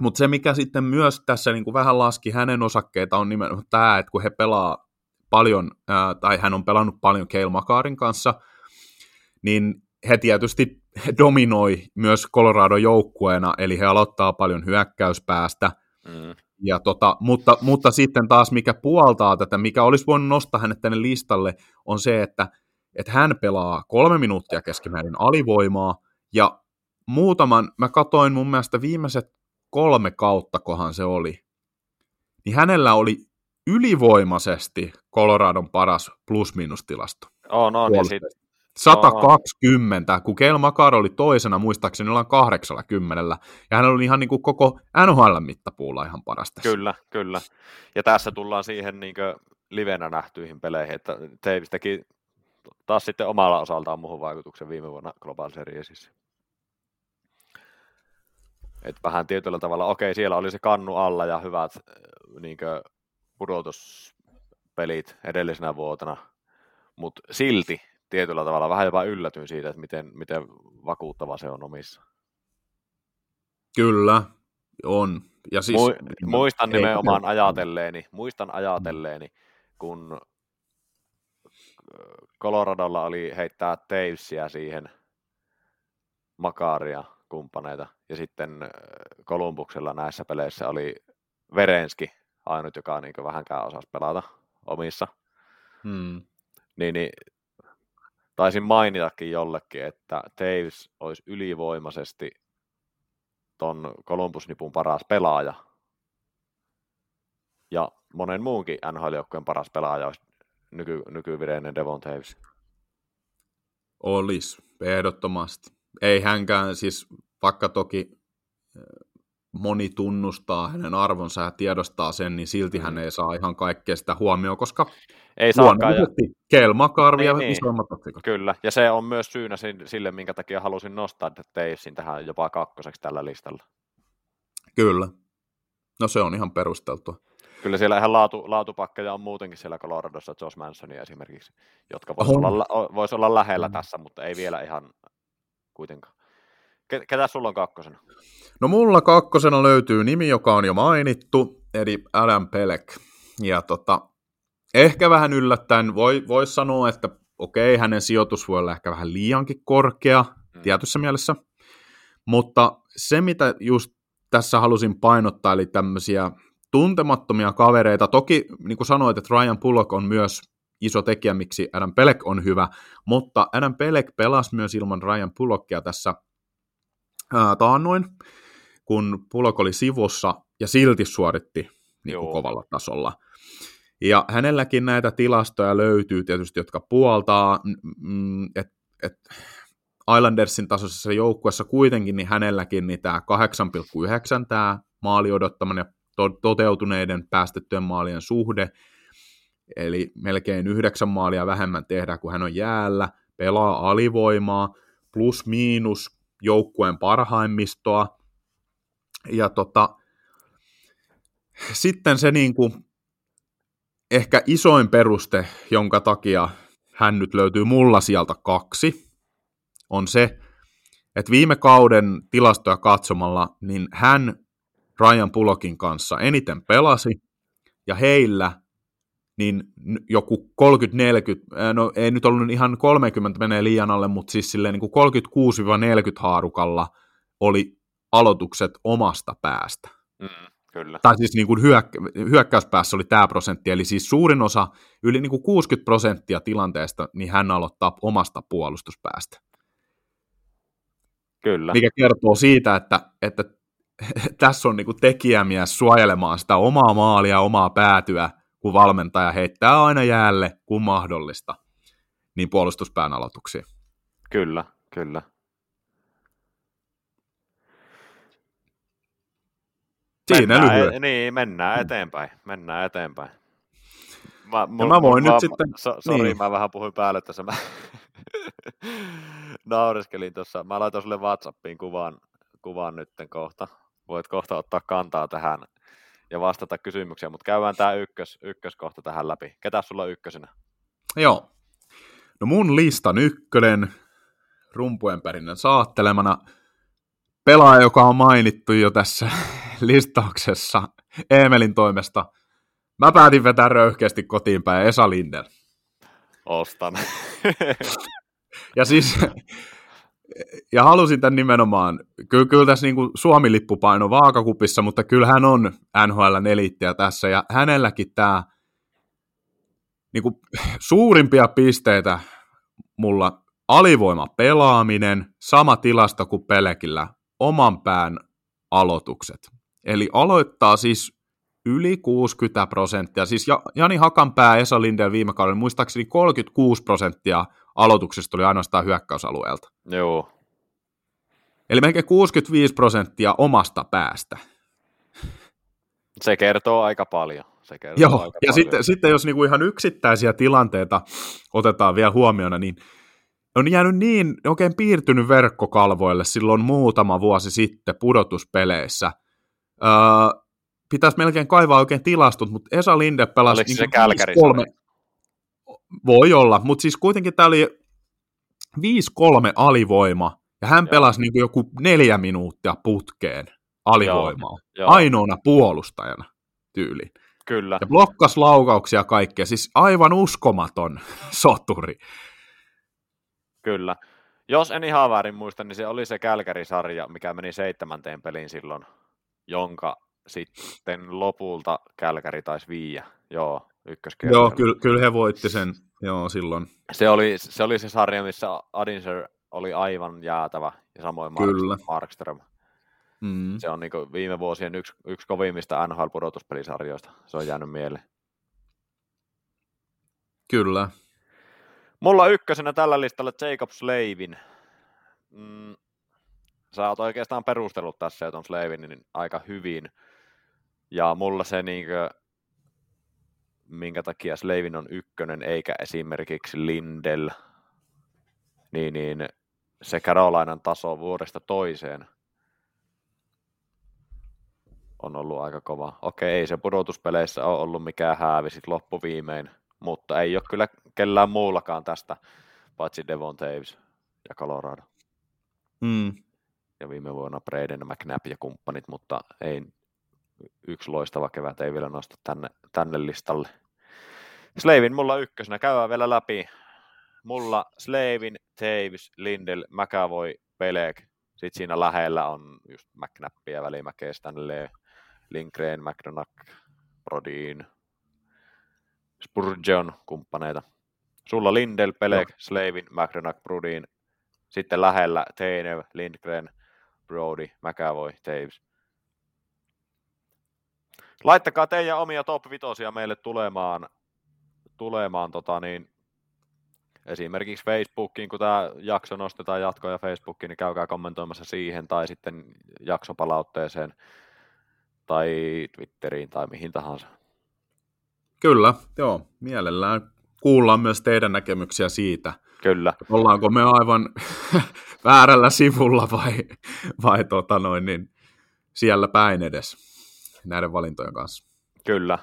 mutta se, mikä sitten myös tässä niin kuin vähän laski hänen osakkeita, on nimenomaan tämä, että kun he pelaa paljon, ää, tai hän on pelannut paljon Keil Makarin kanssa, niin he tietysti dominoi myös Colorado joukkueena, eli he aloittaa paljon hyökkäyspäästä, Mm. ja tota, mutta, mutta sitten taas mikä puoltaa tätä, mikä olisi voinut nostaa hänet tänne listalle, on se, että, että hän pelaa kolme minuuttia keskimäärin alivoimaa, ja muutaman, mä katoin mun mielestä viimeiset kolme kautta, kohan se oli, niin hänellä oli ylivoimaisesti Coloradon paras plus-minus-tilasto. Oh, no, niin sit, 120, kun Kel Makar oli toisena, muistaakseni ollaan 80, ja hän oli ihan niin kuin koko NHL-mittapuulla ihan parasta. Kyllä, kyllä. Ja tässä tullaan siihen niin livenä nähtyihin peleihin, että Taves teki taas sitten omalla osaltaan muuhun vaikutuksen viime vuonna Global Seriesissä. Et vähän tietyllä tavalla, okei, siellä oli se kannu alla ja hyvät niin pudotuspelit edellisenä vuotena, mutta silti tietyllä tavalla vähän jopa yllätyin siitä, että miten, miten vakuuttava se on omissa. Kyllä, on. Ja siis, Mu- muistan ei- nimenomaan ajatelleeni, muistan ajatelleeni, kun Coloradolla oli heittää Tavesia siihen Makaria kumppaneita, ja sitten äh, Kolumbuksella näissä peleissä oli Verenski, ainut, joka niin vähänkään osasi pelata omissa, Hmm. niin, niin taisin mainitakin jollekin, että Taves olisi ylivoimaisesti ton Columbus-nipun paras pelaaja. Ja monen muunkin NHL-joukkueen paras pelaaja olisi nyky, nykyvireinen Devon Taves. Olis, ehdottomasti. Ei hänkään, siis vaikka toki moni tunnustaa hänen arvonsa ja tiedostaa sen, niin silti hän Mm. ei saa ihan kaikkea sitä huomioon, koska Ei ja, luonnollisesti Kel Makarvi ja Niin, niin. isoimmat otsikot. kyllä. Ja se on myös syynä sille, minkä takia halusin nostaa Tavesin tähän jopa kakkoseksi tällä listalla. Kyllä. No se on ihan perusteltua. Kyllä siellä ihan laatu, laatupakkeja on muutenkin siellä Coloradossa, Josh Mansonia esimerkiksi, jotka vois On. olla, vois olla lähellä Mm. tässä, mutta ei vielä ihan kuitenkaan. Ke- ketä sulla on kakkosena? No mulla kakkosena löytyy nimi, joka on jo mainittu, eli Adam Pelek. Ja tota, ehkä vähän yllättäen voi, voi sanoa, että okei, hänen sijoitus voi olla ehkä vähän liiankin korkea Mm. tietyssä mielessä, mutta se mitä just tässä halusin painottaa, eli tämmöisiä tuntemattomia kavereita, toki niin kuin sanoit, että Ryan Pullock on myös iso tekijä, miksi Adam Pelek on hyvä, mutta Adam Pelek pelasi myös ilman Ryan Pullockia tässä ää, taannoin, kun Pulok oli sivussa ja silti suoritti niin kuin kovalla tasolla. Ja hänelläkin näitä tilastoja löytyy tietysti, jotka puoltaa, että et Islandersin tasoisessa joukkueessa kuitenkin, niin hänelläkin niin tämä 8,9 tämä maali odottaman ja to- toteutuneiden päästettyjen maalien suhde, eli melkein yhdeksän maalia vähemmän tehdään, kun hän on jäällä, pelaa alivoimaa, plus miinus joukkueen parhaimmistoa, ja tota, sitten se niin kuin, ehkä isoin peruste, jonka takia hän nyt löytyy mulla sieltä kaksi, on se, että viime kauden tilastoja katsomalla, niin hän Ryan Pulokin kanssa eniten pelasi, ja heillä niin joku 30-40, no ei nyt ollut ihan 30 menee liian alle, mutta siis silleen niin kuin 36-40 haarukalla oli aloitukset omasta päästä. Mm, kyllä. Tai siis niin kuin hyök- hyökkäyspäässä oli tämä prosentti, eli siis suurin osa, yli niin kuin 60 prosenttia tilanteesta, niin hän aloittaa omasta puolustuspäästä. Kyllä. Mikä kertoo siitä, että, että tässä on niin kuin tekijämies suojelemaan sitä omaa maalia, omaa päätyä, kun valmentaja heittää aina jäälle, kun mahdollista, niin puolustuspään aloituksiin. Kyllä, kyllä. Siinä mennään, lyhyen. E- niin, mennään eteenpäin. Mennään eteenpäin. Mä, Ja mä voin nyt sitten- So, sori, niin. mä vähän puhuin päälle tässä. Mä naureskelin tuossa. Mä laitoin sulle Whatsappiin kuvan, kuvan nytten kohta. Voit kohta ottaa kantaa tähän ja vastata kysymykseen, mutta käydään tämä ykkös, ykköskohta tähän läpi. Ketä sulla on ykkösenä? Joo. No mun listan ykkönen, rumpujen perinnön saattelemana, pelaaja, joka on mainittu jo tässä listauksessa Emelin toimesta. Mä päätin vetää röyhkeästi kotiin päin Esa Linder. Ostan. Ja siis, ja halusin tämän nimenomaan, kyllä, kyllä tässä niin kuin Suomi-lippu paino vaakakupissa, mutta kyllä hän on NHL eliittiä tässä, ja hänelläkin tämä niin kuin, suurimpia pisteitä mulla alivoima pelaaminen, sama tilasta kuin Pelekillä, oman pään aloitukset. Eli aloittaa siis yli 60 prosenttia. Siis Ja- Jani Hakanpää, Esa Lindell viime kaudella, muistaakseni 36 prosenttia aloituksesta oli ainoastaan hyökkäysalueelta. Joo, Eli melkein 65 prosenttia omasta päästä. se kertoo aika paljon. Se kertoo Joo, aika ja paljon. sitten, sitten jos niinku ihan yksittäisiä tilanteita otetaan vielä huomioon, niin on jäänyt niin oikein piirtynyt verkkokalvoille silloin muutama vuosi sitten pudotuspeleissä. Öö, pitäisi melkein kaivaa oikein tilastot, mutta Esa Linde pelasi... Oliko se niinku 5-3 Voi olla, mutta siis kuitenkin tämä oli 5-3 alivoima, ja hän Joo. pelasi niin joku neljä minuuttia putkeen alivoimaa. Joo, Ainoana puolustajana tyyliin. kyllä. Ja blokkas laukauksia kaikkea, siis aivan uskomaton soturi. Kyllä. Jos en ihan väärin muista, niin se oli se Kälkäri-sarja, mikä meni seitsemänteen peliin silloin, jonka sitten lopulta Kälkäri taisi viiä. Joo, ykköskierroksella. Joo, kyllä, kyllä he voitti sen joo, silloin. Se oli, se oli se sarja, missä Adinser oli aivan jäätävä, ja samoin Kyllä. Mark, Markström. Mm. Se on niin viime vuosien yksi, yksi kovimmista NHL-pudotuspelisarjoista. Se on jäänyt mieleen. Kyllä. Mulla on ykkösenä tällä listalla Jacob Slavin. Mm, sä oot oikeastaan perustellut tässä, että on Slavin niin aika hyvin. Ja mulla se, niinkö, minkä takia Slavin on ykkönen, eikä esimerkiksi Lindell, niin, niin se Carolinan taso vuodesta toiseen on ollut aika kova. Okei, ei se pudotuspeleissä ole ollut mikään häävi sit loppuviimein, mutta ei ole kyllä kellään muullakaan tästä, paitsi Devon Taves ja Colorado. Mm. Ja viime vuonna Braden, McNabb ja kumppanit, mutta ei yksi loistava kevät ei vielä nosta tänne, tänne listalle. Slavin mulla ykkösenä, käydään vielä läpi. Mulla Slavin, Taves, Lindell, McAvoy, Pelek. Sitten siinä lähellä on just McNappia, Välimäkeä, Stanley, Lindgren, McDonough, Brodin, Spurgeon, kumppaneita. Sulla Lindell, Pelek, Slavin, McDonough, Brodin. Sitten lähellä Teinev, Lindgren, Brody, McAvoy, Taves. Laittakaa teidän omia top vitosia meille tulemaan, tulemaan tota niin, esimerkiksi Facebookiin, kun tämä jakso nostetaan jatkoja Facebookiin, niin käykää kommentoimassa siihen tai sitten jaksopalautteeseen tai Twitteriin tai mihin tahansa. Kyllä, joo, mielellään kuullaan myös teidän näkemyksiä siitä, Kyllä. ollaanko me aivan väärällä sivulla vai, vai tota noin, niin siellä päin edes näiden valintojen kanssa. Kyllä.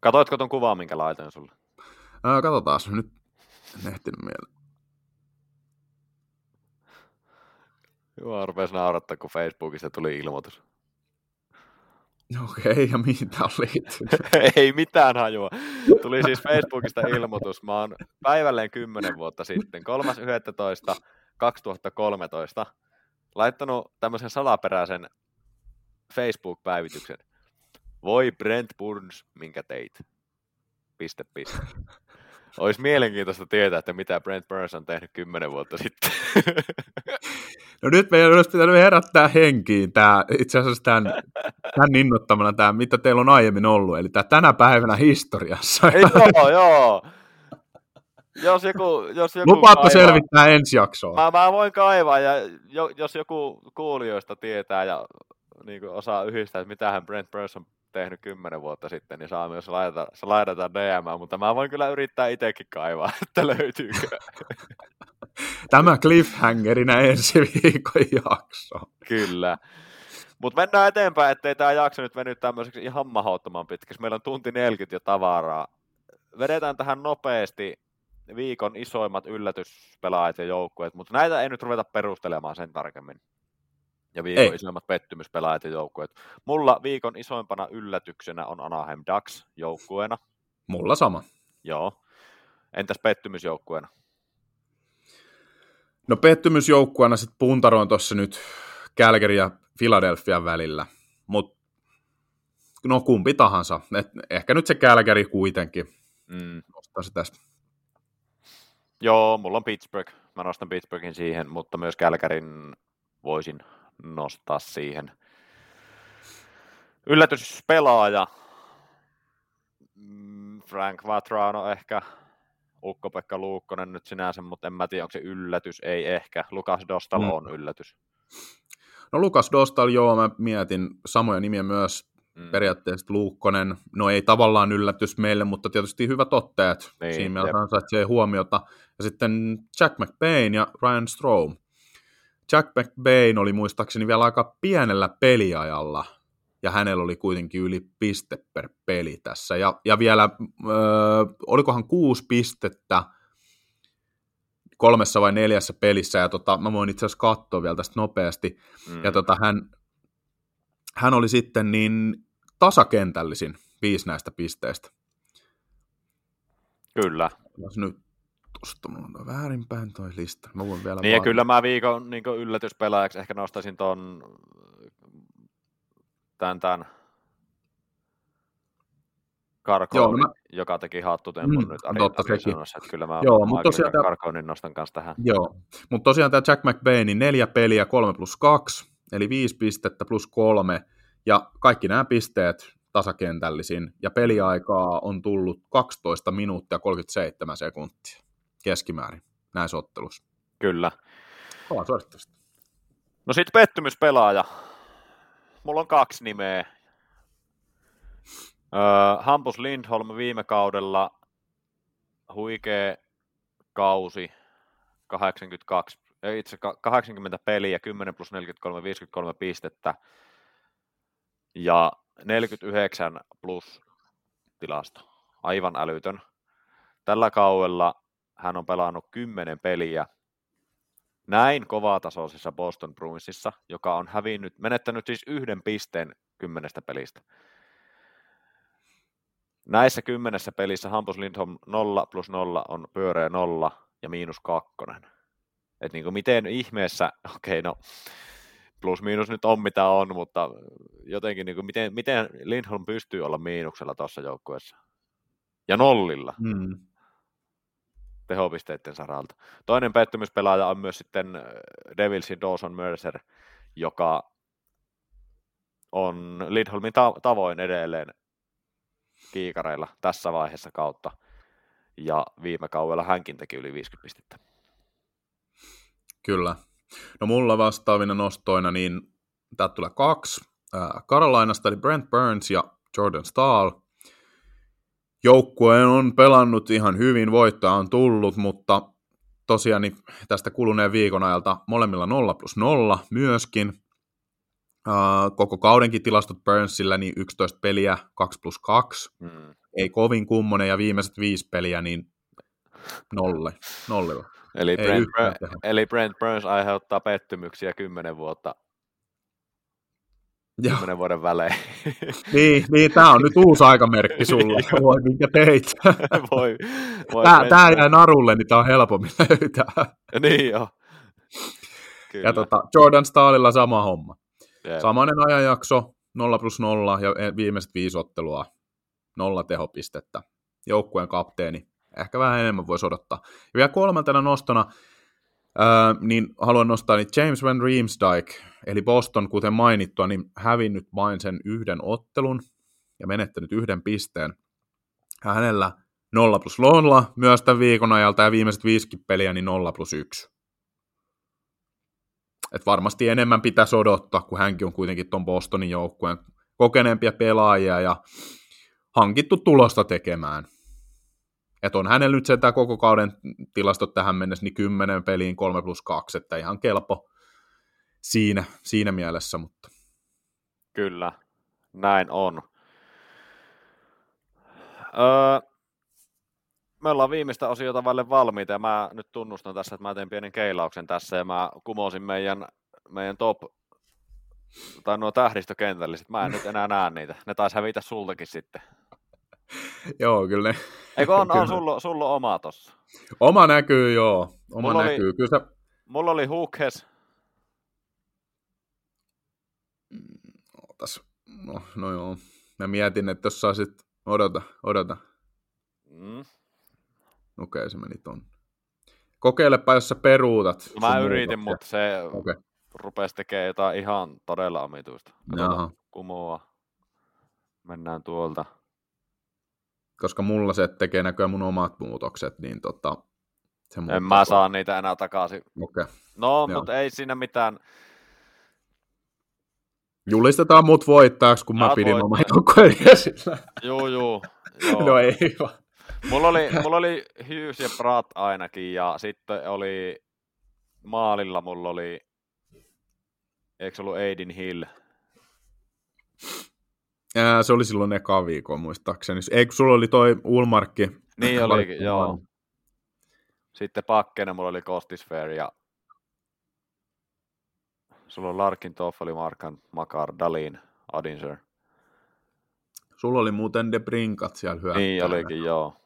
Katoitko ton kuvaa, minkä laitoin sulle? Ää, katsotaan, nyt en ehtinyt mieleen. Joo, rupesi naurattaa, kun Facebookista tuli ilmoitus. Okei, okay, ja tämä oli? Ei mitään hajua. Tuli siis Facebookista ilmoitus. Mä oon päivälleen 10 vuotta sitten, 3.11.2013, laittanut tämmöisen salaperäisen Facebook-päivityksen. Voi Brent Burns, minkä teit. Piste, piste. Olisi mielenkiintoista tietää, että mitä Brent Burns on tehnyt kymmenen vuotta sitten. No nyt meidän olisi pitänyt herättää henkiin tämä, itse asiassa tämän, tämän innoittamana tämä, mitä teillä on aiemmin ollut, eli tämä tänä päivänä historiassa. Ei, joo, joo. Jos joku, jos joku Lupaatko kaivaa, selvittää ensi jaksoa? Mä, mä voin kaivaa, ja jo, jos joku kuulijoista tietää ja niin kuin osaa yhdistää, että mitähän Brent Burns on tehnyt kymmenen vuotta sitten, niin saa myös laitata, se laitetaan DM, mutta mä voin kyllä yrittää itsekin kaivaa, että löytyykö. Tämä cliffhangerinä ensi viikon jakso. Kyllä. Mutta mennään eteenpäin, ettei tämä jakso nyt veny tämmöiseksi ihan mahdottoman pitkäksi. Meillä on tunti 40 jo tavaraa. Vedetään tähän nopeasti viikon isoimmat yllätyspelaajat ja joukkueet, mutta näitä ei nyt ruveta perustelemaan sen tarkemmin. Ja viikon Ei. isoimmat pettymyspelaajat ja joukkueet. Mulla viikon isoimpana yllätyksenä on Anaheim Ducks joukkueena. Mulla sama. Joo. Entäs pettymysjoukkueena? No pettymysjoukkueena sitten puntaroin tuossa nyt Calgary ja Philadelphia välillä, mutta no kumpi tahansa. Et ehkä nyt se Calgary kuitenkin Mm. nostaa se tästä. Joo, mulla on Pittsburgh. Mä nostan Pittsburghin siihen, mutta myös Kälkärin voisin nostaa siihen. Yllätyspelaaja. Mm, Frank Vatrano ehkä. Ukko-Pekka Luukkonen nyt sinänsä, mutta en mä tiedä, onko se yllätys, ei ehkä. Lukas Dostal Mm. on yllätys. No Lukas Dostal, joo, mä mietin samoja nimiä myös, Mm. periaatteessa Luukkonen, no ei tavallaan yllätys meille, mutta tietysti hyvät otteet, Niin, siinä mielessä ansaitsee huomiota. Ja sitten Jack McBain ja Ryan Strom. Jack McBain oli muistaakseni vielä aika pienellä peliajalla, ja hänellä oli kuitenkin yli piste per peli tässä. Ja, ja vielä, öö, olikohan kuusi pistettä kolmessa vai neljässä pelissä, ja tota, mä voin itse asiassa katsoa vielä tästä nopeasti, Mm. ja tota, hän, hän oli sitten niin tasakentällisin viisi näistä pisteistä. Kyllä. Jos nyt tuosta mulla on väärinpäin toi lista. Mä voin vielä Niin ja kyllä mä viikon niin yllätyspelaajaksi ehkä nostaisin ton tämän, tämän Karkonin, Joo, no mä- joka teki hattutempun Mm, nyt totta. Arizonassa, että kyllä mä, Joo, mutta tosiaan tää- Karkonin nostan kanssa tähän. Joo, mutta tosiaan tämä Jack McBain, niin neljä peliä, kolme plus kaksi, eli viisi pistettä plus kolme, ja kaikki nämä pisteet tasakentällisin, ja peliaikaa on tullut 12 minuuttia 37 sekuntia keskimäärin näissä ottelussa. Kyllä. Kova suorittavasti. No sitten pettymyspelaaja. Mulla on kaksi nimeä. Öö, Hampus Lindholm viime kaudella huikea kausi, 82, ei itse ka- 80 peliä, 10 plus 43, 53 pistettä ja 49 plus tilasto. Aivan älytön. Tällä kaudella hän on pelannut 10 peliä näin kovatasoisessa Boston Bruinsissa, joka on hävinnyt, menettänyt siis yhden pisteen kymmenestä pelistä. Näissä kymmenessä pelissä Hampus Lindholm 0 plus 0 on pyöreä 0 ja miinus kakkonen. Et niin kuin miten ihmeessä, okei okay, no plus miinus nyt on mitä on, mutta jotenkin niin kuin miten, miten Lindholm pystyy olla miinuksella tuossa joukkueessa. Ja nollilla Mm. Tehopisteiden saralta. Toinen pettymyspelaaja on myös sitten äh, Devilsin Dawson Mercer, joka on Lindholmin ta- tavoin edelleen kiikareilla tässä vaiheessa kautta. Ja viime kaudella hänkin teki yli 50 pistettä. Kyllä. No mulla vastaavina nostoina, niin täältä tulee kaksi. Äh, Carolinasta eli Brent Burns ja Jordan Stahl. Joukkue on pelannut ihan hyvin, voittoa on tullut, mutta tosiaan niin tästä kuluneen viikon ajalta molemmilla 0 plus 0 myöskin. Koko kaudenkin tilastot Burnsillä niin 11 peliä 2 plus 2. Mm. Ei kovin kummonen ja viimeiset viisi peliä niin nolle, nollilla. Eli Brent, eli Brent Burns aiheuttaa pettymyksiä kymmenen vuotta kymmenen vuoden välein. niin, niin tämä on nyt uusi aikamerkki sulle. Voi minkä teit. voi, voi tämä, tämä jäi narulle, niin tämä on helpommin löytää. niin joo. Kyllä. Ja tota, Jordan Staalilla sama homma. Jep. Samainen ajanjakso, 0 plus 0 ja viimeiset viisi ottelua, nolla tehopistettä. Joukkueen kapteeni, ehkä vähän enemmän voisi odottaa. Ja vielä kolmantena nostona, niin haluan nostaa niin James Van Riemsdyk, eli Boston, kuten mainittua, niin hävinnyt vain sen yhden ottelun ja menettänyt yhden pisteen. Hänellä 0 plus 0 myös tämän viikon ajalta ja viimeiset viisikin peliä, niin 0 plus 1. Et varmasti enemmän pitäisi odottaa, kun hänkin on kuitenkin tuon Bostonin joukkueen kokeneempia pelaajia ja hankittu tulosta tekemään. Et on hänellä nyt tämä koko kauden tilastot tähän mennessä niin 10 peliin 3 plus 2, että ihan kelpo siinä, siinä mielessä. Mutta. Kyllä, näin on. Öö, me ollaan viimeistä osiota vaille valmiita ja mä nyt tunnustan tässä, että mä teen pienen keilauksen tässä ja mä kumosin meidän, meidän top tai nuo tähdistökentälliset, mä en nyt enää näe niitä. Ne taisi hävitä sultakin sitten. joo, kyllä ne. Eikö on, on sulla, sulla oma tossa? Oma näkyy, joo. Oma mulla näkyy. Oli, kyllä se... Mulla oli Hookhes. Otas. No, no joo. Mä mietin, että jos saisit... Odota, odota. Mm. Okei, okay, se meni ton. Kokeilepa, jos sä peruutat. No, mä yritin, mutta se okay. rupesi tekemään jotain ihan todella omituista. Kumoa. Mennään tuolta. Koska mulla se tekee näköjään mun omat muutokset, niin tota, se En mä saa niitä enää takaisin. Okay. No, mutta ei siinä mitään. Julistetaan mut voittajaksi, kun mä pidin oman joukkueen esillä. Juu, juu. no ei vaan. Mulla oli, mulla oli Hughes ja Pratt ainakin, ja sitten oli maalilla mulla oli, eikö ollut Aidin Hill? Ää, se oli silloin eka viikon muistaakseni. Eikö sulla oli toi Ulmarkki? Niin olikin, joo. Sitten pakkena mulla oli Kostisfair ja sulla on Larkin, Toffoli, Markan, Makar, Dalin, Adinser. Sulla oli muuten De Brinkat siellä hyökkäällä. Niin olikin, joo.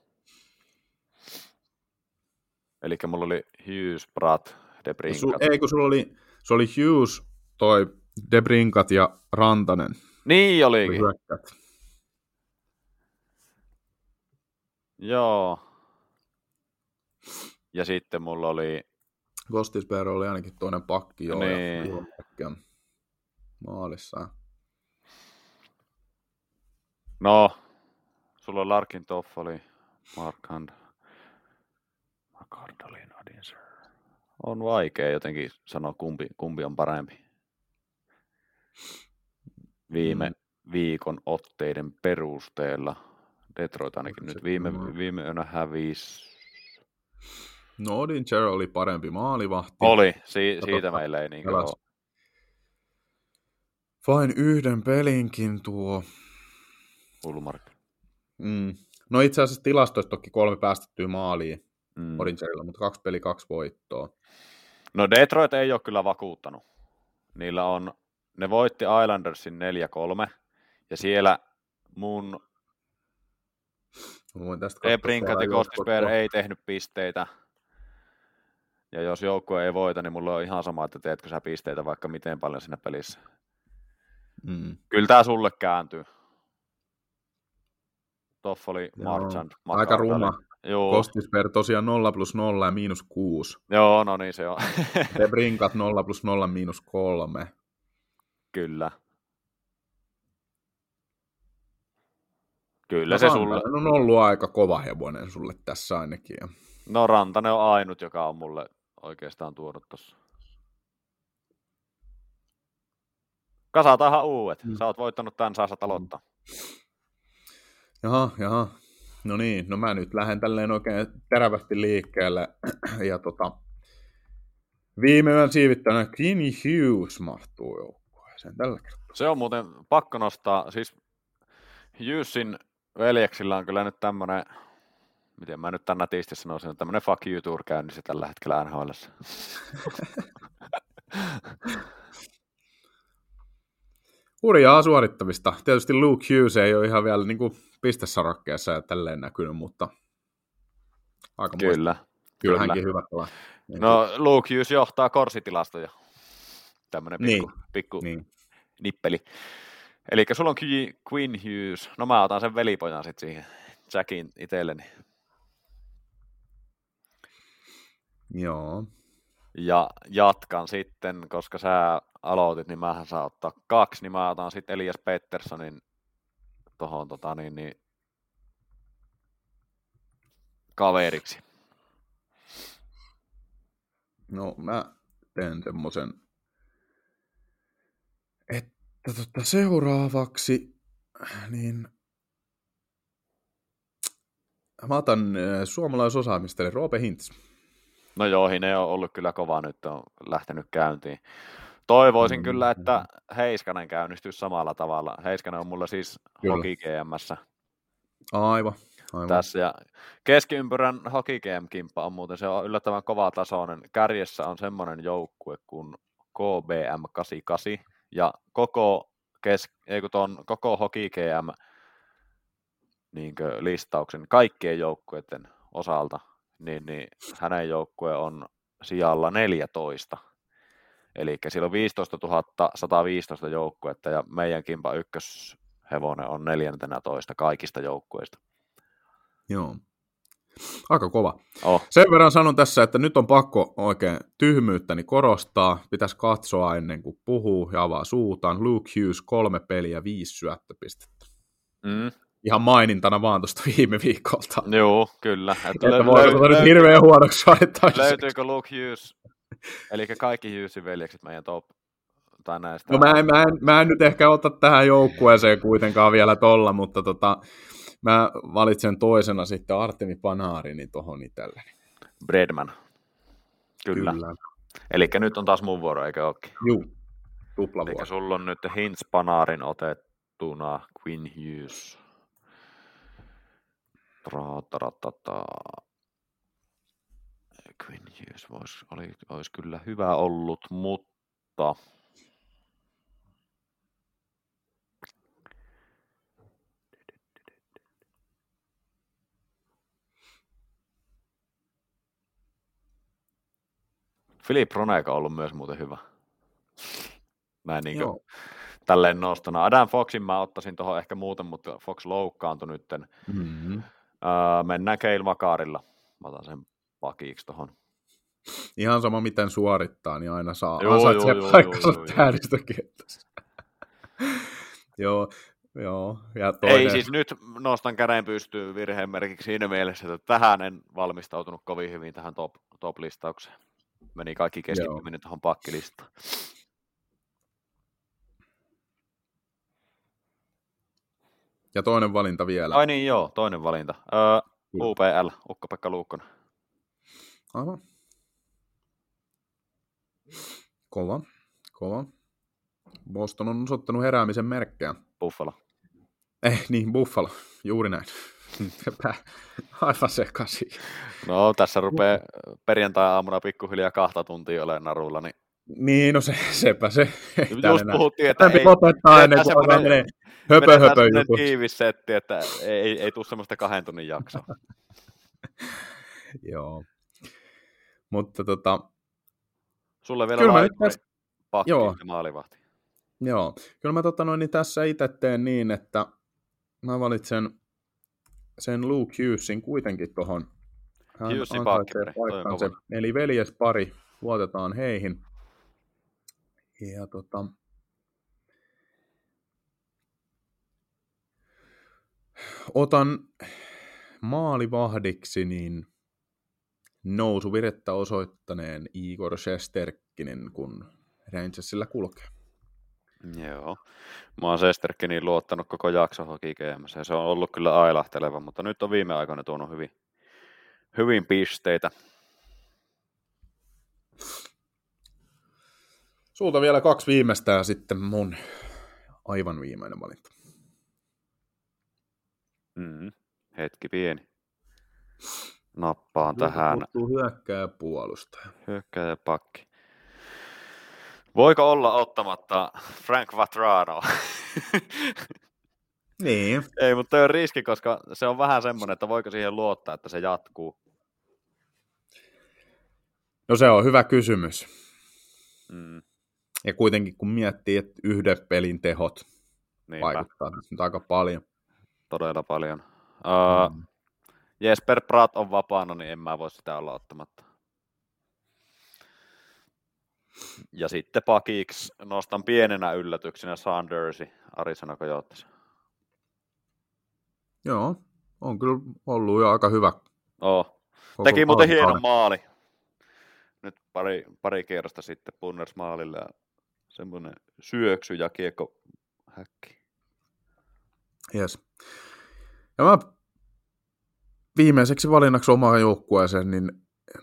Eli mulla oli Hughes, Pratt, De Brinkat. Su, ei, kun sulla oli, se oli Hughes, toi De Brinkat ja Rantanen. Niin olikin. Hyökkäät. Joo. Ja sitten mulla oli... Gostisberg oli ainakin toinen pakki, joo. Niin. Ja maalissa. No, sulla on Larkin Toffoli, Markhand, Makardalin Adinser. On vaikea jotenkin sanoa, kumpi, kumpi on parempi. Viime mm. viikon otteiden perusteella. Detroit ainakin nyt viime, viime yönä hävisi. No Odinger oli parempi maalivahti. Oli, si- siitä tota, meillä ei niin ole. Vain yhden pelinkin tuo. Ulmark. Mm. No itse asiassa tilastoista toki kolme päästettyä maaliin mm. Odingerilla, mutta kaksi peli, kaksi voittoa. No Detroit ei ole kyllä vakuuttanut. Niillä on, ne voitti Islandersin 4-3, ja siellä mun Ebrinkat ja Kostisberg ei tehnyt pisteitä. Ja jos joukkue ei voita, niin mulla on ihan sama, että teetkö sä pisteitä vaikka miten paljon siinä pelissä. Mm. Kyllä tämä sulle kääntyy. Toffoli, Marchand, Aika ruma. Joo. Kostisper tosiaan 0 plus 0 ja miinus 6. Joo, no niin se on. Te brinkat 0 plus 0 miinus 3. Kyllä. Kyllä no, se sulle. on ollut aika kova hevonen sulle tässä ainakin. No Rantanen on ainut, joka on mulle oikeastaan tuonut tuossa. Kasataan uudet. Mm. Sä oot voittanut tämän, saa aloittaa. Jaha, jaha. No niin, no mä nyt lähden tälleen oikein terävästi liikkeelle. ja tota, viime yön siivittäjänä Green Hughes mahtuu joukkueeseen tällä kertaa. Se on muuten pakko nostaa, siis Hughesin veljeksillä on kyllä nyt tämmönen, miten mä nyt tän nätisti sanoisin, tämmönen fuck you tour käynnissä tällä hetkellä NHL. Hurjaa suorittamista. Tietysti Luke Hughes ei ole ihan vielä niin kuin pistesarakkeessa ja tälleen näkynyt, mutta aika Kyllä. Kyllä. Kyllä hänkin hyvä pelaa. No Luke Hughes johtaa korsitilastoja. Tämmönen pikku, Niin. pikku Niin. nippeli. Eli sulla on Quinn Hughes. No mä otan sen velipojan sitten siihen Jackin itselleni. Joo. Ja jatkan sitten, koska sä aloitit, niin mähän saa ottaa kaksi, niin mä otan sitten Elias Petterssonin tohon tota niin, niin kaveriksi. No mä teen semmoisen, että tota seuraavaksi, niin mä otan äh, suomalaisosaamista, eli Roope Hintz. No joo, Hine on ollut kyllä kova nyt, on lähtenyt käyntiin. Toivoisin Mm, kyllä, että Heiskanen käynnistyisi samalla tavalla. Heiskanen on mulla siis Kyllä. Hockey GMssä Aivan, aivan. tässä. Ja keskiympyrän Hockey GM-kimppa on muuten, se on yllättävän kova tasoinen. Kärjessä on semmoinen joukkue kuin KBM 88 ja koko, kes, ei kun ton, koko Hockey GM niinkö, listauksen kaikkien joukkueiden osalta, niin, niin hänen joukkue on sijalla 14. Eli siellä on 15 115 joukkuetta ja meidän kimpa ykköshevonen on 14 kaikista joukkueista. Joo. Aika kova. Oh, Sen verran sanon tässä, että nyt on pakko oikein tyhmyyttäni korostaa. Pitäisi katsoa ennen kuin puhuu ja avaa suutaan. Luke Hughes, kolme peliä, viisi syöttöpistettä. mm, Ihan mainintana vaan tuosta viime viikolta. joo, kyllä. Että Että voi olla nyt hirveän huonoksi löytyykö Luke Hughes, eli kaikki Hughesin veljekset meidän top, tai näistä. No mä en, mä, en, mä en nyt ehkä ota tähän joukkueeseen kuitenkaan vielä tolla, mutta tota, mä valitsen toisena sitten Artemi Panarini tohon itselleni. Bredman. Kyllä. Kyllä. Eli nyt on taas mun vuoro, eikö ookin? Juu, Eli tuplavuosi. sulla on nyt Hintz Panarin otettuna Quinn Hughes. Trataratata. Quinn Hughes vois, oli, olisi kyllä hyvä ollut, mutta Filip Roneka on ollut myös muuten hyvä. Mä en niin Joo. tälleen nostana. Adam Foxin mä ottaisin tuohon ehkä muuten, mutta Fox loukkaantui nytten. Mm-hmm. Öö, mennään Keil Makarilla. Mä otan sen pakiksi tuohon. Ihan sama miten suorittaa, niin aina saa Joo, ansaitsee joo, paikkansa joo, joo, joo. tähdistökentässä. joo, joo. Ja toinen, Ei siis nyt nostan käden pystyyn virheen merkiksi siinä mielessä, että tähän en valmistautunut kovin hyvin tähän top, top-listaukseen. Meni kaikki keskittyminen tuohon pakkilistaan. ja toinen valinta vielä. Ai niin joo, toinen valinta. Öö. UPL, Ukko-Pekka Luukkonen. Aivan. Kova, kova. Boston on osoittanut heräämisen merkkejä. Buffalo. Eh, niin, Buffalo. Juuri näin. Pää- Aivan sekaisin. No tässä rupeaa perjantai-aamuna pikkuhiljaa kahta tuntia olemaan narulla, niin Niin, no se, sepä se. Just puhuttiin, että ei, lopettaa ennen kuin alkaa menee höpö höpö jutut. tiivis setti, että ei, ei, ei tule semmoista kahden tunnin jaksoa. Joo. Mutta tota, Sulle vielä Kyllä laittoi tästä- pakki joo. ja maalivahti. joo. Kyllä mä tota noin, niin tässä itse teen niin, että mä valitsen sen Luke Hughesin kuitenkin tohon. Hän Hughesin paikkansa. Eli veljespari, luotetaan heihin. Ja tota, otan maalivahdiksi niin nousuvirettä osoittaneen Igor Shesterkkinen, kun Rangersillä kulkee. Joo. Mä oon Sesterkiniin luottanut koko jakso Hoki GMS, ja se on ollut kyllä ailahteleva, mutta nyt on viime aikoina tuonut hyvin, hyvin pisteitä. Sulta vielä kaksi viimeistä ja sitten mun aivan viimeinen valinta. Mm, hetki pieni. Nappaan tähän. Puuttuu hyökkää puolustaja. Hyökkääjä pakki. Voiko olla ottamatta Frank Vatrano? Niin. Ei, mutta on riski, koska se on vähän semmoinen, että voiko siihen luottaa, että se jatkuu. No se on hyvä kysymys. Mm, Ja kuitenkin kun miettii, että yhden pelin tehot niinpä, vaikuttaa nyt aika paljon. todella paljon. Uh, Mm. Jesper Pratt on vapaana, niin en mä voi sitä olla ottamatta. Ja sitten pakiksi nostan pienenä yllätyksenä Sandersi Arizona Coyotes. Joo, on kyllä ollut jo aika hyvä. Koko Teki muuten hienon maali. Nyt pari, pari kierrosta sitten Punners maalille ja semmoinen syöksy ja kiekko häkki. Yes. Ja mä viimeiseksi valinnaksi omaan joukkueeseen, niin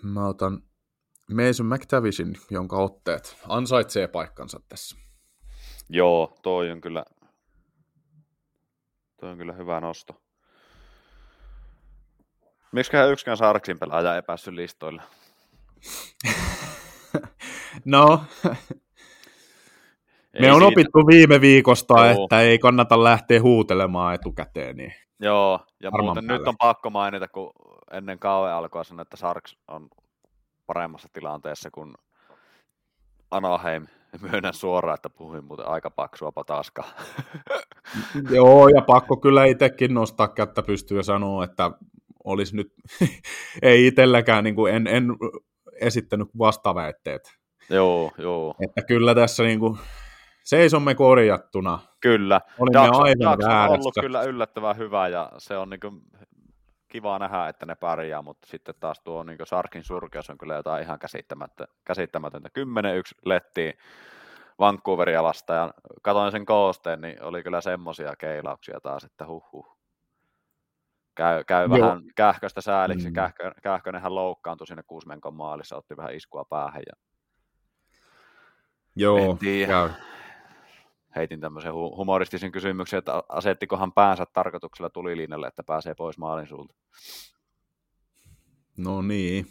mä otan Mason McTavishin, jonka otteet ansaitsee paikkansa tässä. Joo, toi on kyllä, toi on kyllä hyvä nosto. Miksiköhän yksikään Sarksin pelaaja ei päässyt listoille? No, Ei me on siitä- opittu viime viikosta, Joo. että ei kannata lähteä huutelemaan etukäteen. Niin. Joo, ja muuten päälle. nyt on pakko mainita, kun ennen kauan alkoi sanoa, että Sarks on paremmassa tilanteessa kuin Anaheim. Myönnän suoraan, että puhuin muuten aika paksua pataskaa. Joo, ja pakko kyllä itsekin nostaa kättä pystyyn ja sanoa, että olisi nyt, ei itselläkään, niin kuin en, en esittänyt vastaväitteet. joo, joo, Että kyllä tässä niin kuin, seisomme korjattuna. kyllä. Olimme Jakso, aivan jakso on ollut kyllä yllättävän hyvä ja se on niin kiva nähdä, että ne pärjää, mutta sitten taas tuo niin Sarkin surkeus on kyllä jotain ihan käsittämättä, käsittämätöntä. 10-1 lettiin Vancouveria vastaan ja katoin sen koosteen, niin oli kyllä semmoisia keilauksia taas, että huh Käy, käy Joo. vähän kähköstä sääliksi, Mm. Kähkö, Kähkönenhän loukkaantui sinne Kuusmenkon maalissa, otti vähän iskua päähän ja Joo, käy. Heitin tämmöisen hu- humoristisen kysymyksen, että asettikohan päänsä tarkoituksella tulilinjalle, että pääsee pois maalin sulta. No niin,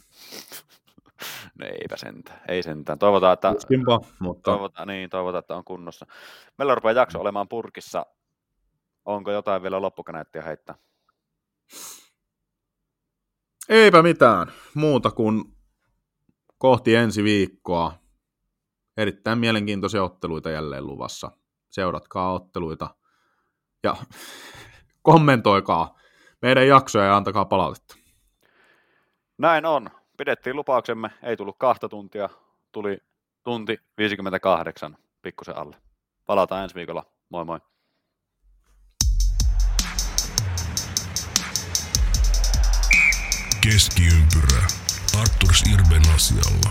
No eipä sentään, ei sentään. Toivotaan, että, tuskinpa, mutta toivotaan, niin, toivotaan, että on kunnossa. Meillä rupeaa jakso olemaan purkissa. Onko jotain vielä loppukaneettia heittää? eipä mitään muuta kuin kohti ensi viikkoa. Erittäin mielenkiintoisia otteluita jälleen luvassa. Seuratkaa otteluita ja kommentoikaa meidän jaksoja ja antakaa palautetta. Näin on. Pidettiin lupauksemme, ei tullut kahta tuntia, tuli tunti 58 pikkusen alle. Palataan ensi viikolla. Moi moi. Keskiympyrä. Arturs Irben asialla.